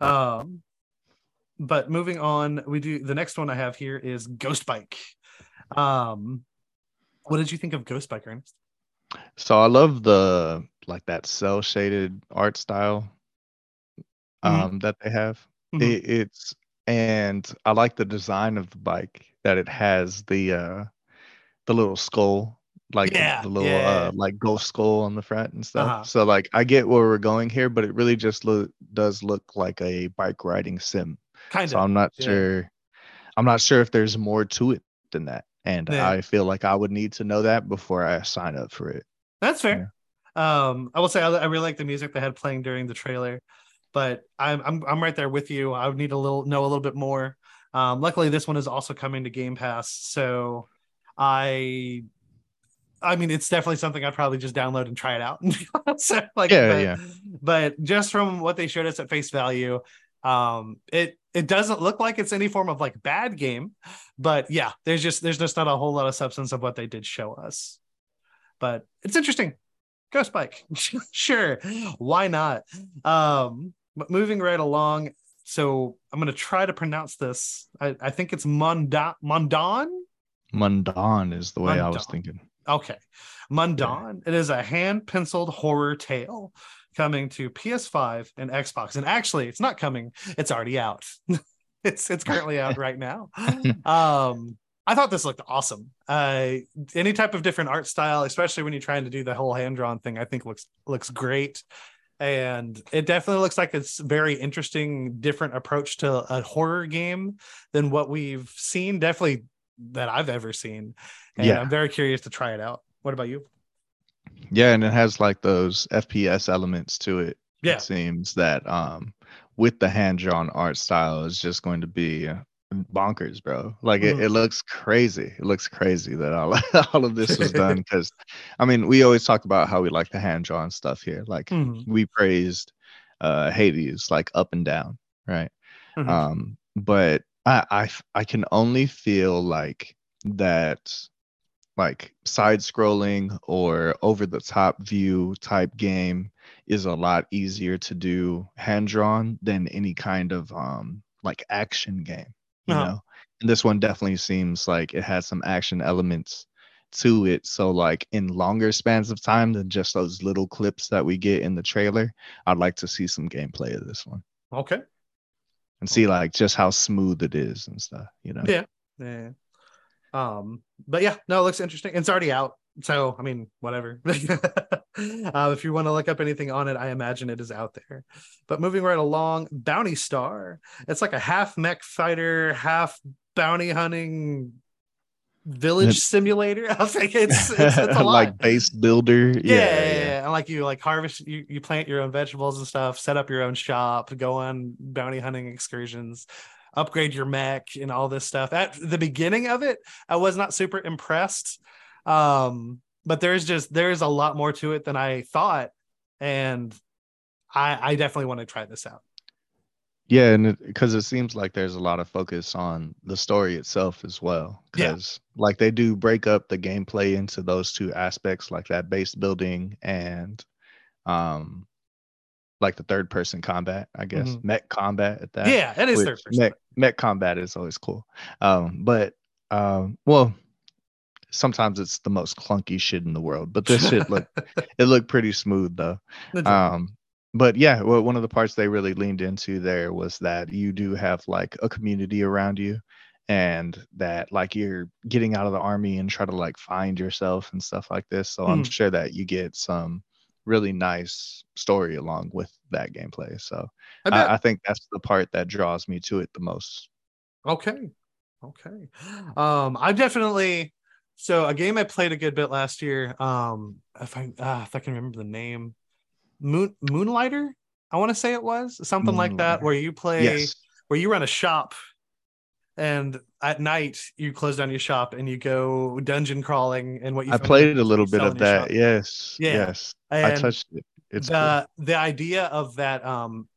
um but moving on we do the next one i have here is ghost bike um what did you think of ghost bike ernest So I love the like that cell shaded art style Mhm. um that they have. Mhm. It, it's and I like the design of the bike that it has the uh the little skull like the- Yeah, the little yeah. uh like ghost skull on the front and stuff. Uh-huh. So like I get where we're going here, but it really just look does look like a bike riding sim. kind So of I'm not yeah. sure I'm not sure if there's more to it than that. And Yeah. I feel like I would need to know that before I sign up for it. that's fair um i will say I, I really like the music they had playing during the trailer but I'm, I'm i'm right there with you i would need a little know a little bit more um luckily this one is also coming to game pass so i I mean, it's definitely something I'd probably just download and try it out. so, like, Yeah, but, yeah. but just from what they showed us at face value, um, it it doesn't look like it's any form of like bad game, but yeah, there's just there's just not a whole lot of substance of what they did show us. But it's interesting. Ghost bike, sure, why not? Um, but moving right along, so I'm gonna try to pronounce this. I, I think it's Mondon. Mundan is the way I was thinking. Okay. Mundan. It is a hand penciled horror tale coming to PS5 and Xbox. And actually, it's not coming, it's already out. it's it's currently out right now. Um I thought this looked awesome. Uh any type of different art style, especially when you're trying to do the whole hand drawn thing, I think looks looks great. And it definitely looks like it's very interesting, different approach to a horror game than what we've seen. Definitely that I've ever seen. And Yeah. I'm very curious to try it out. What about you? Yeah, and it has like those FPS elements to it. Yeah. It seems that um with the hand drawn art style is just going to be bonkers, bro. Like it, it looks crazy. It looks crazy that all all of this was done because I mean we always talk about how we like the hand drawn stuff here. Like Mhm. we praised uh Hades like up and down, right? Mhm. um but I, I I can only feel like that like side scrolling or over the top view type game is a lot easier to do hand drawn than any kind of um like action game you Uh-huh. know and this one definitely seems like it has some action elements to it so like in longer spans of time than just those little clips that we get in the trailer i'd like to see some gameplay of this one Okay. and see like just how smooth it is and stuff you know Yeah. Yeah. Um, but yeah, no, it looks interesting. It's already out. So I mean, whatever. uh, if you want to look up anything on it, I imagine it is out there. But moving right along, Bounty Star. It's like a half mech fighter, half bounty hunting village simulator. I was like, it's it's, it's a lot. like base builder yeah, yeah, yeah, yeah, yeah. And like you like harvest you, you plant your own vegetables and stuff, set up your own shop, go on bounty hunting excursions, upgrade your mech and all this stuff. At the beginning of it, I was not super impressed. Um, but there's just there's a lot more to it than I thought. And I I definitely want to try this out. yeah and because it, seems like there's a lot of focus on the story itself as well Yeah. because like they do break up the gameplay into those two aspects like that base building and um like the third person combat, I guess. Mhm. Mech combat at that. yeah, it is third person. Mech, mech combat is always cool. Um, but um, well, sometimes it's the most clunky shit in the world. But this shit look it looked pretty smooth though. Um, but yeah, well, one of the parts they really leaned into there was that you do have like a community around you, and that like you're getting out of the army and try to like find yourself and stuff like this. So I'm Mhm. sure that you get some really nice story along with that gameplay. So I. I, I think that's the part that draws me to it the most. Okay. Okay. Um, I'm definitely so a game I played a good bit last year. Um, if I uh, if I can remember the name, Moon Moonlighter, I want to say it was something like that, where you play Yes. where you run a shop, and at night you close down your shop and you go dungeon crawling and what you I played a little bit of that. shop. Yes. Yeah. Yes. I touched it. It's cool. the the idea of that um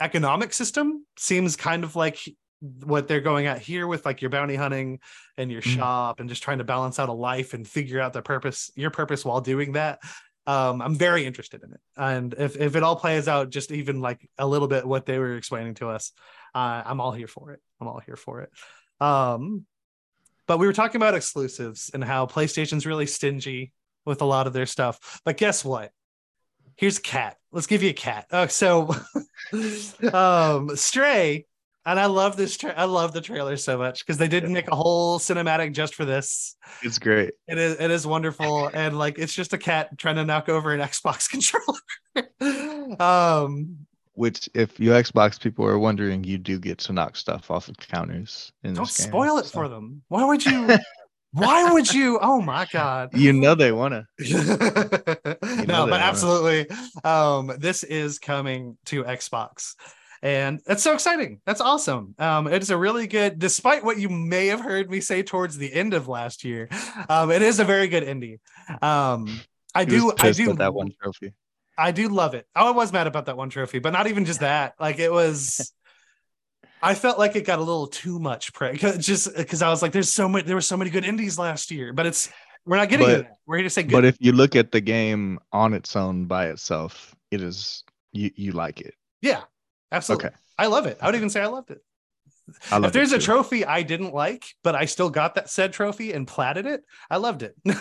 economic system seems kind of like what they're going at here with like your bounty hunting and your Mhm. shop and just trying to balance out a life and figure out the purpose your purpose while doing that um i'm very interested in it and if, if it all plays out just even like a little bit what they were explaining to us uh, i'm all here for it i'm all here for it um but we were talking about exclusives and how playstation's really stingy with a lot of their stuff but guess what here's a cat. Let's give you a cat. Oh, so um Stray, and I love this tra- I love the trailer so much because they did make a whole cinematic just for this. it's great. It is it is wonderful and like it's just a cat trying to knock over an Xbox controller. um Which, if you Xbox people are wondering, you do get to knock stuff off of counters in don't this game. spoil it so- for them. Why would you why would you? Oh my god. You know they wanna. no, that, but huh? absolutely. Um, this is coming to Xbox. And that's so exciting. That's awesome. Um, it's a really good, despite what you may have heard me say towards the end of last year, um, it is a very good indie. Um, I do, I do, that one trophy. I do love it. Oh, I was mad about that one trophy, but not even just that. Like it was, I felt like it got a little too much praise just because I was like, there's so much, there were so many good indies last year, but it's, we're not getting But- to that. We're here to say good. But if you look at the game on its own by itself, it is you you like it. Yeah, absolutely. Okay. I love it. I would even say I loved it. If there's a trophy I didn't like, but I still got that said trophy and platted it, I loved it.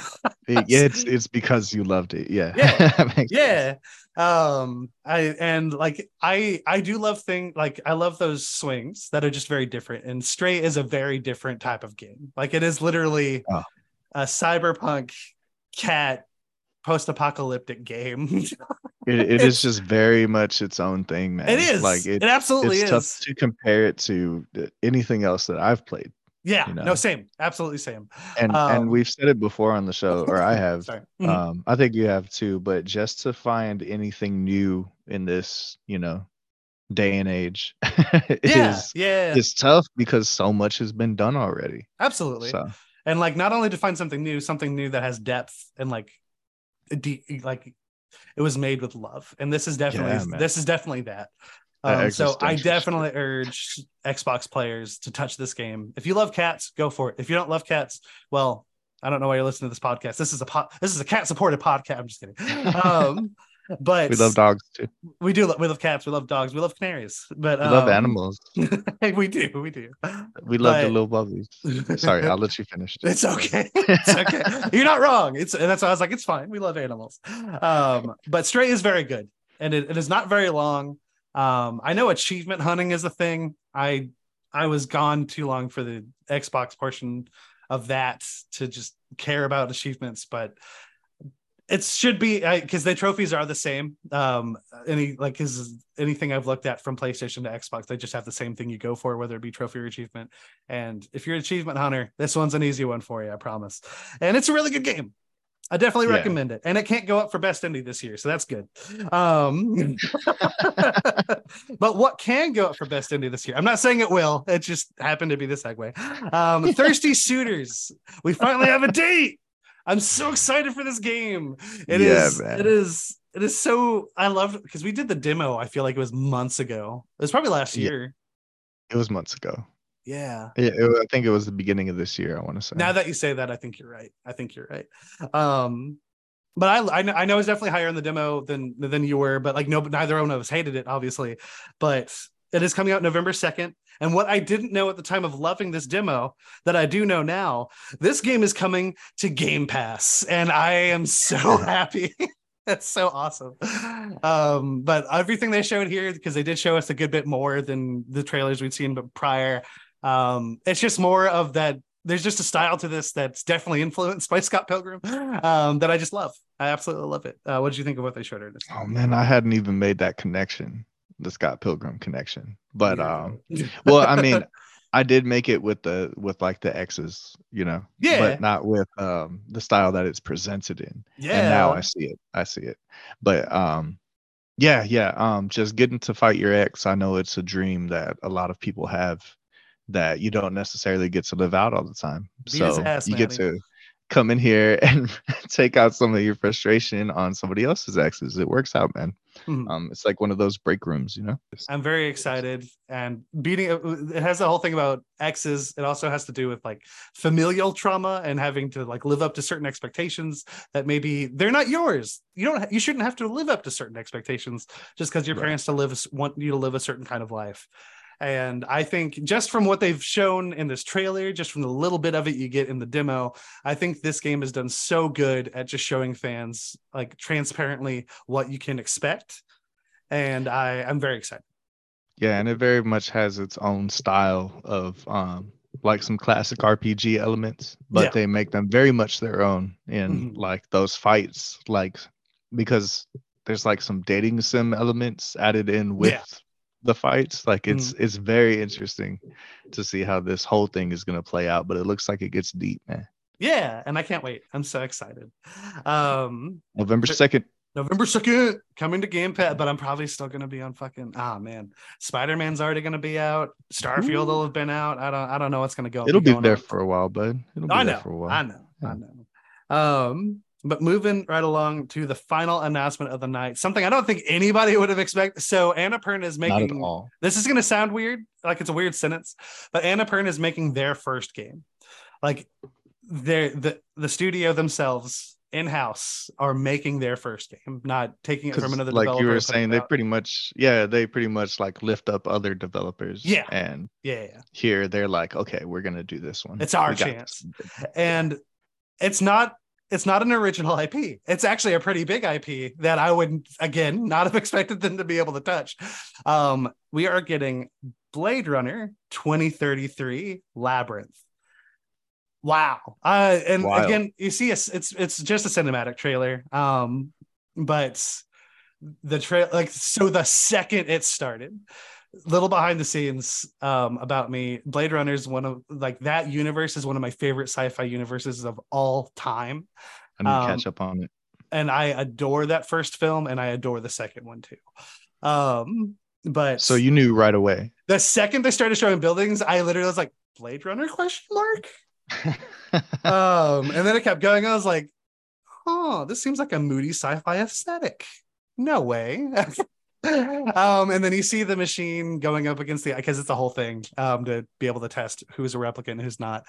Yeah, it's it's because you loved it. Yeah. Yeah. Sense. yeah. Um, I and like I I do love thing like I love those swings that are just very different. And Stray is a very different type of game. Like it is literally Oh. a cyberpunk cat post-apocalyptic game. It, it is just very much its own thing, man. it is like it, it, absolutely it's is. tough to compare it to anything else that I've played. yeah, you no, same, absolutely same. And Um, and we've said it before on the show, or I have. Mhm. um i think you have too but just to find anything new in this you know day and age yeah, is yeah, is tough because so much has been done already absolutely. so and like not only to find something new something new that has depth and like deep like it was made with love. And this is definitely Yeah, this is definitely that. Um, so i definitely urge xbox players to touch this game. If you love cats go for it. If you don't love cats well i don't know why you're listening to this podcast. This is a po- this is a cat supported podcast. I'm just kidding. Um but we love dogs too we do lo- we love cats we love dogs we love canaries but we love um, animals we do we do we love the little bubbies sorry i'll let you finish It's okay. It's okay. You're not wrong. It's and that's why I was like, it's fine. We love animals. Um, but Stray is very good, and it, it is not very long. Um, I know achievement hunting is a thing. I I was gone too long for the Xbox portion of that to just care about achievements, but it should be because the trophies are the same. Um, any like is anything I've looked at from PlayStation to Xbox, they just have the same thing you go for, whether it be trophy or achievement. And if you're an achievement hunter, this one's an easy one for you, I promise. And it's a really good game. I definitely Yeah. recommend it. And it can't go up for best indie this year, so that's good. Um, but what can go up for best indie this year? I'm not saying it will. It just happened to be the segue. Um, Thirsty Suitors. We finally have a date. I'm so excited for this game. It Yeah, is. It is. It is so. I love it because we did the demo. I feel like it was months ago. It was probably last Yeah. year. it was months ago Yeah. yeah, it- i think it was the beginning of this year i want to say Now that you say that, I think you're right. I think you're right. Um, but I I know, I know it's definitely higher in the demo than than you were, but like no, neither one of us hated it, obviously. But it is coming out November second. And what I didn't know at the time of loving this demo that I do know now, this game is coming to Game Pass, and I am so happy. That's so awesome. Um, but everything they showed here, because they did show us a good bit more than the trailers we'd seen but prior. Um, it's just more of that. There's just a style to this that's definitely influenced by Scott Pilgrim um, that I just love. I absolutely love it. Uh, what did you think of what they showed her? Oh man, I hadn't even made that connection, the Scott Pilgrim connection. But um, well, I mean, I did make it with the with like the X's, you know. Yeah. But not with um the style that it's presented in. yeah. And now I see it. I see it. But um yeah, yeah. Um just getting to fight your ex, I know it's a dream that a lot of people have that you don't necessarily get to live out all the time. Beat so ass, you get to come in here and take out some of your frustration on somebody else's exes. It works out, man. Mhm. Um, it's like one of those break rooms, you know. I'm very excited and beating it has the whole thing about exes. It also has to do with like familial trauma and having to like live up to certain expectations that maybe they're not yours. You don't you shouldn't have to live up to certain expectations just because your Right. parents to live want you to live a certain kind of life. And I think just from what they've shown in this trailer, just from the little bit of it you get in the demo, I think this game has done so good at just showing fans like transparently what you can expect. And I, I'm very excited. Yeah, and it very much has its own style of um like some classic RPG elements, but Yeah. they make them very much their own in Mhm. like those fights, like because there's like some dating sim elements added in with Yeah. The fights. Like it's it's very interesting to see how this whole thing is gonna play out, but it looks like it gets deep, man. Yeah, and I can't wait. I'm so excited. Um November second. November 2nd coming to Game Pass, but I'm probably still gonna be on fucking ah man. Spider-Man's already gonna be out. Starfield will have been out. I don't I don't know what's gonna go. It'll be going there on. for a while, bud. It'll be I there know, for a while. I know, I know. Um, but moving right along to the final announcement of the night, something I don't think anybody would have expected. So Annapurna is Not at making all. this is gonna sound weird, like it's a weird sentence, but Annapurna is making their first game. Like they're the the studio themselves in-house are making their first game, not taking it from another like developer. you were saying, they pretty much yeah, they pretty much like lift up other developers. Yeah. And yeah, yeah. here they're like, okay, we're gonna do this one. It's our We chance. and it's not it's not an original IP. It's actually a pretty big IP that I would again not have expected them to be able to touch. Um, we are getting Blade Runner 2033 Labyrinth. Wow. Uh, and Wild. again, you see it's it's it's just a cinematic trailer. Um, but the trail like so the second it started little behind the scenes um about me. Blade runner is one of like that universe is one of my favorite sci-fi universes of all time. I need to um, catch up on it. and i adore that first film and i adore the second one too. Um but So you knew right away. the second they started showing buildings i literally was like blade runner question mark? Um and then it kept going. I was like oh this seems like a moody sci-fi aesthetic. No way um and then you see the machine going up against the because it's a whole thing um to be able to test who's a replicant and who's not.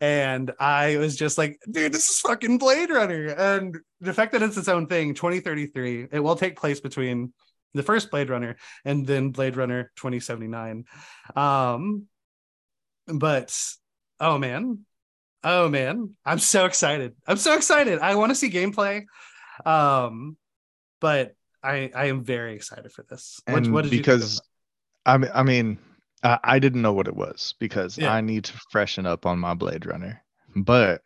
And i was just like dude this is fucking blade runner. And the fact that it's its own thing 2033 it will take place between the first blade runner and then blade runner 2079 um but oh man. Oh man. I'm so excited. I'm so excited. I want to see gameplay. Um but i i am very excited for this and what you because I mean, I mean, I, didn't know what it was because Yeah. I need to freshen up on my Blade Runner, but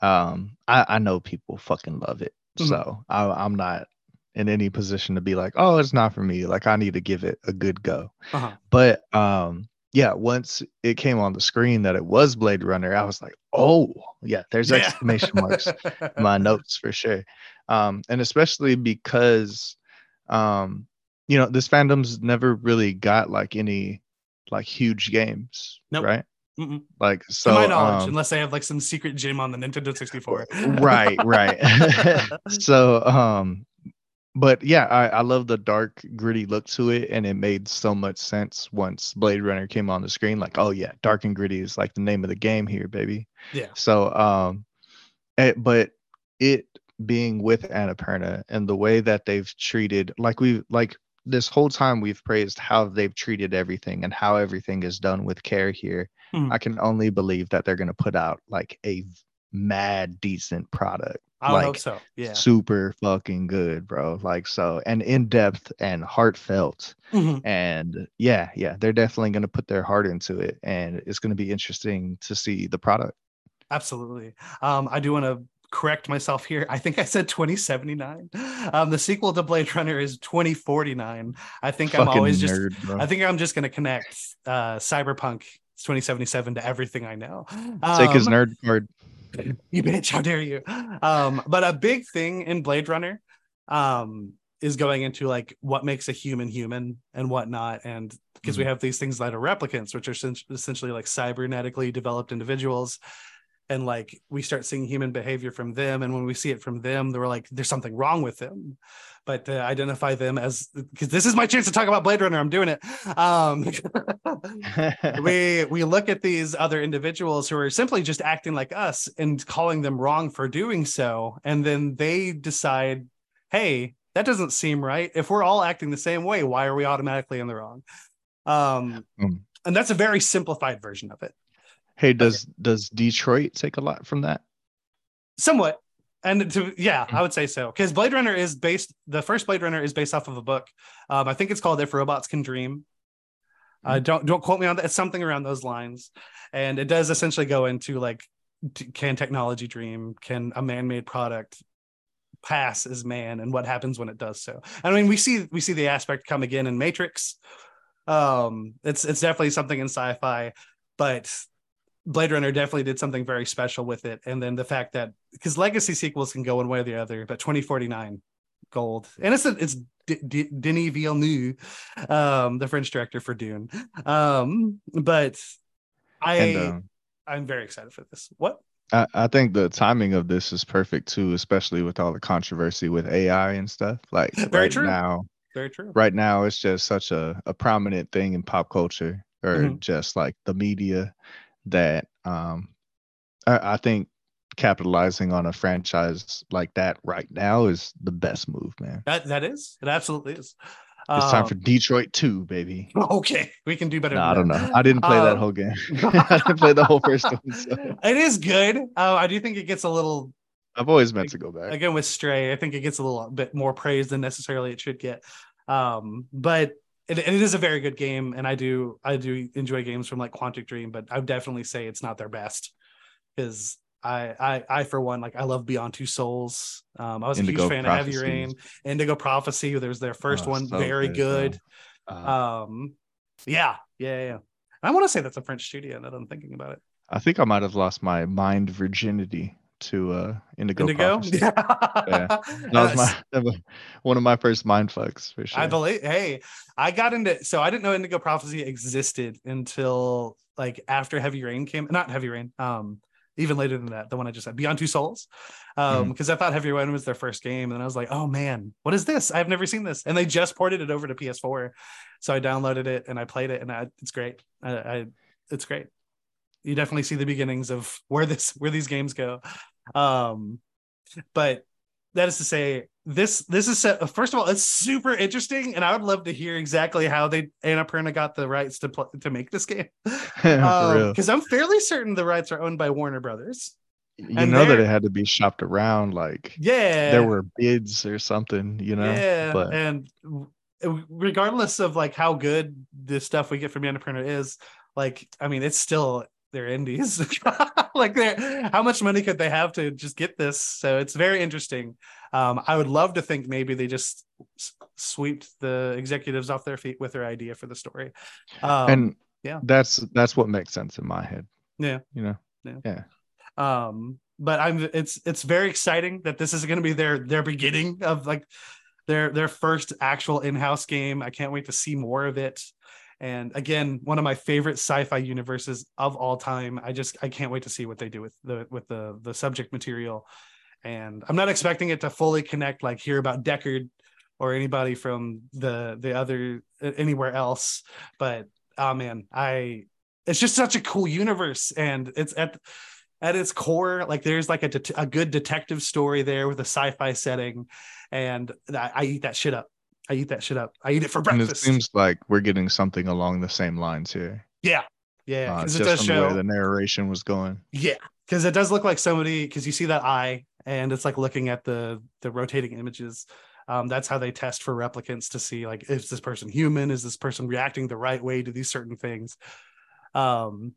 um, I, I know people fucking love it, Mhm. so I, I'm not in any position to be like, oh, it's not for me. Like I need to give it a good go. uh-huh. But um, yeah, once it came on the screen that it was Blade Runner, I was like, oh, yeah, there's Yeah. exclamation marks in my notes for sure. Um, and especially because, um, you know, this fandom's never really got like any like huge games, Nope. right? Mm-mm. Like so, to my knowledge um, unless they have like some secret gym on the nintendo 64 right, right. so, um, but yeah, I, I love the dark, gritty look to it, and it made so much sense once Blade Runner came on the screen. Like, oh yeah, dark and gritty is like the name of the game here, baby. yeah So, um, eh, but it being with Annapurna and the way that they've treated like we like this whole time we've praised how they've treated everything and how everything is done with care here. Mhm. I can only believe that they're gonna put out like a mad decent product. I like hope so. Yeah. super fucking good, bro. Like so and in depth and heartfelt. Mhm. And yeah, yeah, they're definitely gonna put their heart into it. And it's gonna be interesting to see the product. Absolutely. Um, I do want to correct myself here. I think I said 2079. Um, the sequel to Blade Runner is 2049. I think I'm Fucking always just nerd. I think I'm just gonna connect uh Cyberpunk 2077 to everything I know. Take his Um, nerd card. you bitch how dare you um but a big thing in blade runner um is going into like what makes a human human and whatnot and because we Mhm. have these things that are replicants which are sen- essentially like cybernetically developed individuals and like we start seeing human behavior from them and when we see it from them they're like there's something wrong with them. But to identify them as because this is my chance to talk about blade runner i'm doing it. Um we we look at these other individuals who are simply just acting like us and calling them wrong for doing so and then they decide hey that doesn't seem right. If we're all acting the same way why are we automatically in the wrong? Um Mm. and that's a very simplified version of it hey, does does Detroit take a lot from that? somewhat. And to yeah i would say so. Because blade runner is based the first blade runner is based off of a book. Um i think it's called if robots can dream. Uh, don't don't quote me on that. It's something around those lines. And it does essentially go into like can technology dream? Can a man-made product pass as man? And what happens when it does so? I mean we see we see the aspect come again in matrix. Um it's it's definitely something in sci-fi but blade runner definitely did something very special with it. And then the fact that because legacy sequels can go one way or the other but 2049 gold. And it's a, it's D- D- Denis Villeneuve um the French director for Dune. Um but I And um, I'm very excited for this. What? I, I think the timing of this is perfect too, especially with all the controversy with AI and stuff. Like Very right true. now, very true. right now it's just such a, a prominent thing in pop culture or Mhm. just like the media that um I, I think capitalizing on a franchise like that right now is the best move, man. that that is it absolutely is It's time Um, for Detroit 2, baby. okay we can do better No, I don't know. I didn't play that Um, whole game. I didn't play the whole first one. So it is good uh, I do think it gets a little I've always meant to go back. again with stray i think it gets a little bit more praise than necessarily it should get um but it, it is a very good game and i do i do enjoy games from like quantic dream but i would definitely say it's not their best because I, I i for one like i love beyond two souls. Um i was a huge fan of heavy rain indigo prophecy there was their first Oh, one so very good, good. Uh, um yeah yeah yeah i want to say that's a french studio now that i'm thinking about it. I think I might have lost my mind virginity to uh Indigo. indigo yeah That was my one of my first mind fucks for sure. I believe. Hey, I got into so I didn't know Indigo Prophecy existed until like after Heavy Rain came. Not Heavy Rain. Um, even later than that, the one I just said, Beyond Two Souls. Um, because I thought Heavy Rain was their first game, and I was like, oh man, what is this? I've never seen this, and they just ported it over to PS4, so I downloaded it and I played it, and I, it's great. I, I it's great. You definitely see the beginnings of where this where these games go. Um, but that is to say this this is set, first of all it's super interesting and i would love to hear exactly how they Anna annapurna got the rights to play, to make this game because i'm fairly certain the rights are owned by warner brothers You and know that it had to be shopped around. Like yeah there were bids or something. You know. yeah But and regardless of like how good the stuff we get from annapurna is like i mean it's still they're indies like they're how much money could they have to just get this so it's very interesting um i would love to think maybe they just s- sweeped the executives off their feet with their idea for the story um and yeah. that's that's what makes sense in my head. Yeah. You know. um but i'm it's it's very exciting that this is going to be their their beginning of like their their first actual in-house game i can't wait to see more of it and again one of my favorite sci-fi universes of all time. I just i can't wait to see what they do with the with the the subject material. And i'm not expecting it to fully connect like hear about deckard or anybody from the the other anywhere else. But oh man i it's just such a cool universe. And it's at at its core, like there's like a, det- a good detective story there with a sci-fi setting, and I, I eat that shit up. I eat that shit up. I eat it for breakfast. And it seems like we're getting something along the same lines here. yeah, yeah, Uh, because just it does from the way the narration was going. Yeah, because it does look like somebody because you see that eye and it's like looking at the the rotating images. Um, that's how they test for replicants to see like is this person human? Is this person reacting the right way to these certain things? Um,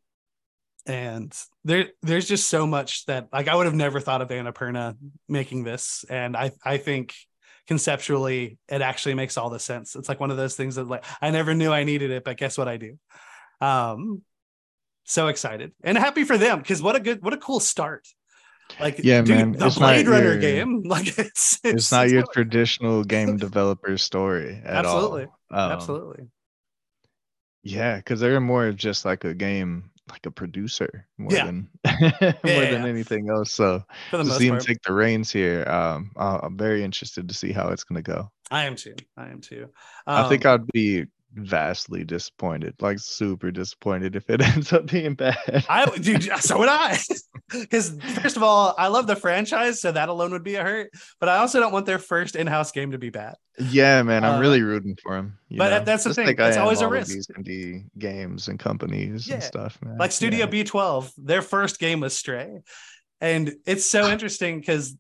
and there there's just so much that like I would have never thought of Annapurna making this, and I I think conceptually it actually makes all the sense. It's like one of those things that like I never knew I needed it, but guess what I do. Um, so excited and happy for them because what a good what a cool start like Yeah, dude, man, the it's not blade runner your- game like it's It's, not your so- traditional game developer story at Absolutely. all. Um, absolutely Yeah, because they're more of just like a game, like a producer more Yeah. than more Yeah, than yeah. anything else. So for the to see him take the reins here, um, uh, I'm very interested to see how it's gonna go. i am too i am too I think Um, I'd be vastly disappointed, like super disappointed if it ends up being bad. I dude, so would I. Because first of all, I love the franchise, so that alone would be a hurt. But I also don't want their first in-house game to be bad. yeah, man, I'm uh, really rooting for him. you but know? that's the Just thing, like it's always a risk. These indie games and companies Yeah, and stuff, man. Like Studio Yeah. B12, their first game was Stray, and it's so interesting because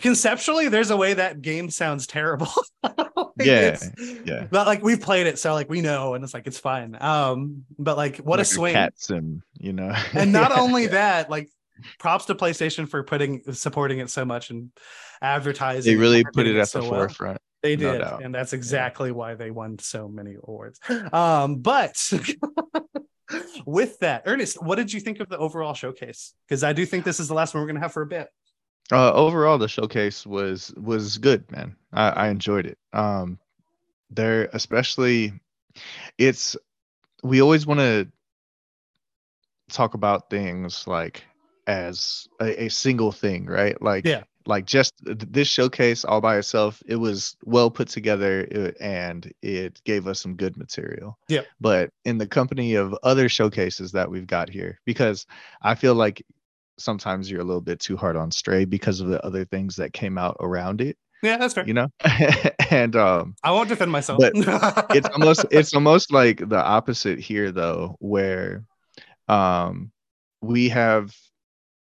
conceptually, there's a way that game sounds terrible. Yeah, yeah. But like we've played it, so like we know, and it's like it's fine. Um, but like what Like a swing! cat sim, you know. and not Yeah, only yeah. that, like props to PlayStation for putting supporting it so much and advertising. they really put it at so the well. forefront. They did, doubt. and that's exactly why they won so many awards. Um, but with that, Ernest, what did you think of the overall showcase? Because I do think this is the last one we're gonna have for a bit. Uh, overall, the showcase was was good, man. I, I enjoyed it. Um, there, especially, it's we always want to talk about things like as a, a single thing, right? Like, Yeah. like just this showcase all by itself, it was well put together and it gave us some good material. Yeah. But in the company of other showcases that we've got here, because I feel like sometimes you're a little bit too hard on Stray because of the other things that came out around it, Yeah, that's fair. you know? and um I won't defend myself. But it's almost it's almost like the opposite here though, where um we have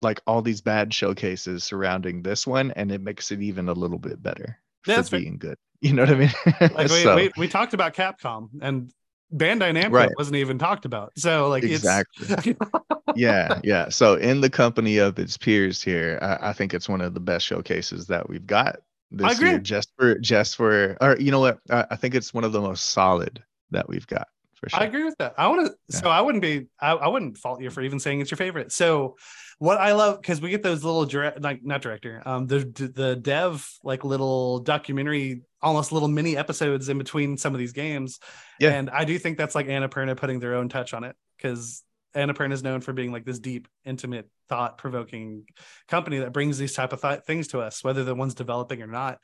like all these bad showcases surrounding this one and it makes it even a little bit better Yeah, for that's fair. being good. You know what I mean? like we, So- we, we talked about Capcom and Bandai Namco Right. wasn't even talked about. So like Exactly. yeah, yeah. So in the company of its peers here, I, I think it's one of the best showcases that we've got this year. agree. Just for just for or you know what? I, I think it's one of the most solid that we've got for sure. I agree with that. I want to. Yeah. So I wouldn't be. I, I wouldn't fault you for even saying it's your favorite. So what I love because we get those little direct, like not director, um, the the dev like little documentary, almost little mini episodes in between some of these games. Yeah. and I do think that's like Annapurna putting their own touch on it because Annapurna is known for being like this deep, intimate, thought provoking company that brings these type of th- things to us, whether the one's developing or not.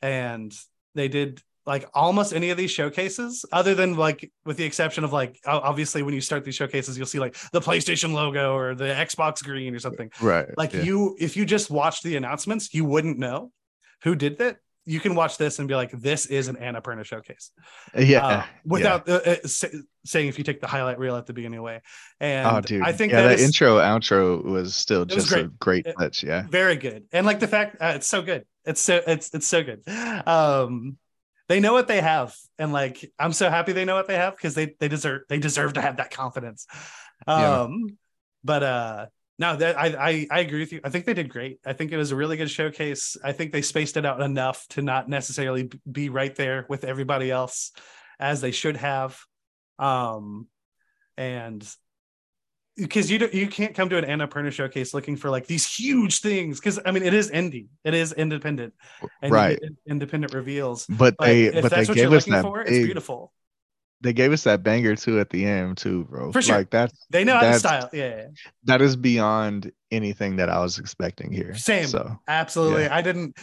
And they did like almost any of these showcases, other than like with the exception of like obviously when you start these showcases, you'll see like the PlayStation logo or the Xbox green or something. Right. Like yeah. you, if you just watch the announcements, you wouldn't know who did that. You can watch this and be like, "This is an Annapurna showcase." yeah. uh, without uh, uh, say, saying if you take the highlight reel at the beginning away. And oh, dude. I think yeah, that that is intro outro was still was just a great touch. Yeah. very good. And like the fact uh, it's so good. It's so it's it's so good. Um they know what they have and like I'm so happy they know what they have because they they deserve they deserve to have that confidence. Yeah. Um but uh no that I, I I agree with you. I think they did great. I think it was a really good showcase. I think they spaced it out enough to not necessarily be right there with everybody else as they should have. Um and because you don't, you can't come to an Annapurna showcase looking for like these huge things because I mean it is indie, it is independent, and Right. independent reveals. But they if but they that's what you're gave us looking that for, it's beautiful. They gave us that banger too at the end too, bro. For sure. Like that's They know how to style. Yeah, yeah. that is beyond anything that I was expecting here. Same. So absolutely. I didn't.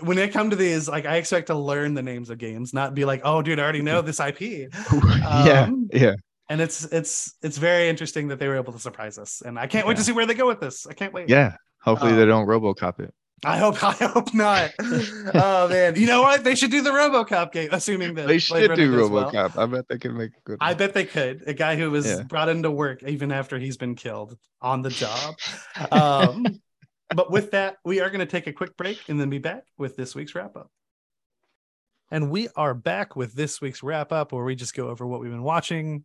When it come to these, like I expect to learn the names of games, not be like, oh, dude, I already know this IP. yeah, Um, yeah. and it's it's it's very interesting that they were able to surprise us, and I can't wait to see where they go with this. I can't wait. Yeah. Hopefully Um, they don't RoboCop it. I hope I hope not. oh man, you know what? They should do the RoboCop game, assuming that They should do does well. RoboCop. I bet they can make a good. I bet they could. A guy who was Yeah. brought into work even after he's been killed on the job. Um, but with that, we are going to take a quick break and then be back with this week's wrap up. And we are back with this week's wrap up where we just go over what we've been watching,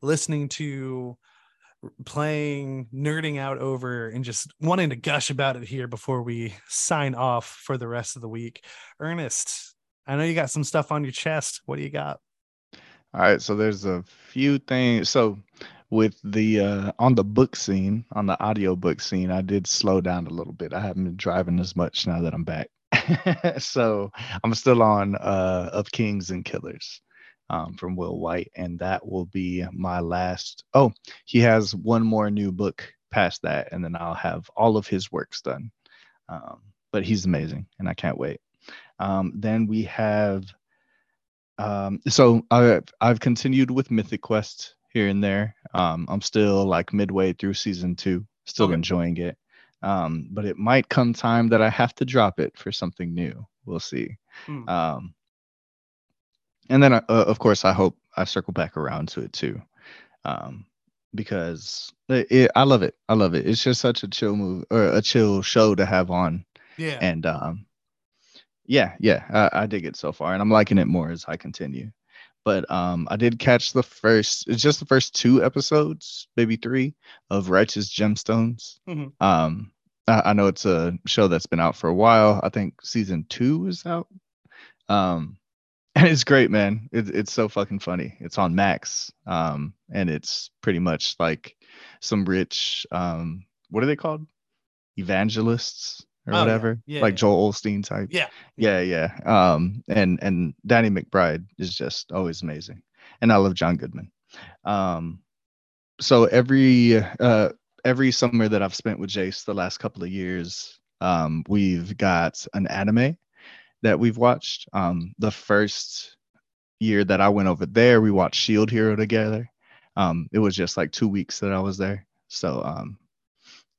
listening to, playing, nerding out over, and just wanting to gush about it here before we sign off for the rest of the week. Ernest, I know you got some stuff on your chest. What do you got? All right, so there's a few things. So with the uh on the book scene, on the audio book scene, I did slow down a little bit. I haven't been driving as much now that I'm back. so I'm still on uh of Kings and Killers um from Will Wight, and that will be my last. Oh, he has one more new book past that, and then I'll have all of his works done. Um, but he's amazing, and I can't wait. Um, then we have um, so I, I've continued with Mythic Quest here and there. Um, I'm still like midway through season two, still Okay. enjoying it. Um, but it might come time that I have to drop it for something new. We'll see. Hmm. Um, and then, uh, of course, I hope I circle back around to it too, um, because it, it, I love it. I love it. It's just such a chill move or a chill show to have on Yeah. and um yeah yeah I, I dig it so far and i'm liking it more as i continue but um i did catch the first it's just the first two episodes maybe three of righteous gemstones Mhm. um I, I know it's a show that's been out for a while i think season two is out um and it's great man. It, it's so fucking funny. It's on max um and it's pretty much like some rich um what are they called? Evangelists or Oh, whatever? Yeah, like yeah. joel Osteen type? Yeah. yeah yeah. Um and and danny mcbride is just always amazing. And i love john goodman. Um so every uh every summer that i've spent with jace the last couple of years um we've got an anime that we've watched um the first year that i went over there we watched shield hero together um it was just like two weeks that i was there so um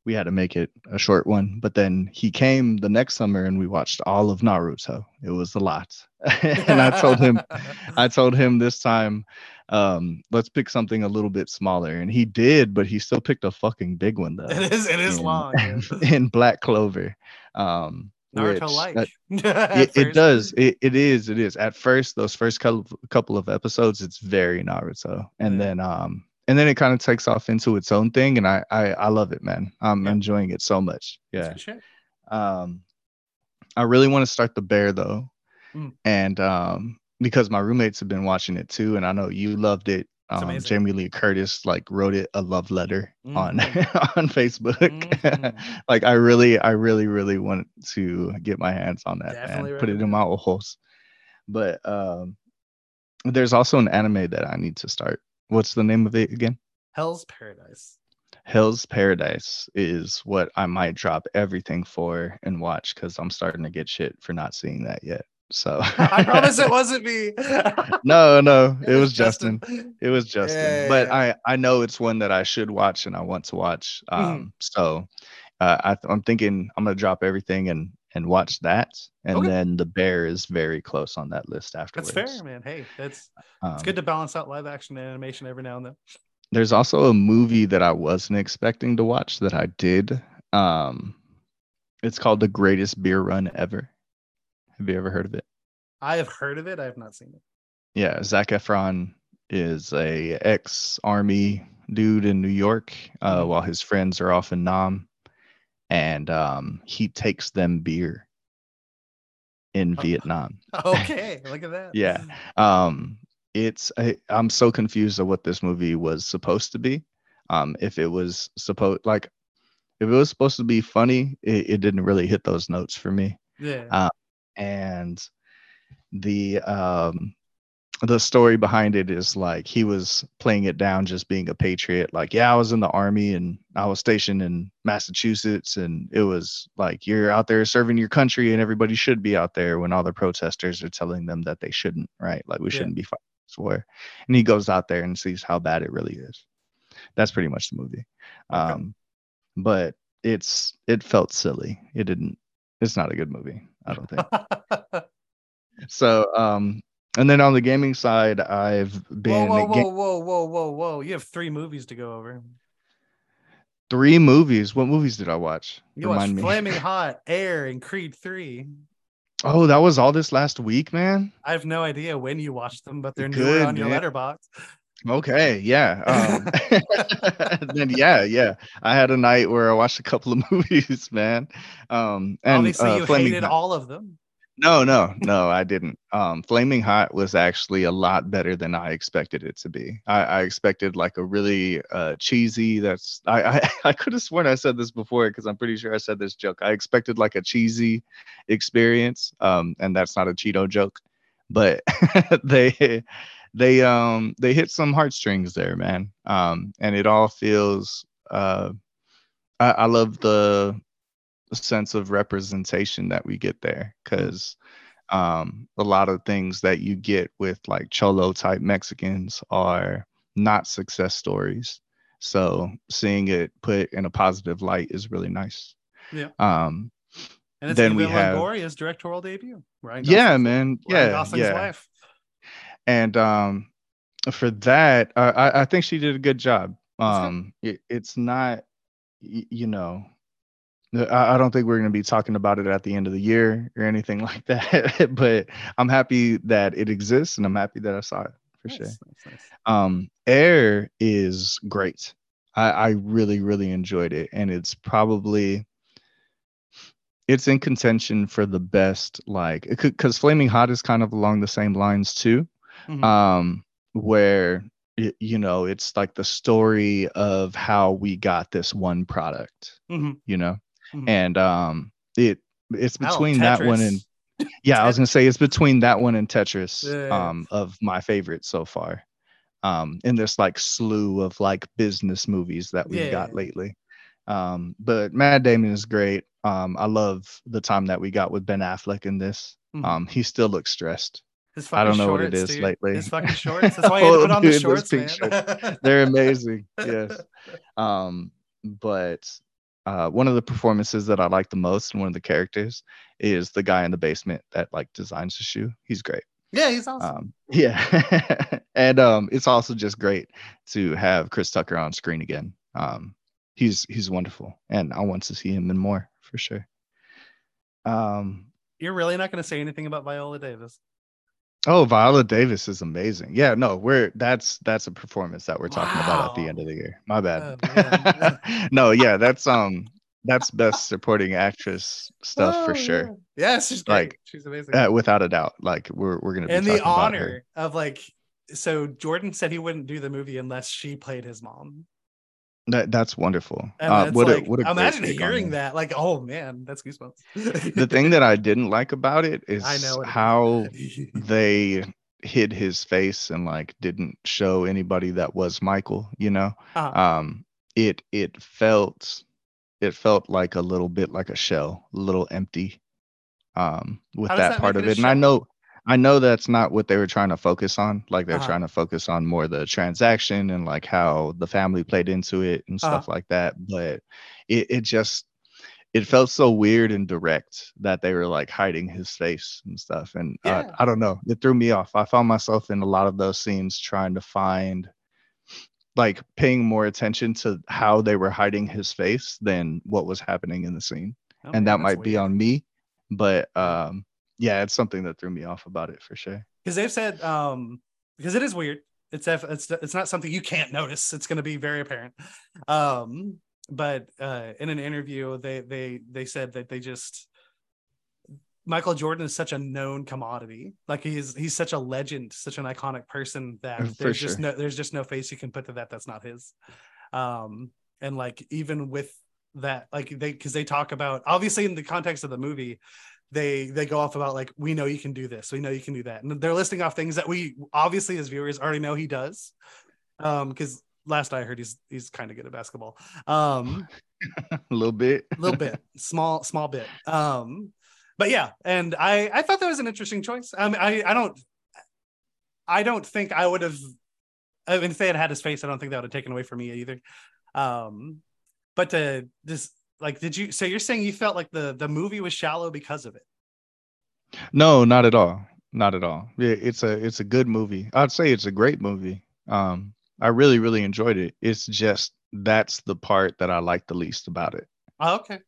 we had to make it a short one. But then he came the next summer and we watched all of Naruto. It was a lot. and I told him, I told him this time, um, let's pick something a little bit smaller. And he did, but he still picked a fucking big one though. it is it is in- long. in Black Clover. Um Naruto like. uh, it, it does. It, it is. It is. At first, those first couple couple of episodes, it's very Naruto, and Yeah. then um, and then it kind of takes off into its own thing, and I I, I love it, man. I'm Yeah. enjoying it so much. Yeah. Um, I really want to start the bear though, Mm. and um, because my roommates have been watching it too, and I know you loved it. Um. Jamie Lee Curtis like wrote it a love letter on Mhm. on Facebook. Mhm. like I really, I really, really want to get my hands on that Definitely and put it in my ojos. But um, there's also an anime that I need to start. What's the name of it again? Hell's Paradise. Hell's Paradise is what I might drop everything for and watch because I'm starting to get shit for not seeing that yet. So I promise it wasn't me. no, no, it was Justin. It was Justin. Yeah, but yeah. I I know it's one that I should watch and I want to watch. Mhm. Um, so uh, I th- I'm thinking I'm gonna drop everything and and watch that, and Okay. then the bear is very close on that list afterwards. That's fair, man. Hey, that's Um, it's good to balance out live action and animation every now and then. There's also a movie that I wasn't expecting to watch that I did. Um, it's called The Greatest Beer Run Ever. Have you ever heard of it? I have heard of it. I have not seen it. Yeah, Zac Efron is a ex-army dude in New York, uh, Mhm. while his friends are off in Nam, and um, he takes them beer in Oh. Vietnam. Okay, look at that. Yeah. Um, it's I, I'm so confused of what this movie was supposed to be. Um, if it was supposed like if it was supposed to be funny, it, it didn't really hit those notes for me. Yeah. Uh, and the um the story behind it is like he was playing it down just being a patriot like yeah i was in the army and i was stationed in massachusetts and it was like you're out there serving your country and everybody should be out there when all the protesters are telling them that they shouldn't right like we Yeah. shouldn't be fighting for, and he goes out there and sees how bad it really is. That's pretty much the movie. Okay. Um, but it's it felt silly. It didn't. It's not a good movie. I don't think. so um, and then on the gaming side, I've whoa, been whoa, ga- whoa, whoa, whoa, whoa, whoa! You have three movies to go over. three movies. What movies did I watch? You watched me. Flaming Hot, Air, and Creed Three. Oh, that was all this last week, man. I have no idea when you watched them, but they're newer Good, on your Letterboxd. Okay, yeah. Um, then yeah, yeah. I had a night where I watched a couple of movies, man. Um, and Obviously, uh, you Flaming hated Hot- all of them. No, no, no, I didn't. Um, Flaming Hot was actually a lot better than I expected it to be. I, I expected like a really uh, cheesy. That's I I, I could have sworn I said this before because I'm pretty sure I said this joke. I expected like a cheesy experience, um, and that's not a Cheeto joke, but they they um they hit some heartstrings there, man. Um, and it all feels. Uh, I, I love the sense of representation that we get there because um, a lot of things that you get with like cholo type Mexicans are not success stories. So seeing it put in a positive light is really nice. Yeah. Um, And it's Then we have- Longoria's directorial debut. Ryan yeah, man. Ryan Yeah, Gosling's yeah. wife. And um for that uh, I, I think she did a good job. Um it, it's not you know I, I don't think we're going to be talking about it at the end of the year or anything like that but i'm happy that it exists and i'm happy that i saw it for Nice, sure. nice, nice. um air is great. I, I really really enjoyed it and it's probably it's in contention for the best like because flaming hot is kind of along the same lines too Mhm. um where you know it's like the story of how we got this one product Mhm. you know? Mhm. and um it it's Oh, between that one and yeah i was gonna say it's between that one and tetris Yeah, um of my favorites so far. Um in this like slew of like business movies that we've Yeah, got lately. Um but Matt Damon is great. Um i love the time that we got with ben affleck in this. Mhm. um he still looks stressed I don't fucking know what it is dude. lately. His fucking shorts. That's why you had to Oh, put on the dude, those shorts, man. they're amazing yes um but uh one of the performances that i like the most and one of the characters is the guy in the basement that like designs the shoe he's great yeah, he's awesome. um yeah and um it's also just great to have chris tucker on screen again um he's he's wonderful and i want to see him in more for sure um You're really not going to say anything about Viola Davis. Oh viola davis is amazing yeah no we're that's that's a performance that we're talking about at the end of the year my bad Oh, no yeah that's um that's best supporting actress stuff for Oh, sure Yeah. Yes, she's great. Like, she's amazing. uh, without a doubt like we're, we're gonna be and the talking about her. honor of like, so Jordan said he wouldn't do the movie unless she played his mom. That, that's wonderful uh, that's what like, a what a imagine hearing that. Like, oh man, that's goosebumps. the thing that I didn't like about it is I know what it is. how they hid his face and like didn't show anybody that was Michael, you know. Uh-huh. Um it it felt it felt like a little bit like a shell, a little empty um with that, that part of it. And I know I know that's not what they were trying to focus on. Like they're Uh-huh. trying to focus on more the transaction and like how the family played into it and Uh-huh. stuff like that. But it, it just it felt so weird and direct that they were like hiding his face and stuff. And uh, Yeah. I don't know, it threw me off. I found myself in a lot of those scenes trying to find like paying more attention to how they were hiding his face than what was happening in the scene. Oh, and man, that might be on me, but um yeah, it's something that threw me off about it for sure. because they've said um because it is weird. It's it's it's not something you can't notice. It's going to be very apparent. Um but uh in an interview they they they said that they just Michael Jordan is such a known commodity. Like he's he's such a legend such an iconic person that For there's just no there's just no face you can put to that that's not his. Um and like even with that like they because they talk about obviously in the context of the movie they they go off about like we know you can do this we know you can do that and they're listing off things that we obviously as viewers already know he does um because last i heard he's he's kind of good at basketball um a little bit. a little bit small small bit um but yeah and i i thought that was an interesting choice i mean i i don't I don't think I would have. I mean, if they had had his face, I don't think that would have taken away from me either. Um, but to just like, did you? So you're saying you felt like the the movie was shallow because of it? No, not at all. Not at all. It's a it's a good movie. I'd say it's a great movie. Um, I really really enjoyed it. It's just that's the part that I like the least about it. Oh, okay.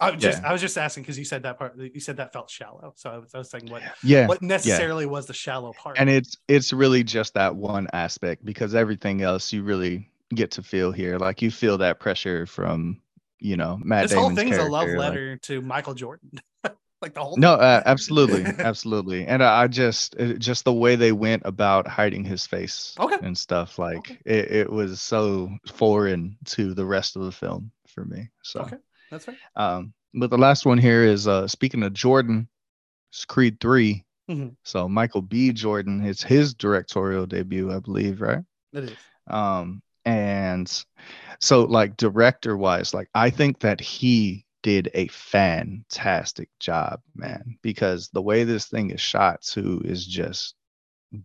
I was just Yeah. I was just asking because you said that part. You said that felt shallow, so I was, I was saying what Yeah, what necessarily was the shallow part. and it's it's really just that one aspect because everything else you really get to feel here. Like you feel that pressure from you know Matt this whole Damon's thing's a love character, like- letter to Michael Jordan. like the whole no, uh, absolutely, absolutely, and I, I just just the way they went about hiding his face Okay. and stuff like Okay. it, it was so foreign to the rest of the film for me. So, Okay. That's right. um, but the last one here is uh, speaking of Jordan, it's Creed 3 Mhm. So Michael B. Jordan, it's his directorial debut, I believe, right? It is. um and so like director wise like i think that he did a fantastic job man because the way this thing is shot too is just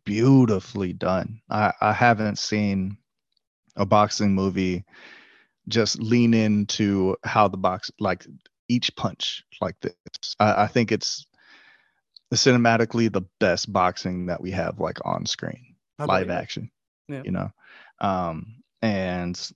beautifully done i i haven't seen a boxing movie just lean into how the box like each punch like this i, I think it's cinematically the best boxing that we have like on screen I live it. action Yeah. you know um and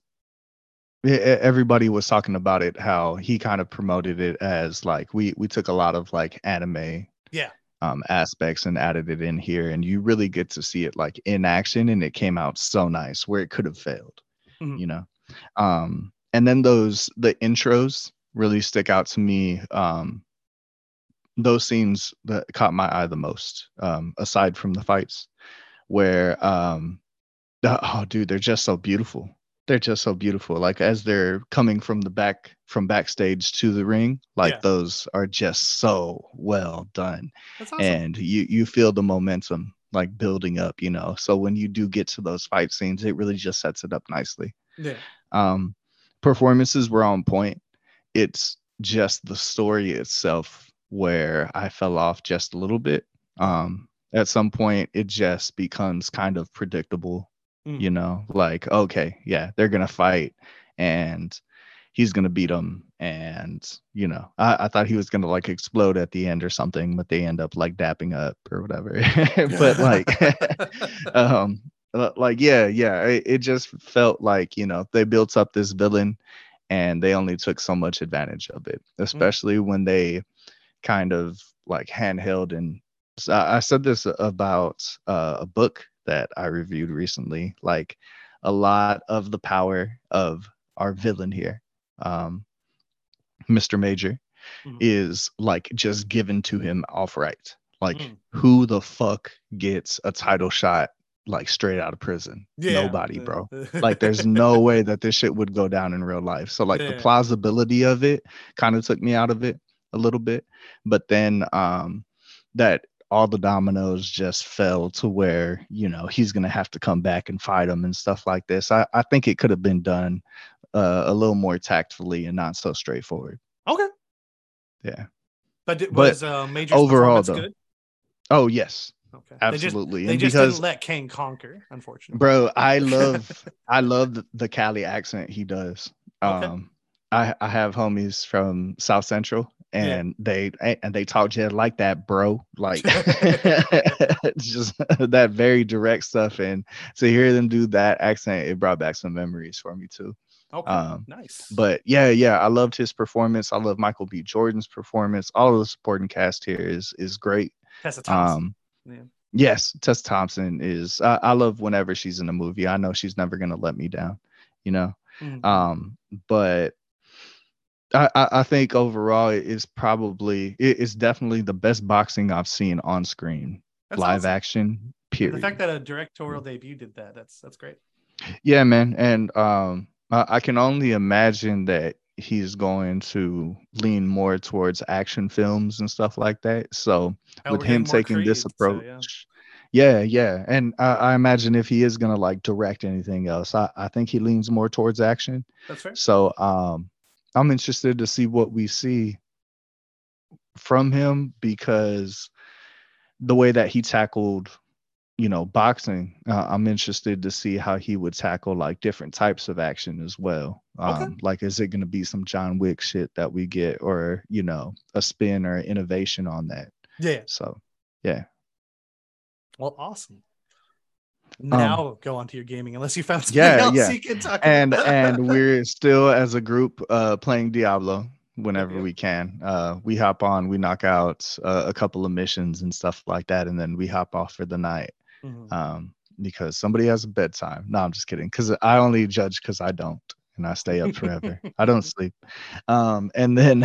everybody was talking about it how he kind of promoted it as like we we took a lot of like anime Yeah. um aspects and added it in here and you really get to see it like in action and it came out so nice where it could have failed Mhm. you know um and then those the intros really stick out to me um those scenes that caught my eye the most um aside from the fights where um oh dude they're just so beautiful. They're just so beautiful. Like as they're coming from the back from backstage to the ring like Yeah. those are just so well done. Awesome. and you you feel the momentum like building up you know? So when you do get to those fight scenes it really just sets it up nicely. Yeah. um performances were on point. It's just the story itself where i fell off just a little bit. Um at some point it just becomes kind of predictable Mm. you know like okay yeah they're gonna fight and he's gonna beat them and you know I, I thought he was gonna like explode at the end or something but they end up like dapping up or whatever. But like um uh, like yeah yeah it, it just felt like you know they built up this villain and they only took so much advantage of it especially when they kind of like handheld and I said this about uh, a book that I reviewed recently. Like a lot of the power of our villain here, um, Mr. Major, Mhm. is like just given to him outright. Like Mm. who the fuck gets a title shot like straight out of prison? Yeah. Nobody, bro like there's no way that this shit would go down in real life so like the plausibility of it kind of took me out of it a little bit but then um that all the dominoes just fell to where you know he's gonna have to come back and fight him and stuff like this i, I think it could have been done uh, a little more tactfully and not so straightforward okay. yeah But it But was uh, major overall, though, good? oh yes Okay. absolutely They just, they just because didn't let Kang conquer, unfortunately. bro i love i love the, the cali accent he does Okay. um i i have homies from south central Yeah. and they and they talk to just like that bro like just that very direct stuff and to hear them do that accent it brought back some memories for me too Okay. um, nice. but yeah yeah i loved his performance i love michael b jordan's performance all of the supporting cast here is is great Tessa Thompson. um Yeah. yes tess thompson is I, I love whenever she's in a movie i know she's never gonna let me down you know Mhm. um but I, I think overall it is probably it is definitely the best boxing I've seen on screen, That's live awesome. action. Period. The fact that a directorial debut did that, that's that's great. yeah, man, and um, I, I can only imagine that he's going to lean more towards action films and stuff like that. So Hell, with him taking this Creed, so, approach. yeah. yeah. yeah, and I, I imagine if he is gonna like direct anything else, I, I think he leans more towards action. That's fair. So um I'm interested to see what we see from him because the way that he tackled you know, boxing, uh, I'm interested to see how he would tackle like different types of action as well. Um, Okay. Like, is it going to be some John Wick shit that we get, or you know, a spin or innovation on that? Yeah. So, yeah. Well, awesome. Now go on to your gaming, unless you found something Um, Yeah, else yeah. you can talk and and we're still as a group uh playing Diablo whenever Okay. we can. Uh we hop on, we knock out uh, a couple of missions and stuff like that and then we hop off for the night Mhm. um because somebody has a bedtime. No, I'm just kidding cuz I only judge cuz I don't and I stay up forever. I don't sleep. Um and then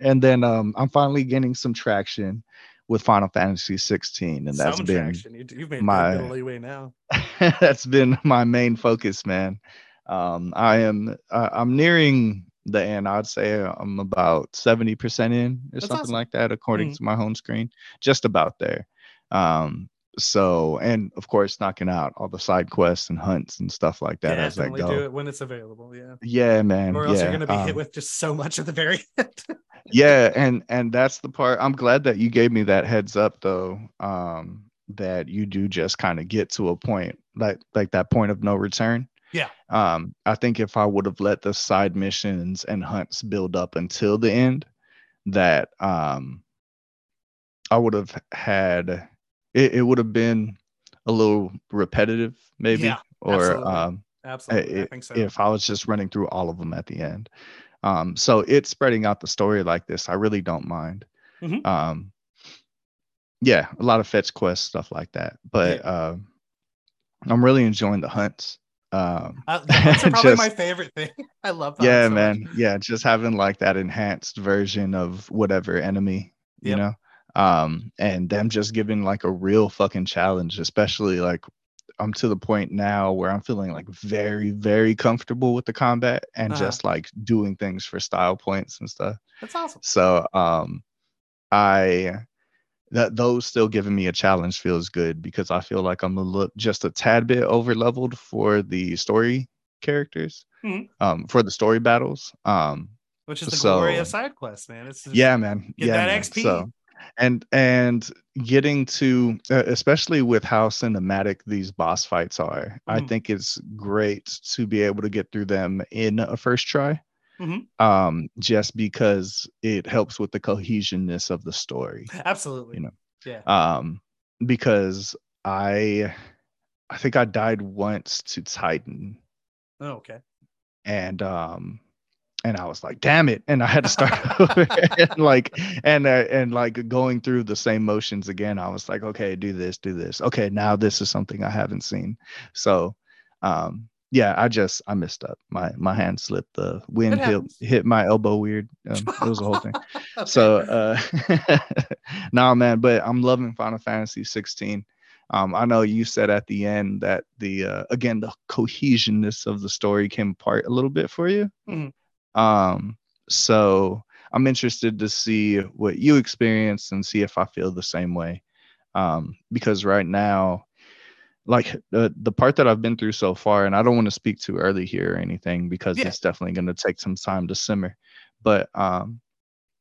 and then um I'm finally getting some traction with Final Fantasy 16 and that's Some been traction. You, you've made my- leeway now. that's been my main focus man um i am uh, i'm nearing the end i'd say i'm about 70% in or That's something awesome. like that according Mhm. to my home screen just about there um so and of course knocking out all the side quests and hunts and stuff like that as i Definitely go do it when it's available. Yeah. yeah man Or else yeah you're going to be hit um, with just so much at the very end. yeah and and that's the part i'm glad that you gave me that heads up though um that you do just kind of get to a point like like that point of no return Yeah. um i think if i would have let the side missions and hunts build up until the end that um i would have had it, it would have been a little repetitive maybe Yeah, or absolutely. um Absolutely. I i- think so. if I was just running through all of them at the end. Um, so it's spreading out the story like this. I really don't mind. Mhm. Um, yeah, a lot of fetch quests stuff like that. But um, I'm really enjoying the hunts. Um, Uh, are probably just- my favorite thing. I love the yeah, so much. man. Yeah, just having like that enhanced version of whatever enemy, you know. Um, and them just giving like a real fucking challenge, especially like I'm to the point now where I'm feeling like very, very comfortable with the combat and Uh-huh. just like doing things for style points and stuff. That's awesome. So um I that those still giving me a challenge feels good because I feel like I'm a little just a tad bit over leveled for the story characters. Mhm. Um for the story battles. Um Which is the glory of side quests, man. It's just, yeah, man. get yeah, that man. XP. So and and getting to uh, especially with how cinematic these boss fights are, I Mhm. think it's great to be able to get through them in a first try. Mhm. Um, just because it helps with the cohesionness of the story. Absolutely. You know, yeah. Um, because I I think I died once to Titan oh, okay. and um and I was like, damn it. And I had to start over and like and uh, and like going through the same motions again. I was like, okay, do this, do this. Okay, now this is something I haven't seen. So um yeah, I just I messed up. My my hand slipped. The wind hit, hit my elbow weird. Um, it was a whole thing. Okay. So uh nah man, but I'm loving Final Fantasy 16. Um, I know you said at the end that the uh, again the cohesionness of the story came apart a little bit for you. Mhm. Um, so I'm interested to see what you experience and see if I feel the same way. Um, because right now, like the the part that I've been through so far, and I don't want to speak too early here or anything because Yeah. it's definitely going to take some time to simmer. But um,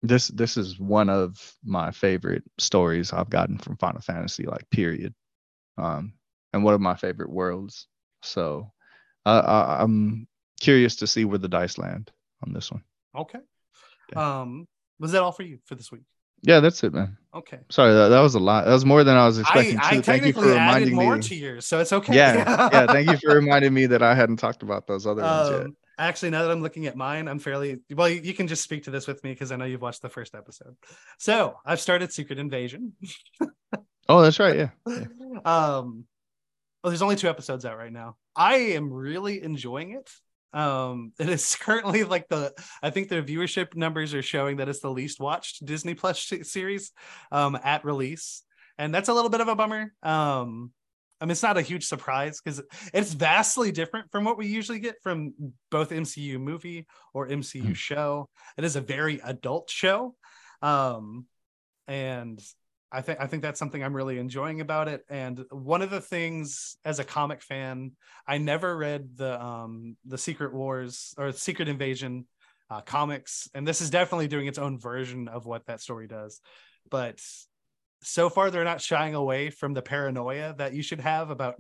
this this is one of my favorite stories I've gotten from Final Fantasy, like period. Um, and one of my favorite worlds. So uh, I, I'm curious to see where the dice land on this one. okay. Yeah. Um, was that all for you for this week? Yeah, that's it, man. Okay. Sorry, that, that was a lot. That was more than I was expecting. I too. Thank you for reminding more me. to yours, so it's okay. Yeah, yeah. Thank you for reminding me that I hadn't talked about those other ones yet. Um, actually, now that I'm looking at mine, I'm fairly well. You, you can just speak to this with me because I know you've watched the first episode. So I've started Secret Invasion. Oh, that's right. Yeah. um, well, there's only two episodes out right now. I am really enjoying it. Um, it is currently like the I think the viewership numbers are showing that it's the least watched Disney Plus sh- series um at release, and that's a little bit of a bummer. Um, I mean, it's not a huge surprise because it's vastly different from what we usually get from both MCU movie or MCU Hmm. show. It is a very adult show. Um, and I think I think that's something I'm really enjoying about it. And one of the things as a comic fan, I never read the um the Secret Wars or Secret Invasion uh, comics, and this is definitely doing its own version of what that story does. But so far they're not shying away from the paranoia that you should have about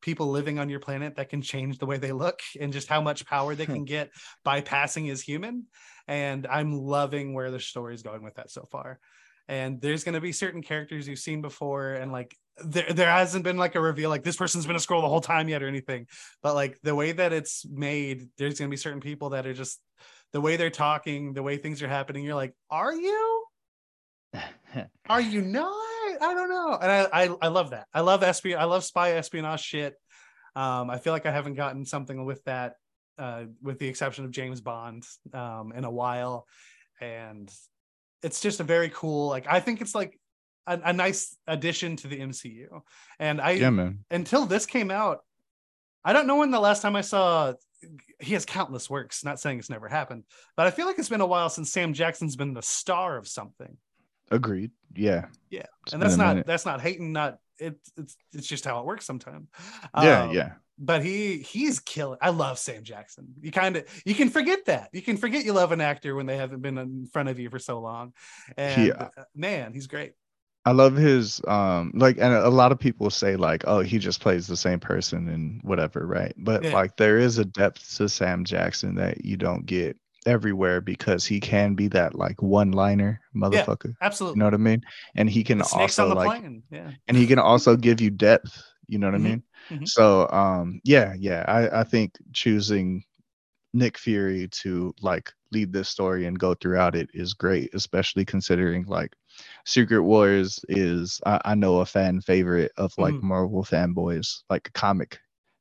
people living on your planet that can change the way they look and just how much power they can get by passing as human. And I'm loving where the story's going with that so far. And there's going to be certain characters you've seen before, and like there, there hasn't been like a reveal like this person's been a Skrull the whole time yet or anything. But like the way that it's made, there's going to be certain people that are just the way they're talking, the way things are happening. You're like, are you? Are you not? I don't know. And I, I, I love that. I love espionage. I love spy espionage shit. Um, I feel like I haven't gotten something with that, uh, with the exception of James Bond, um, in a while. And it's just a very cool, like, I think it's like a, a nice addition to the MCU. And I, yeah, man. until this came out, I don't know when the last time I saw he has countless works, not saying it's never happened, but I feel like it's been a while since Sam Jackson's been the star of something. Agreed. Yeah. Yeah. It's and that's not minute. that's not hating, not it, it's it's just how it works sometimes. Yeah, um, yeah. But he he's killing. I love Sam Jackson. You kind of you can forget that. You can forget you love an actor when they haven't been in front of you for so long. And yeah. Uh, man, he's great. I love his um like and a lot of people say like oh he just plays the same person and whatever right but yeah. like there is a depth to Sam Jackson that you don't get everywhere because he can be that like one liner motherfucker. Yeah, absolutely. You know what I mean? And he can also like yeah. and he can also give you depth, you know what mm-hmm. I mean? Mm-hmm. So um yeah, yeah. I, I think choosing Nick Fury to like lead this story and go throughout it is great, especially considering like Secret Wars is I, I know a fan favorite of like mm-hmm. Marvel fanboys, like comic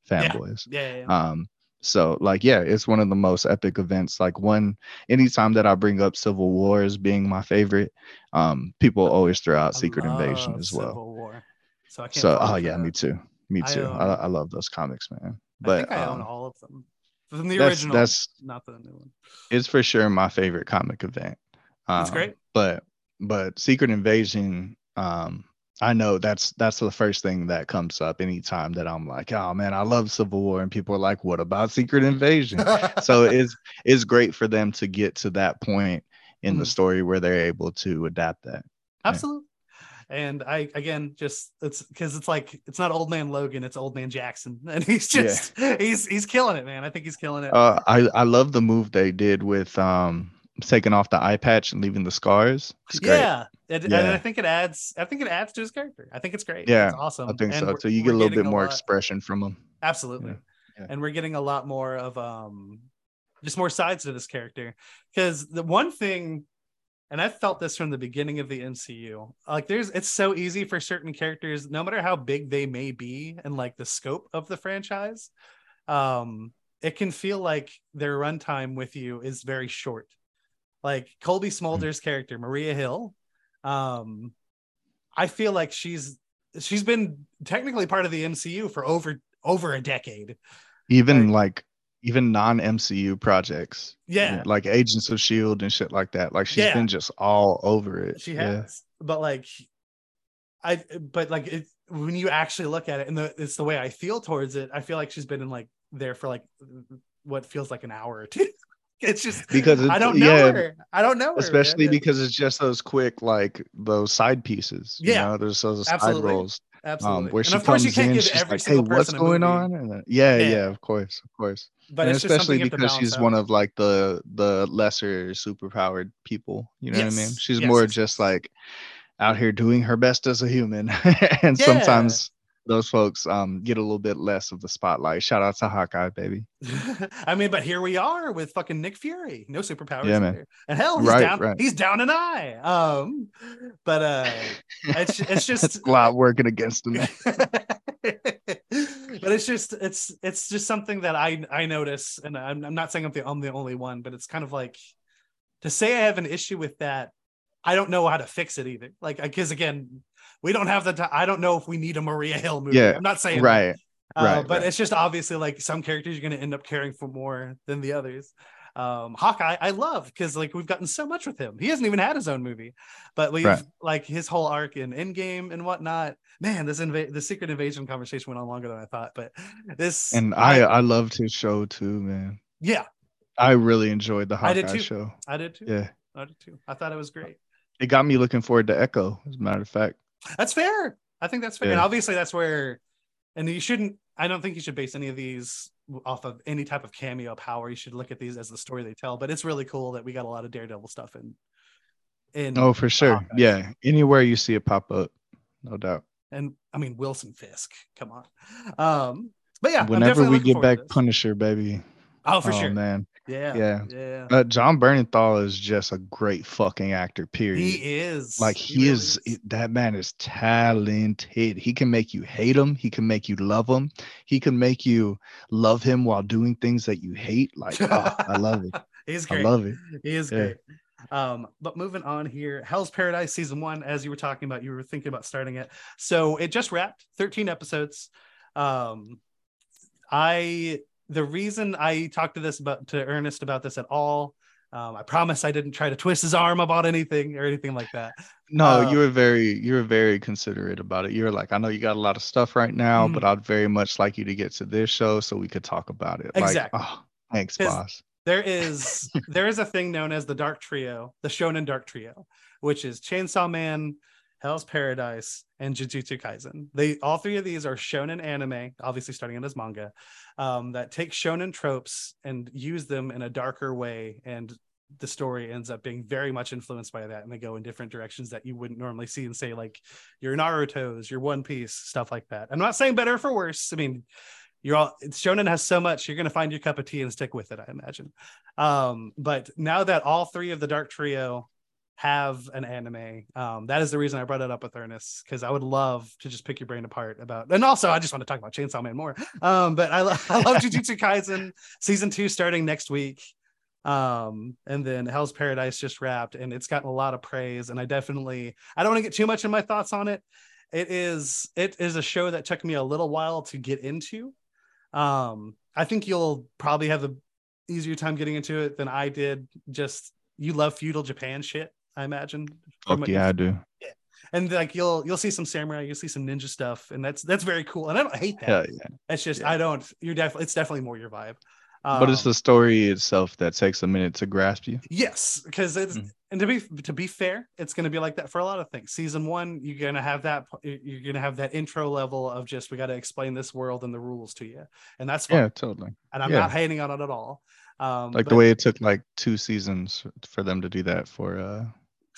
fanboys. Yeah. Yeah, yeah. Um so like yeah, it's one of the most epic events. Like one anytime that I bring up Civil War as being my favorite, um, people always throw out Secret Invasion as well. War. So I can't So oh yeah, that. me too. Me too. I, I, I, love those comics, man. But I, I um, own all of them. From the that's, original, that's not the new one. It's for sure my favorite comic event. That's um, great. But but Secret Invasion, um, I know that's that's the first thing that comes up anytime that I'm like, oh man, I love Civil War, and people are like, what about Secret Invasion? so it's it's great for them to get to that point in mm-hmm. the story where they're able to adapt that. Absolutely. And I again just it's because it's like it's not old man Logan, it's old man Jackson, and he's just yeah. he's he's killing it, man. I think he's killing it. Uh, I I love the move they did with um taking off the eye patch and leaving the scars. Yeah, it, yeah. and I think it adds. I think it adds to his character. I think it's great. Yeah, it's awesome. I think and so. So you get a little bit more expression from him. Absolutely. Yeah. and we're getting a lot more of um, just more sides to this character. Because the one thing, and I felt this from the beginning of the MCU, like there's, it's so easy for certain characters, no matter how big they may be, and like the scope of the franchise, um, it can feel like their runtime with you is very short like Cobie hmm. Smulders' mm-hmm. character, Maria Hill. Um, I feel like she's she's been technically part of the MCU for over over a decade. Even like, like even non MCU projects. Yeah. Like Agents of Shield and shit like that. Like she's yeah. been just all over it. She has. Yeah. But like I but like it, when you actually look at it and the it's the way I feel towards it, I feel like she's been in like there for like what feels like an hour or two. It's just because I don't know yeah, her. I don't know her, especially man. because it's just those quick like those side pieces. Yeah, you know, there's those Absolutely. side rolls. Um, Absolutely. Um, where and she comes in, she's like, "Hey, what's going on?" And then, yeah, yeah, yeah, of course, of course. But and especially because she's out. one of like the the lesser superpowered people. You know yes. what I mean? She's yes, more just like out here doing her best as a human, and yeah. sometimes those folks um get a little bit less of the spotlight. Shout out to Hawkeye, baby. I mean, but here we are with fucking Nick Fury, no superpowers. Yeah, man. And hell, he's right, down. Right. He's down an eye. Um, but uh, it's it's just a lot working against him. but it's just it's it's just something that I I notice, and I'm I'm not saying I'm the I'm the only one, but it's kind of like to say I have an issue with that. I don't know how to fix it either. Like, because again, we don't have the time. I don't know if we need a Maria Hill movie. Yeah, I'm not saying right. Uh, right, but right. it's just obviously like some characters you're going to end up caring for more than the others. Um, Hawkeye, I love because like we've gotten so much with him. He hasn't even had his own movie, but we've right. like his whole arc in Endgame and whatnot. Man, this inv- the Secret Invasion conversation went on longer than I thought, but this and I I, I loved his show too, man. Yeah, I really enjoyed the Hawkeye I did too. show. I did too. Yeah, I did too. I thought it was great. It got me looking forward to Echo, as a matter of fact. That's fair. I think that's fair. Yeah. And obviously that's where and you shouldn't I don't think you should base any of these off of any type of cameo power. You should look at these as the story they tell. But it's really cool that we got a lot of Daredevil stuff in in Oh, for sure. Hawkeye. Yeah. Anywhere you see it pop up, no doubt. and I mean Wilson Fisk. Come on. Um but yeah, Whenever we get back. Punisher, baby. Oh, for oh, sure. man. Yeah. Yeah. Yeah. Uh, Jon Bernthal is just a great fucking actor, period. He is like he, really is, that man is talented. He can make you hate him. He can make you love him. He can make you love him while doing things that you hate. Like, oh, I love it. He's great. I love it. He is Yeah. great. Um, but moving on here, Hell's Paradise season one, as you were talking about, you were thinking about starting it. So it just wrapped 13 episodes. Um, I the reason I talked to this about to Ernest about this at all. Um, I promise I didn't try to twist his arm about anything or anything like that. No, Uh, you were very, you were very considerate about it. You were like, I know you got a lot of stuff right now, Mhm. but I'd very much like you to get to this show so we could talk about it. Exactly. Like, oh, thanks, boss. There is there is a thing known as the Dark Trio, the Shonen Dark Trio, which is Chainsaw Man, Hell's Paradise, and Jujutsu Kaisen. They all three of these are shonen anime, obviously starting out as manga, um, that take shonen tropes and use them in a darker way, and the story ends up being very much influenced by that, and they go in different directions that you wouldn't normally see and say like your Naruto's, your One Piece, stuff like that. I'm not saying better for worse. I mean, you're all shonen has so much you're going to find your cup of tea and stick with it i imagine um but now that all three of the dark trio have an anime um that is the reason i brought it up with ernest because i would love to just pick your brain apart about and also i just want to talk about chainsaw man more um but i, lo- I love jujutsu kaisen season two starting next week um and then hell's paradise just wrapped and it's gotten a lot of praise and i definitely i don't want to get too much in my thoughts on it. It is it is a show that took me a little while to get into um i think you'll probably have a easier time getting into it than i did just you love feudal japan shit i imagine Fuck yeah, I do. and like you'll you'll see some samurai you'll see some ninja stuff and that's that's very cool and i don't hate that Hell yeah. it's just Yeah. i don't you're definitely it's definitely more your vibe but it's Um, the story itself that takes a minute to grasp you. Yes, because it's Mm. and to be to be fair, it's going to be like that for a lot of things. Season one, you're going to have that you're going to have that intro level of just we got to explain this world and the rules to you, and that's fine. Yeah, totally. and I'm yeah. not hating on it at all. Um, Like but the way it took like two seasons for them to do that for uh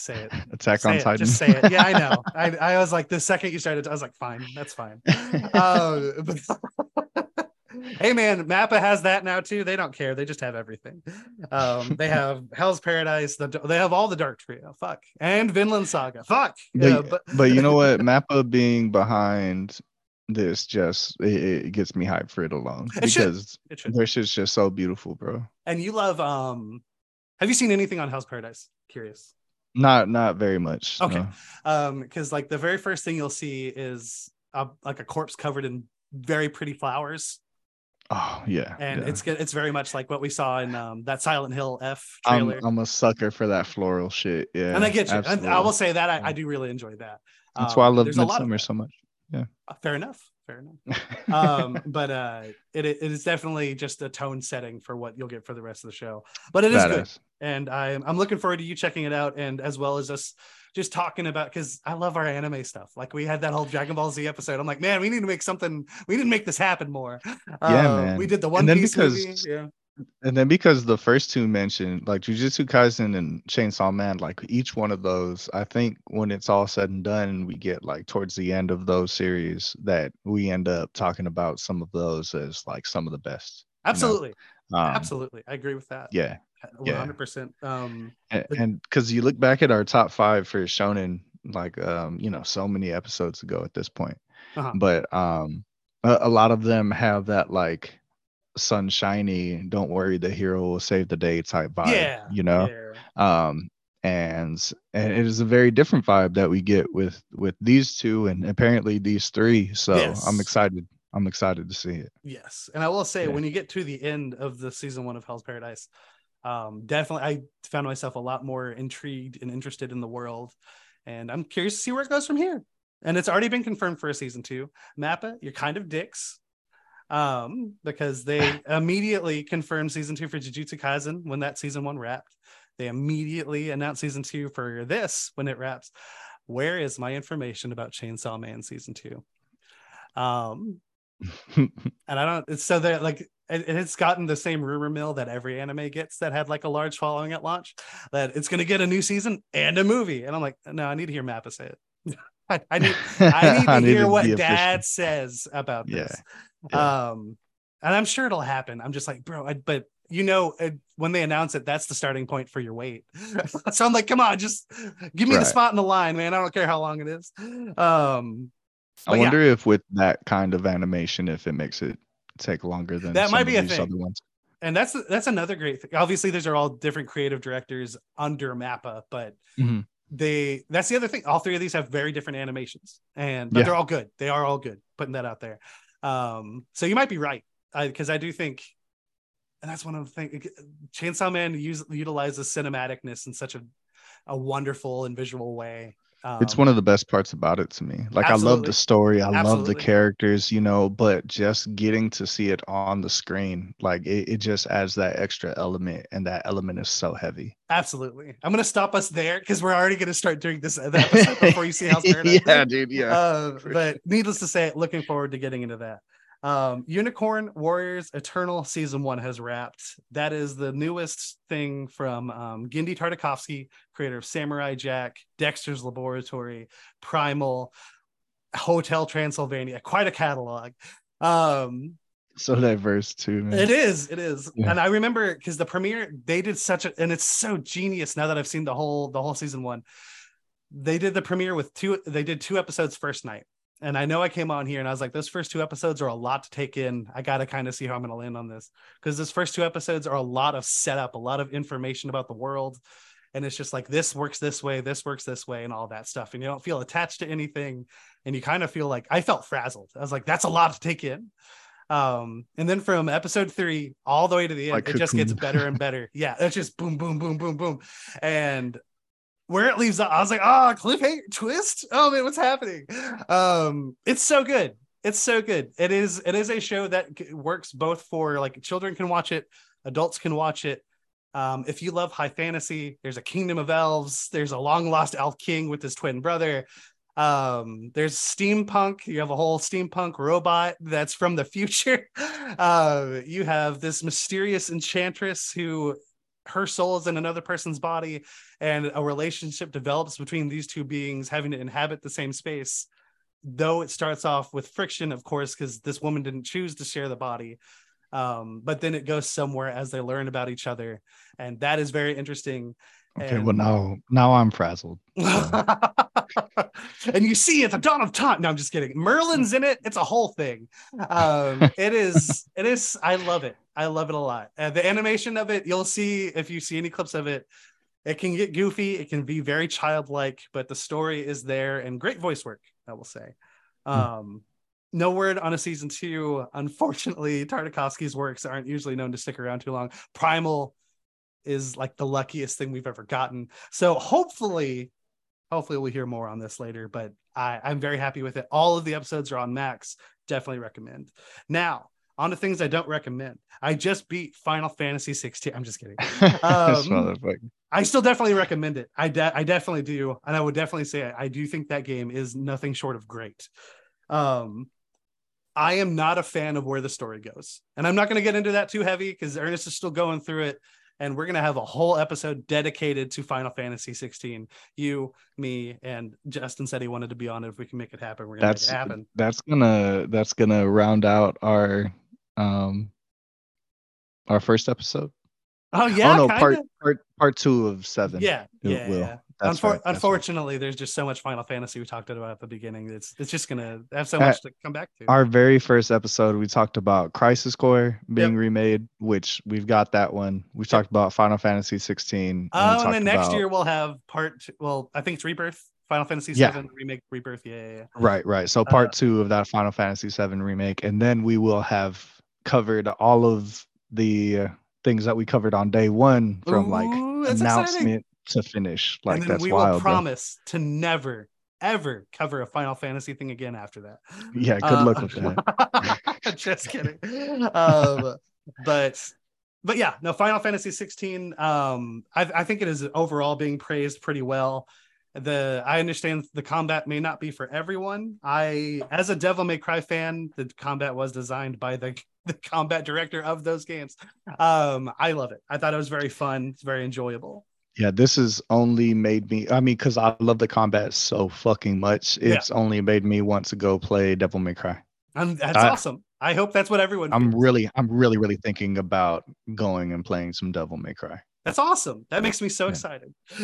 say it, Attack say on it, Titan. just say it. Yeah, I know. I I was like the second you started, I was like, fine, that's fine. uh, but- hey man, Mappa has that now too. They don't care. They just have everything. Um, they have Hell's Paradise. The, they have all the Dark Trio. Fuck, and Vinland Saga. Fuck. but, Yeah, but but you know what? Mappa being behind this just it, it gets me hyped for it alone It should. because it should. their shit's just so beautiful, bro. And you love. Um, have you seen anything on Hell's Paradise? Curious. Not not very much. Okay. no. Um, because like the very first thing you'll see is a, like a corpse covered in very pretty flowers, Oh yeah. and yeah. it's good. It's very much like what we saw in um that Silent Hill F I'm, trailer. I'm a sucker for that floral shit. Yeah. and I get you. And I will say that I, Yeah. I do really enjoy that. That's Um, why I love there's a Midsommar so much. Uh, Fair enough. Fair enough. um but uh it, it is definitely just a tone setting for what you'll get for the rest of the show but it is good. And i'm i'm looking forward to you checking it out and as well as us just talking about because i love our anime stuff. Like we had that whole dragon ball z episode. I'm like man we need to make something we need to make this happen more. Yeah, Uh, man. we did the one then piece movie because- yeah. And then because the first two mentioned, like Jujutsu Kaisen and Chainsaw Man, like each one of those, I think when it's all said and done, we get like towards the end of those series that we end up talking about some of those as like some of the best. absolutely. Um, absolutely. I agree with that. Yeah. Yeah. 100% um And because you look back at our top five for Shonen, like um, you know, so many episodes ago at this point, Uh-huh. but um, a, a lot of them have that like sunshiny, don't worry, the hero will save the day type vibe. yeah you know. yeah. um and and it is a very different vibe that we get with with these two and apparently these three so Yes. i'm excited i'm excited to see it Yes, and I will say Yeah. when you get to the end of the season one of Hell's Paradise, um, definitely I found myself a lot more intrigued and interested in the world, and I'm curious to see where it goes from here. And it's already been confirmed for a season two. Mappa, you're kind of dicks, um, because they immediately confirmed season two for Jujutsu Kaisen when that season one wrapped. They immediately announced season two for this when it wraps. where is my information about Chainsaw Man season two? Um, and I don't. It's so that like it, it's gotten the same rumor mill that every anime gets that had like a large following at launch. That it's going to get a new season and a movie, and I'm like, no, I need to hear Mappa say it. I, I, need I need to I hear what Dad says about this. Yeah. Yeah. Um, and I'm sure it'll happen. I'm just like, bro, I, but you know, when they announce it, that's the starting point for your wait. so I'm like, come on, just give me right. the spot in the line, man. I don't care how long it is. Um, I wonder yeah. if with that kind of animation, if it makes it take longer than that might be a thing. Other ones. And that's that's another great thing. Obviously, these are all different creative directors under Mappa, but mm-hmm. they that's the other thing. All three of these have very different animations, and but yeah. they're all good. They are all good. Putting that out there. Um, so you might be right because I, I do think and that's one of the things chainsaw man use, utilizes cinematicness in such a, a wonderful and visual way um, it's one of the best parts about it to me. Like absolutely. i love the story i absolutely. love the characters you know but just getting to see it on the screen like it, it just adds that extra element and that element is so heavy. Absolutely. I'm gonna stop us there because we're already gonna start doing this episode before you see how yeah dude yeah. Uh, but needless to say looking forward to getting into that um, Unicorn Warriors Eternal season one has wrapped. That is the newest thing from um, Genndy Tartakovsky, creator of Samurai Jack, Dexter's Laboratory, Primal, Hotel Transylvania. Quite a catalog. Um, so diverse too, man. It is, it is. Yeah. And I remember because the premiere they did such a, and it's so genius now that I've seen the whole the whole season one. They did the premiere with two. They did two episodes first night and I know I came on here and I was like, those first two episodes are a lot to take in. I got to kind of see how I'm going to land on this because those first two episodes are a lot of setup, a lot of information about the world. And it's just like, this works this way, this works this way, and all that stuff. And you don't feel attached to anything. And you kind of feel like I felt frazzled. I was like, that's a lot to take in. Um, and then from episode three all the way to the end, like it just gets better and better. yeah, it's just boom, boom, boom, boom, boom. And where it leaves off, I was like, oh, cliffhanger twist. Oh man, what's happening? Um, it's so good. It's so good. It is. It is a show that works both for like children can watch it, adults can watch it. Um, if you love high fantasy, there's a kingdom of elves. There's a long lost elf king with his twin brother. Um, there's steampunk. You have a whole steampunk robot that's from the future. Uh, you have this mysterious enchantress who her soul is in another person's body and a relationship develops between these two beings having to inhabit the same space though it starts off with friction of course because this woman didn't choose to share the body. Um, but then it goes somewhere as they learn about each other and that is very interesting Okay, and... well now now I'm frazzled. and you see at the dawn of time. No, I'm just kidding. Merlin's in it. It's a whole thing. Um, it is. It is. I love it. I love it a lot. Uh, the animation of it, you'll see if you see any clips of it. It can get goofy. It can be very childlike, but the story is there and great voice work. I will say. Hmm. Um, no word on a season two. Unfortunately, Tartakovsky's works aren't usually known to stick around too long. Primal is like the luckiest thing we've ever gotten. So hopefully, hopefully we'll hear more on this later. But I, I'm very happy with it. All of the episodes are on Max. Definitely recommend. Now, on to things I don't recommend. I just beat Final Fantasy 16. I'm just kidding. Um, I still definitely recommend it. I de- I definitely do, and I would definitely say I, I do think that game is nothing short of great. Um, I am not a fan of where the story goes, and I'm not going to get into that too heavy because Ernest is still going through it and we're going to have a whole episode dedicated to Final Fantasy 16. You, me, and Justin said he wanted to be on it. If we can make it happen, we're going to make it happen. That's gonna that's gonna round out our um our first episode. Oh yeah, oh no, kinda. part part part two of seven. Yeah, yeah, yeah. Unfor- right, unfortunately, right. there's just so much Final Fantasy we talked about at the beginning. It's it's just gonna have so much at to come back to. Our very first episode, we talked about Crisis Core being yep. remade, which we've got that one. We yep. talked about Final Fantasy 16. Oh, and then next about... year we'll have part. Well, I think it's Rebirth. Final Fantasy yeah. VII remake, Rebirth. Yeah, yeah, yeah. Right, right. So part uh, two of that Final Fantasy VII remake, and then we will have covered all of the things that we covered on day one from Ooh, like announcement exciting to finish. Like and then that's we wild, will promise to never ever cover a Final Fantasy thing again after that. Yeah, good uh, luck with that. just kidding. Um, but but yeah, no, Final Fantasy 16. Um, I, I think it is overall being praised pretty well. the I understand the combat may not be for everyone. I as a Devil May Cry fan, the combat was designed by the the combat director of those games. Um, I love it. I thought it was very fun. It's very enjoyable. Yeah, this has only made me. I mean, because I love the combat so fucking much, it's yeah. only made me want to go play Devil May Cry. And that's I, awesome. I hope that's what everyone. I'm really, I'm really, really thinking about going and playing some Devil May Cry. That's awesome. That makes me so yeah. excited.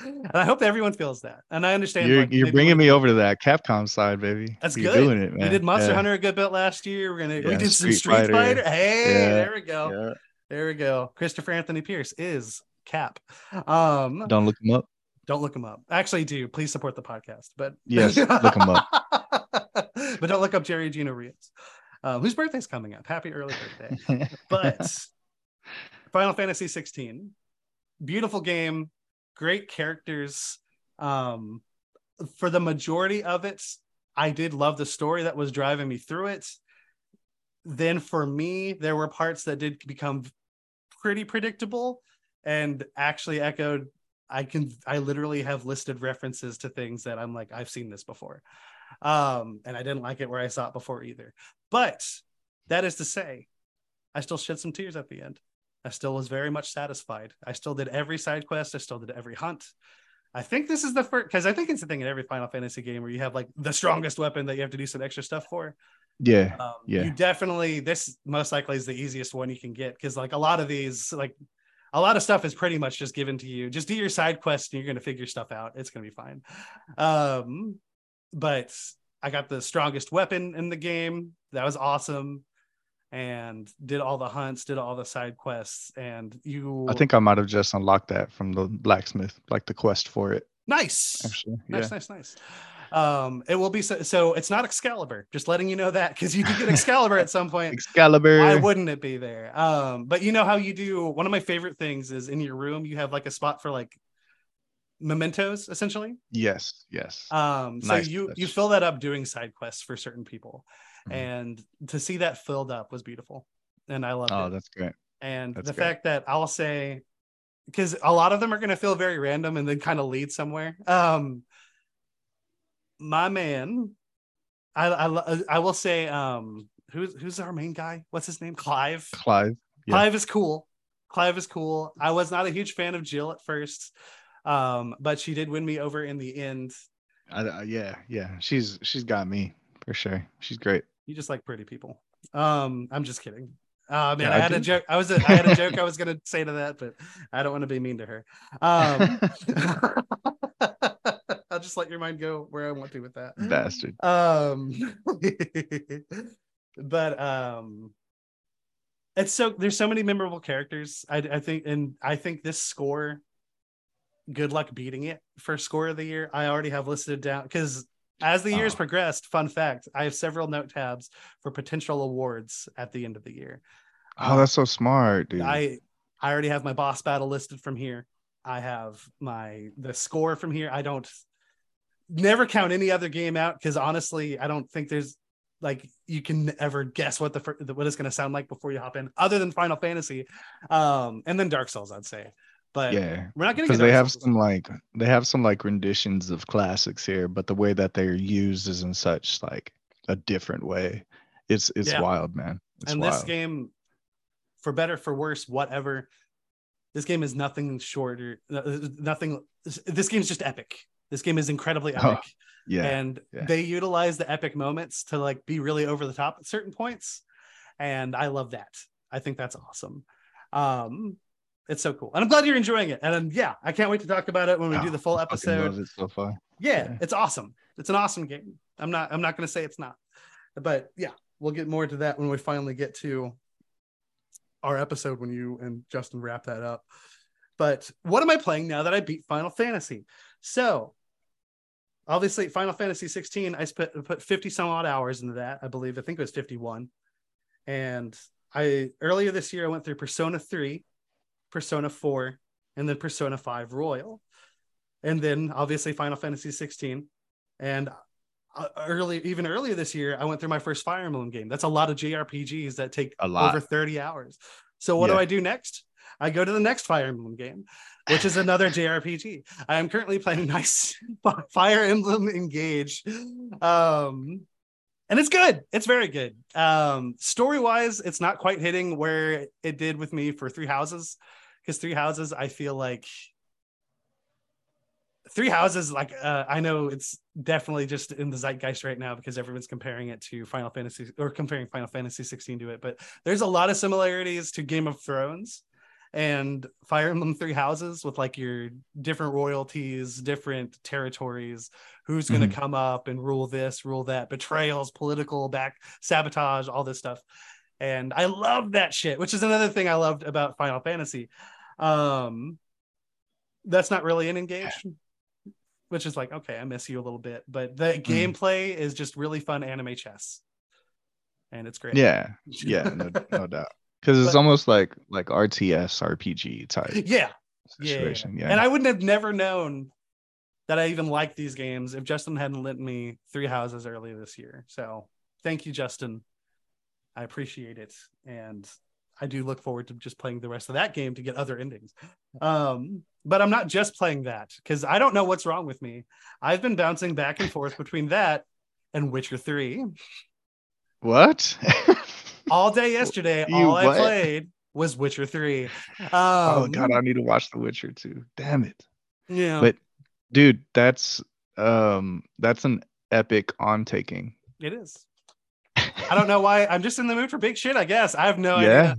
and I hope everyone feels that. And I understand you're, like, you're bringing me over to that Capcom side, baby. That's you're good. Doing it, man. We did Monster yeah. Hunter a good bit last year. We're gonna yeah, we did Street some Street Fighter. Fighter. Hey, there we go. There we go. Christopher Anthony Pierce is Cap. Um, don't look him up. Don't look him up. Actually, do please support the podcast. But yes, look him up. but don't look up Jerry Gino Rios, um, whose birthday's coming up. Happy early birthday! but Final Fantasy 16, beautiful game great characters. Um, for the majority of it, I did love the story that was driving me through it. Then for me, there were parts that did become pretty predictable and actually echoed. I can, I literally have listed references to things that I'm like, I've seen this before. Um, and I didn't like it where I saw it before either. But that is to say, I still shed some tears at the end. I still was very much satisfied. I still did every side quest. I still did every hunt. I think this is the first because I think it's the thing in every Final Fantasy game where you have like the strongest weapon that you have to do some extra stuff for. Yeah, um, yeah. You definitely this most likely is the easiest one you can get because like a lot of these like a lot of stuff is pretty much just given to you. Just do your side quest and you're gonna figure stuff out. It's gonna be fine. Um, but I got the strongest weapon in the game. That was awesome and did all the hunts, did all the side quests, and you. I think I might have just unlocked that from the blacksmith, like the quest for it. Nice, actually, nice, yeah. nice, nice. Um, it will be so, so. It's not Excalibur. Just letting you know that because you did get Excalibur at some point. Excalibur. Why wouldn't it be there? Um, but you know how you do. One of my favorite things is in your room you have like a spot for like mementos essentially yes yes um so nice you touch. you fill that up doing side quests for certain people mm-hmm. and to see that filled up was beautiful and i love oh, it oh that's great and that's the great. fact that i'll say because a lot of them are going to feel very random and then kind of lead somewhere um my man i i, I will say um who's who's our main guy what's his name clive clive yeah. clive is cool clive is cool i was not a huge fan of jill at first um but she did win me over in the end uh, yeah yeah she's she's got me for sure she's great you just like pretty people. Um, I'm just kidding. Oh man, yeah, I had a joke. I was a, I had a joke I was gonna say to that, but I don't want to be mean to her. Um, I'll just let your mind go where I want to with that. Bastard. Um, but um, it's so there's so many memorable characters. I I think, and I think this score. Good luck beating it for score of the year. I already have listed down because as the years oh. progressed, fun fact, I have several note tabs for potential awards at the end of the year. Oh, um, that's so smart, dude. I I already have my boss battle listed from here. I have my the score from here. I don't never count any other game out because honestly, I don't think there's like you can ever guess what the what it's going to sound like before you hop in, other than Final Fantasy, um, and then Dark Souls. I'd say. But yeah, we're not getting because they have some like they have some like renditions of classics here, but the way that they're used is in such like a different way. It's it's yeah. wild, man. It's and wild. this game, for better for worse, whatever, this game is nothing shorter. Uh, nothing. This game is just epic. This game is incredibly oh, epic. Oh, yeah, and yeah. they utilize the epic moments to like be really over the top at certain points, and I love that. I think that's awesome. Um, it's so cool, and I'm glad you're enjoying it. And um, yeah, I can't wait to talk about it when we oh, do the full episode. It so far. Yeah, yeah, it's awesome. It's an awesome game. I'm not. I'm not going to say it's not, but yeah, we'll get more to that when we finally get to our episode when you and Justin wrap that up. But what am I playing now that I beat Final Fantasy? So obviously Final Fantasy 16, I spent put 50 some odd hours into that. I believe I think it was 51. And I earlier this year I went through Persona 3, Persona 4, and then Persona 5 Royal. And then obviously Final Fantasy 16. And uh, early, even earlier this year, I went through my first Fire Emblem game. That's a lot of JRPGs that take a lot. over 30 hours. So what yeah. do I do next? I go to the next Fire Emblem game, which is another JRPG. I am currently playing nice Fire Emblem Engage. Um, and it's good. It's very good. Um, story wise, it's not quite hitting where it did with me for Three Houses, because Three Houses, I feel like Three Houses, like uh, I know it's definitely just in the zeitgeist right now because everyone's comparing it to Final Fantasy or comparing Final Fantasy 16 to it. But there's a lot of similarities to Game of Thrones and Fire Emblem Three Houses with like your different royalties, different territories, who's going to mm-hmm. come up and rule this, rule that, betrayals, political back sabotage, all this stuff. And I love that shit, which is another thing I loved about Final Fantasy. Um, that's not really an engage, which is like, okay, I miss you a little bit, but the mm. gameplay is just really fun anime chess. And it's great. Yeah. Yeah. No, no doubt because it's but, almost like like RTS RPG type. Yeah. Situation. Yeah, yeah. And I wouldn't have never known that I even liked these games if Justin hadn't lent me Three Houses early this year. So thank you, Justin. I appreciate it, and I do look forward to just playing the rest of that game to get other endings. Um, but I'm not just playing that because I don't know what's wrong with me. I've been bouncing back and forth between that and Witcher Three. What? all day yesterday, you all what? I played was Witcher 3. Um, oh god, I need to watch The Witcher 2. Damn it. Yeah. But dude, that's um that's an epic on taking. It is. I don't know why. I'm just in the mood for big shit, I guess. I have no yeah. idea.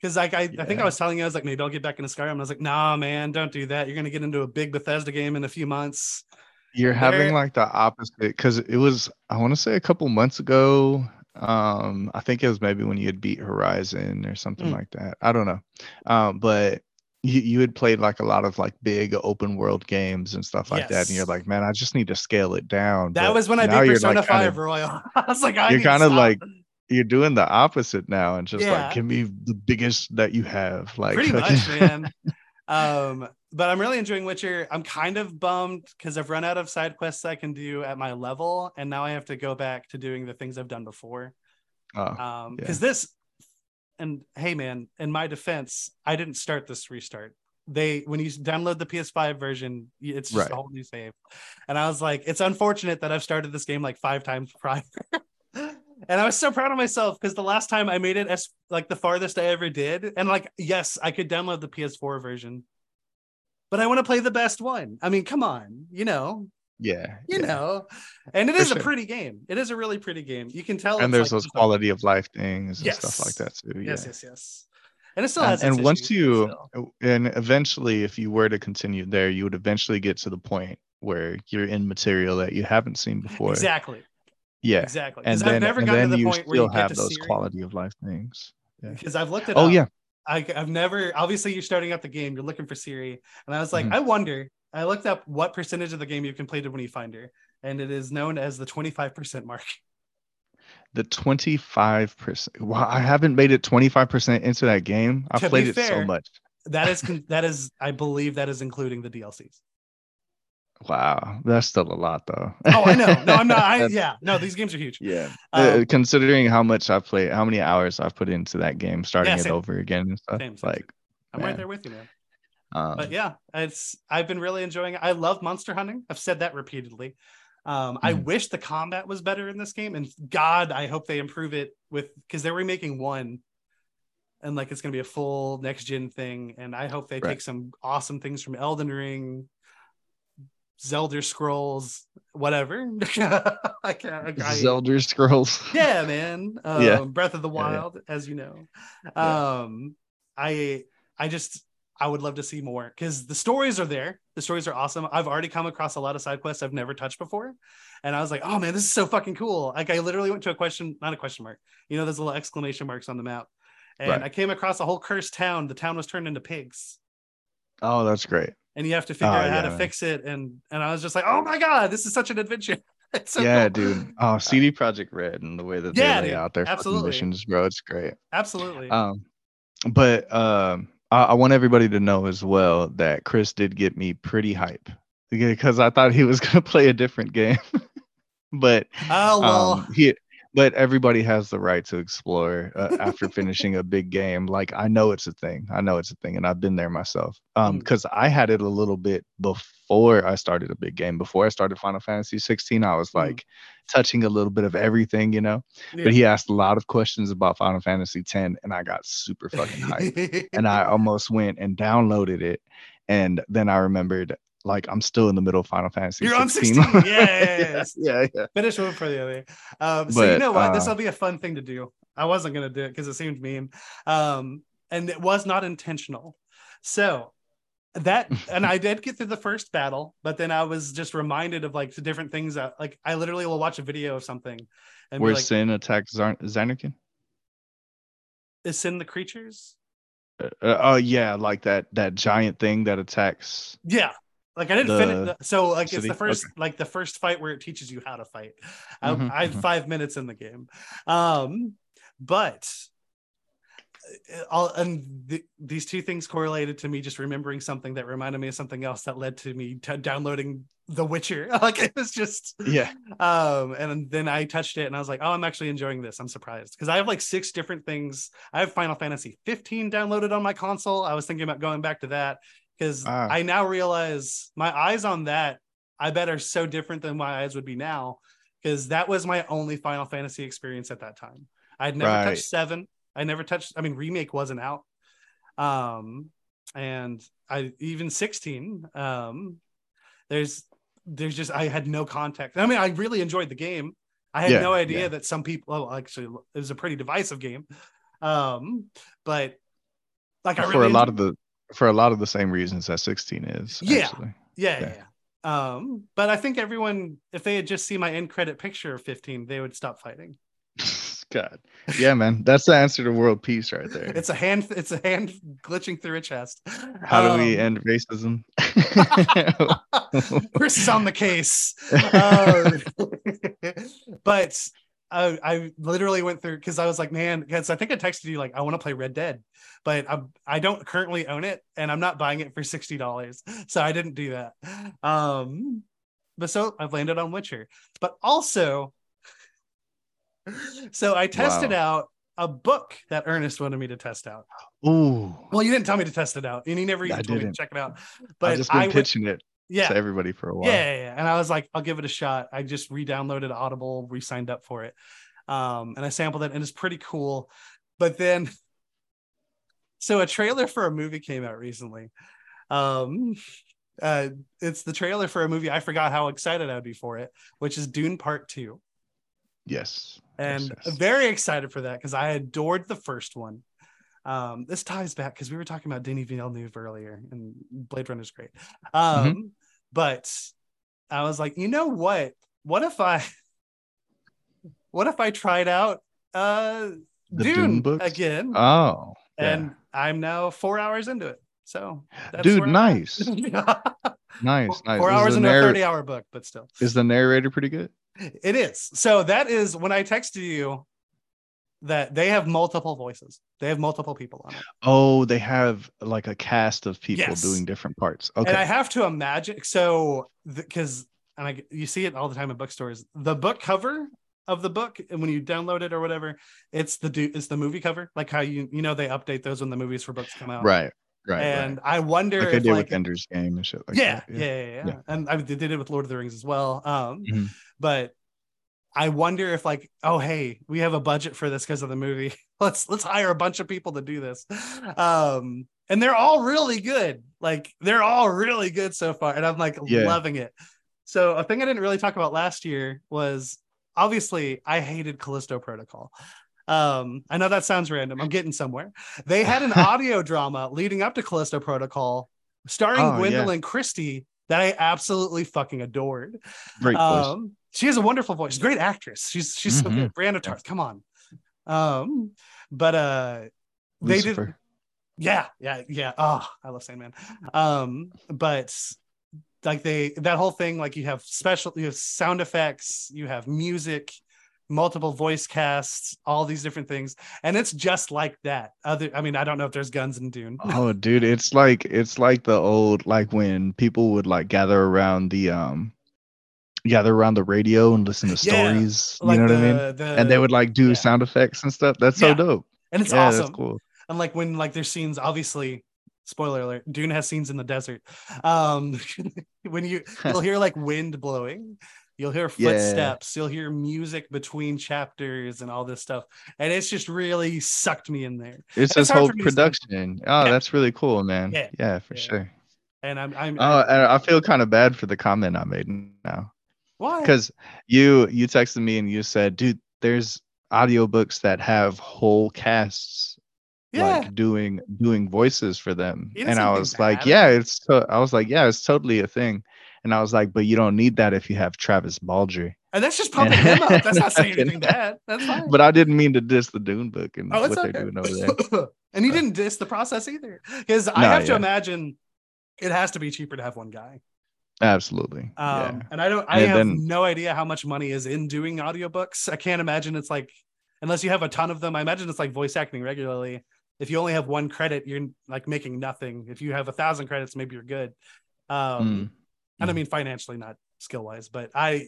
Because like I, yeah. I think I was telling you, I was like, maybe I'll get back into Skyrim. I was like, nah, man, don't do that. You're gonna get into a big Bethesda game in a few months. You're having like the opposite because it was, I want to say a couple months ago, um, I think it was maybe when you had beat Horizon or something mm. like that. I don't know. Um, but you, you had played like a lot of like big open world games and stuff like yes. that. And you're like, man, I just need to scale it down. That but was when I beat Persona like 5 kind of, Royal. I was like, I you're kind of like you're doing the opposite now and just yeah. like give me the biggest that you have. Like pretty much, man. Um but I'm really enjoying Witcher. I'm kind of bummed because I've run out of side quests I can do at my level, and now I have to go back to doing the things I've done before. Oh, um, because yeah. this, and hey, man, in my defense, I didn't start this restart. They when you download the PS5 version, it's just right. a whole new save, and I was like, it's unfortunate that I've started this game like five times prior. And I was so proud of myself because the last time I made it as like the farthest I ever did, and like yes, I could download the PS4 version, but I want to play the best one. I mean, come on, you know. Yeah. You yeah. know. And it For is sure. a pretty game. It is a really pretty game. You can tell. And there's like, those quality of life things and yes. stuff like that too. Yes, yes, yes. And it still has. And, and once you, still. and eventually, if you were to continue there, you would eventually get to the point where you're in material that you haven't seen before. Exactly. Yeah. Exactly. And then, I've never and gotten to the point where you still have those quality of life things. Yeah. Because I've looked at. Oh up. yeah. I, have never obviously you're starting up the game, you're looking for Ciri, and I was like, mm-hmm. I wonder. I looked up what percentage of the game you've completed when you find her, and it is known as the 25% mark. The 25%. Well, I haven't made it 25% into that game. I've played fair, it so much. That is that is I believe that is including the DLCs. Wow, that's still a lot, though. oh, I know. No, I'm not. I, yeah, no, these games are huge. Yeah, um, uh, considering how much I've played, how many hours I've put into that game, starting yeah, it over again and stuff. Same, same, like, I'm man. right there with you, man. Um, but yeah, it's I've been really enjoying it. I love monster hunting. I've said that repeatedly. Um, mm-hmm. I wish the combat was better in this game, and God, I hope they improve it with because they're remaking one, and like it's gonna be a full next gen thing. And I hope they right. take some awesome things from Elden Ring, Zelda Scrolls, whatever. I can't. I, Zelda Scrolls. Yeah, man. Um, yeah. Breath of the Wild, yeah, yeah. as you know. Um, I I just I would love to see more because the stories are there. The stories are awesome. I've already come across a lot of side quests I've never touched before, and I was like, oh man, this is so fucking cool. Like I literally went to a question, not a question mark. You know, there's little exclamation marks on the map, and right. I came across a whole cursed town. The town was turned into pigs. Oh, that's great and you have to figure oh, out how to fix it. And and I was just like, oh my god, this is such an adventure. so yeah, cool. dude. Oh, CD Projekt Red and the way that yeah, they lay dude, out their absolutely. missions, bro, it's great. Absolutely. Um, but um, I, I want everybody to know as well that Chris did get me pretty hype because I thought he was gonna play a different game, but oh well, um, he but everybody has the right to explore uh, after finishing a big game. Like I know it's a thing. I know it's a thing, and I've been there myself. Um, Mm. because I had it a little bit before I started a big game. Before I started Final Fantasy 16, I was Mm. like touching a little bit of everything, you know. Yeah. But he asked a lot of questions about Final Fantasy 10, and I got super fucking hyped. and I almost went and downloaded it, and then I remembered like I'm still in the middle of Final Fantasy. You're on 16. 16. Yes. yeah, yeah. Finish one for the other. Um, so you know what? This uh, will be a fun thing to do. I wasn't gonna do it because it seemed mean, um, and it was not intentional. So that, and I did get through the first battle, but then I was just reminded of like the different things that, like, I literally will watch a video of something and Where be like, Sin attacks Zar- Zanarkand? "Is sin the creatures?" Uh, uh, oh yeah, like that that giant thing that attacks. Yeah. Like I didn't The finish. So like it's the first, like the first fight where it teaches you how to fight. I, Mhm, I had mhm. five minutes in the game, um, but uh, all and th- these two things correlated to me just remembering something that reminded me of something else that led to me t- downloading The Witcher. like it was just Yeah. um and then i touched it and i was like oh i'm actually enjoying this i'm surprised because i have like six different things i have final fantasy 15 downloaded on my console i was thinking about going back to that because Ah. i now realize my eyes on that i bet are so different than my eyes would be now because that was my only final fantasy experience at that time i'd never Right. touched seven i never touched i mean remake wasn't out um and i even 16 um there's there's just I had no context. I mean, I really enjoyed the game. I had Yeah, no idea yeah. that some people oh, actually it was a pretty divisive game. Um, but like I for really a lot of the for a lot of the same reasons that 16 is. Yeah. Yeah, yeah. yeah. Um, but I think everyone, if they had just seen my end credit picture of 15, they would stop fighting. God. Yeah, man. That's the answer to world peace right there. It's a hand, it's a hand glitching through a chest. How do we Um, end racism? Is on the case. Uh, but I, I literally went through because I was like, man, because I think I texted you like I want to play Red Dead, but I I don't currently own it and I'm not buying it for sixty dollars, so I didn't do that. Um, but so I've landed on Witcher, but also, so I tested out a book that Ernest wanted me to test out. Ooh. Well, you didn't tell me to test it out, and he never even I told me to check it out. I've But just been I went, pitching it yeah, to everybody for a while. yeah, yeah, yeah. And I was like, I'll give it a shot. I just re-downloaded Audible, re-signed up for it. Um, and I sampled it and it's pretty cool. But then so a trailer for a movie came out recently. Um uh it's the trailer for a movie. I forgot how excited I'd be for it, which is Dune Part Two. Yes. And Yes, yes. very excited for that because I adored the first one. Um, this ties back because we were talking about Denis Villeneuve earlier, and Blade Runner is great. Um, Mm-hmm. But I was like, you know what? What if I, what if I tried out uh The Dune, Dune again? Oh. yeah. and I'm now four hours into it. So, that's Dude, where nice. Nice, nice. Four Is hours into a 30 hour book, but still. Is the narrator pretty good? It is. So that is when I texted you that they have multiple voices. They have multiple people on it. Oh, they have like a cast of people Yes. doing different parts. Okay. And I have to imagine so because and I you see it all the time in bookstores. The book cover of the book and when you download it or whatever, it's the do it's the movie cover. Like how you you know they update those when the movies for books come out. right. Right. And right. I wonder Like I if did like with Ender's Game and shit like yeah, that. yeah, yeah, yeah, Yeah. And I they did it with Lord of the Rings as well. Um, Mhm. but I wonder if like, oh hey, we have a budget for this because of the movie. let's let's hire a bunch of people to do this. Um, and they're all really good. Like they're all really good so far, and I'm like Yeah. loving it. So a thing I didn't really talk about last year was obviously I hated Callisto Protocol. Um, I know that sounds random. I'm getting somewhere. They had an audio drama leading up to Callisto Protocol, starring Oh, yeah. Gwendoline Christie, that I absolutely fucking adored. Great. Um, she has a wonderful voice. Great actress. She's she's so Mhm. good. Brianna Tarth, come on. Um, but uh, they did yeah, yeah, yeah. Oh, I love Sandman. Um, but like they that whole thing, like you have special, you have sound effects, you have music, multiple voice casts, all these different things, and it's just like that. Other, I mean, I don't know if there's guns in Dune. Oh, dude, it's like it's like the old like when people would like gather around the um gather around the radio and listen to Yeah, stories. like you know the, what I mean? The, And they would like do yeah. sound effects and stuff. That's so dope. and it's yeah, awesome. that's cool. And like when like there's scenes, obviously, spoiler alert, Dune has scenes in the desert. Um when you you'll hear like wind blowing, you'll hear Yeah. footsteps, you'll hear music between chapters and all this stuff. And it's just really sucked me in there. It's this whole for me to say. production. Oh, Yeah. that's really cool, man. Yeah. Yeah, for Yeah. sure. And I'm I'm Oh, and I feel kind of bad for the comment I made now. Why? because you you texted me and you said dude there's audiobooks that have whole casts yeah. like doing doing voices for them and i was like bad. yeah it's to- i was like yeah it's totally a thing and i was like but you don't need that if you have travis baldree and that's just pumping him up. That's not saying anything bad. That's fine. but i didn't mean to diss the dune book and Oh, what okay. they're doing over there and you uh, didn't diss the process either. Because I No, have to imagine it has to be cheaper to have one guy. Absolutely Um, yeah and I don't I And have then- no idea how much money is in doing audiobooks. I can't imagine it's like unless you have a ton of them. I imagine it's like voice acting regularly. If you only have one credit, you're like making nothing. If you have a thousand credits, maybe you're good. Um Mm. and I Mm. mean financially, not skill wise, but I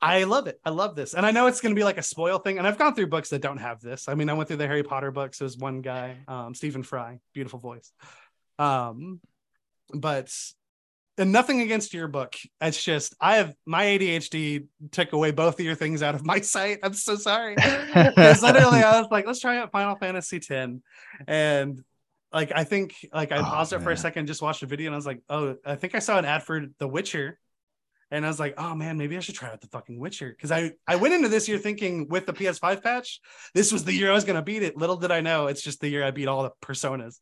I love it. I love this. And I know it's going to be like a spoil thing. And I've gone through books that don't have this. I mean, I went through the Harry Potter books. There's one guy, um, Stephen Fry, beautiful voice. Um, but and nothing against your book. It's just I have my ADHD took away both of your things out of my sight. I'm so sorry. Because literally I was like, let's try out Final Fantasy X. And like I think like I Oh, paused it for a second, just watched a video, and I was like, oh, I think I saw an ad for The Witcher. And I was like, oh man, maybe I should try out the fucking Witcher. Because I, I went into this year thinking with the PS5 patch, this was the year I was gonna beat it. Little did I know it's just the year I beat all the personas.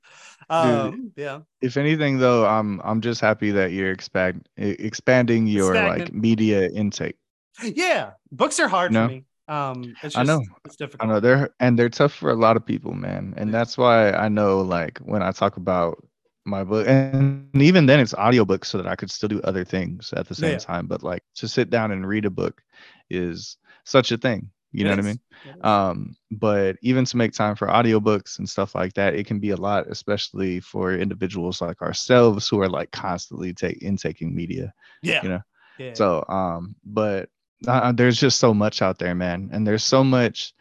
Um, yeah. if anything though i'm i'm just happy that you're expand expanding your like media intake Yeah. Books are hard No. for me. Um it's just I know. it's I know they're and they're tough for a lot of people, man. And that's why I know like when I talk about my book and even then it's audiobooks so that I could still do other things at the same Yeah. time. But like to sit down and read a book is such a thing. You know what I mean? Um, but even to make time for audiobooks and stuff like that, it can be a lot, especially for individuals like ourselves who are like constantly take intaking media. yeah. you know, yeah. So, um, but uh, there's just so much out there, man, and there's so much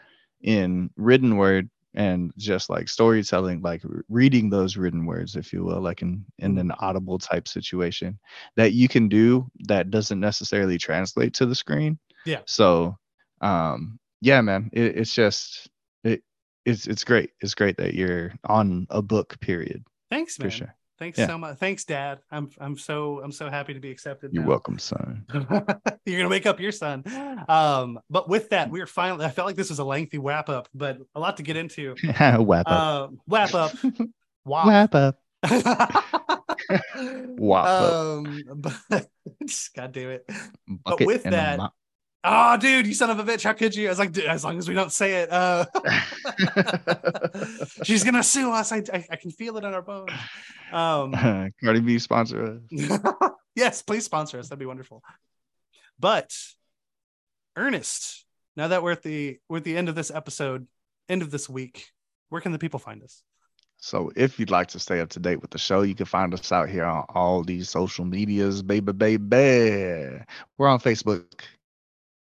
in written word and just like storytelling, like reading those written words, if you will, like in in an audible type situation that you can do that doesn't necessarily translate to the screen. Yeah. So, um, yeah, man, it, it's just it it's it's great. It's great that you're on a book. Period. Thanks, man. For sure. Thanks Yeah. so much. Thanks, Dad. I'm I'm so I'm so happy to be accepted. You're now. welcome, son. You're gonna wake up your son. Um, but with that, we are finally. I felt like this was a lengthy wrap up, but a lot to get into. Wrap up. Uh, wrap up. Wow. Wrap up. Wap up. Um, but God damn it. Bucket with that. Oh, dude, you son of a bitch. How could you? I was like, as long as we don't say it. Uh, she's gonna sue us. I, I I can feel it in our bones. Um, Cardi B sponsor us. yes, please sponsor us. That'd be wonderful. But Ernest, now that we're at the we're at the end of this episode, end of this week, where can the people find us? So if you'd like to stay up to date with the show, you can find us out here on all these social medias, baby, baby. We're on Facebook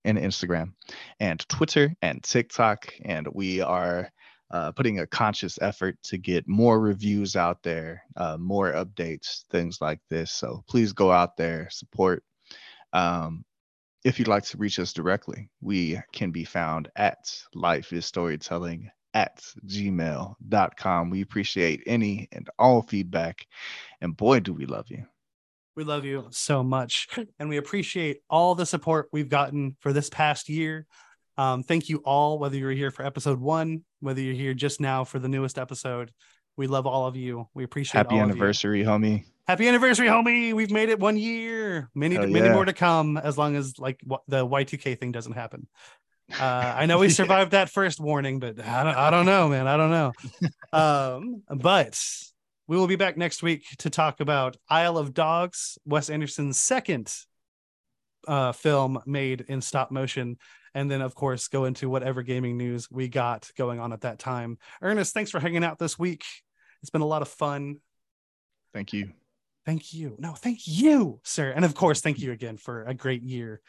and Instagram and Twitter and TikTok, and we are uh, putting a conscious effort to get more reviews out there, uh, more updates, things like this. So please go out there, support. Um, if you'd like to reach us directly, we can be found at Life is Storytelling at gmail.com. We appreciate any and all feedback. And boy, do we love you. We love you so much, and we appreciate all the support we've gotten for this past year. Um, thank you all, whether you're here for episode one, whether you're here just now for the newest episode. We love all of you. We appreciate Happy all of you. anniversary, homie. Happy anniversary, homie. We've made it one year. Many, Hell many yeah. more to come as long as like the Y2K thing doesn't happen. Uh, I know we Yeah. survived that first warning, but I don't, I don't know, man. I don't know. um, but we will be back next week to talk about Isle of Dogs, Wes Anderson's second uh, film made in stop motion. And then, of course, go into whatever gaming news we got going on at that time. Ernest, thanks for hanging out this week. It's been a lot of fun. Thank you. Thank you. No, thank you, sir. And of course, thank you again for a great year.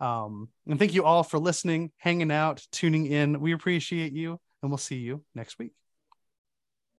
Um, and thank you all for listening, hanging out, tuning in. We appreciate you, and we'll see you next week.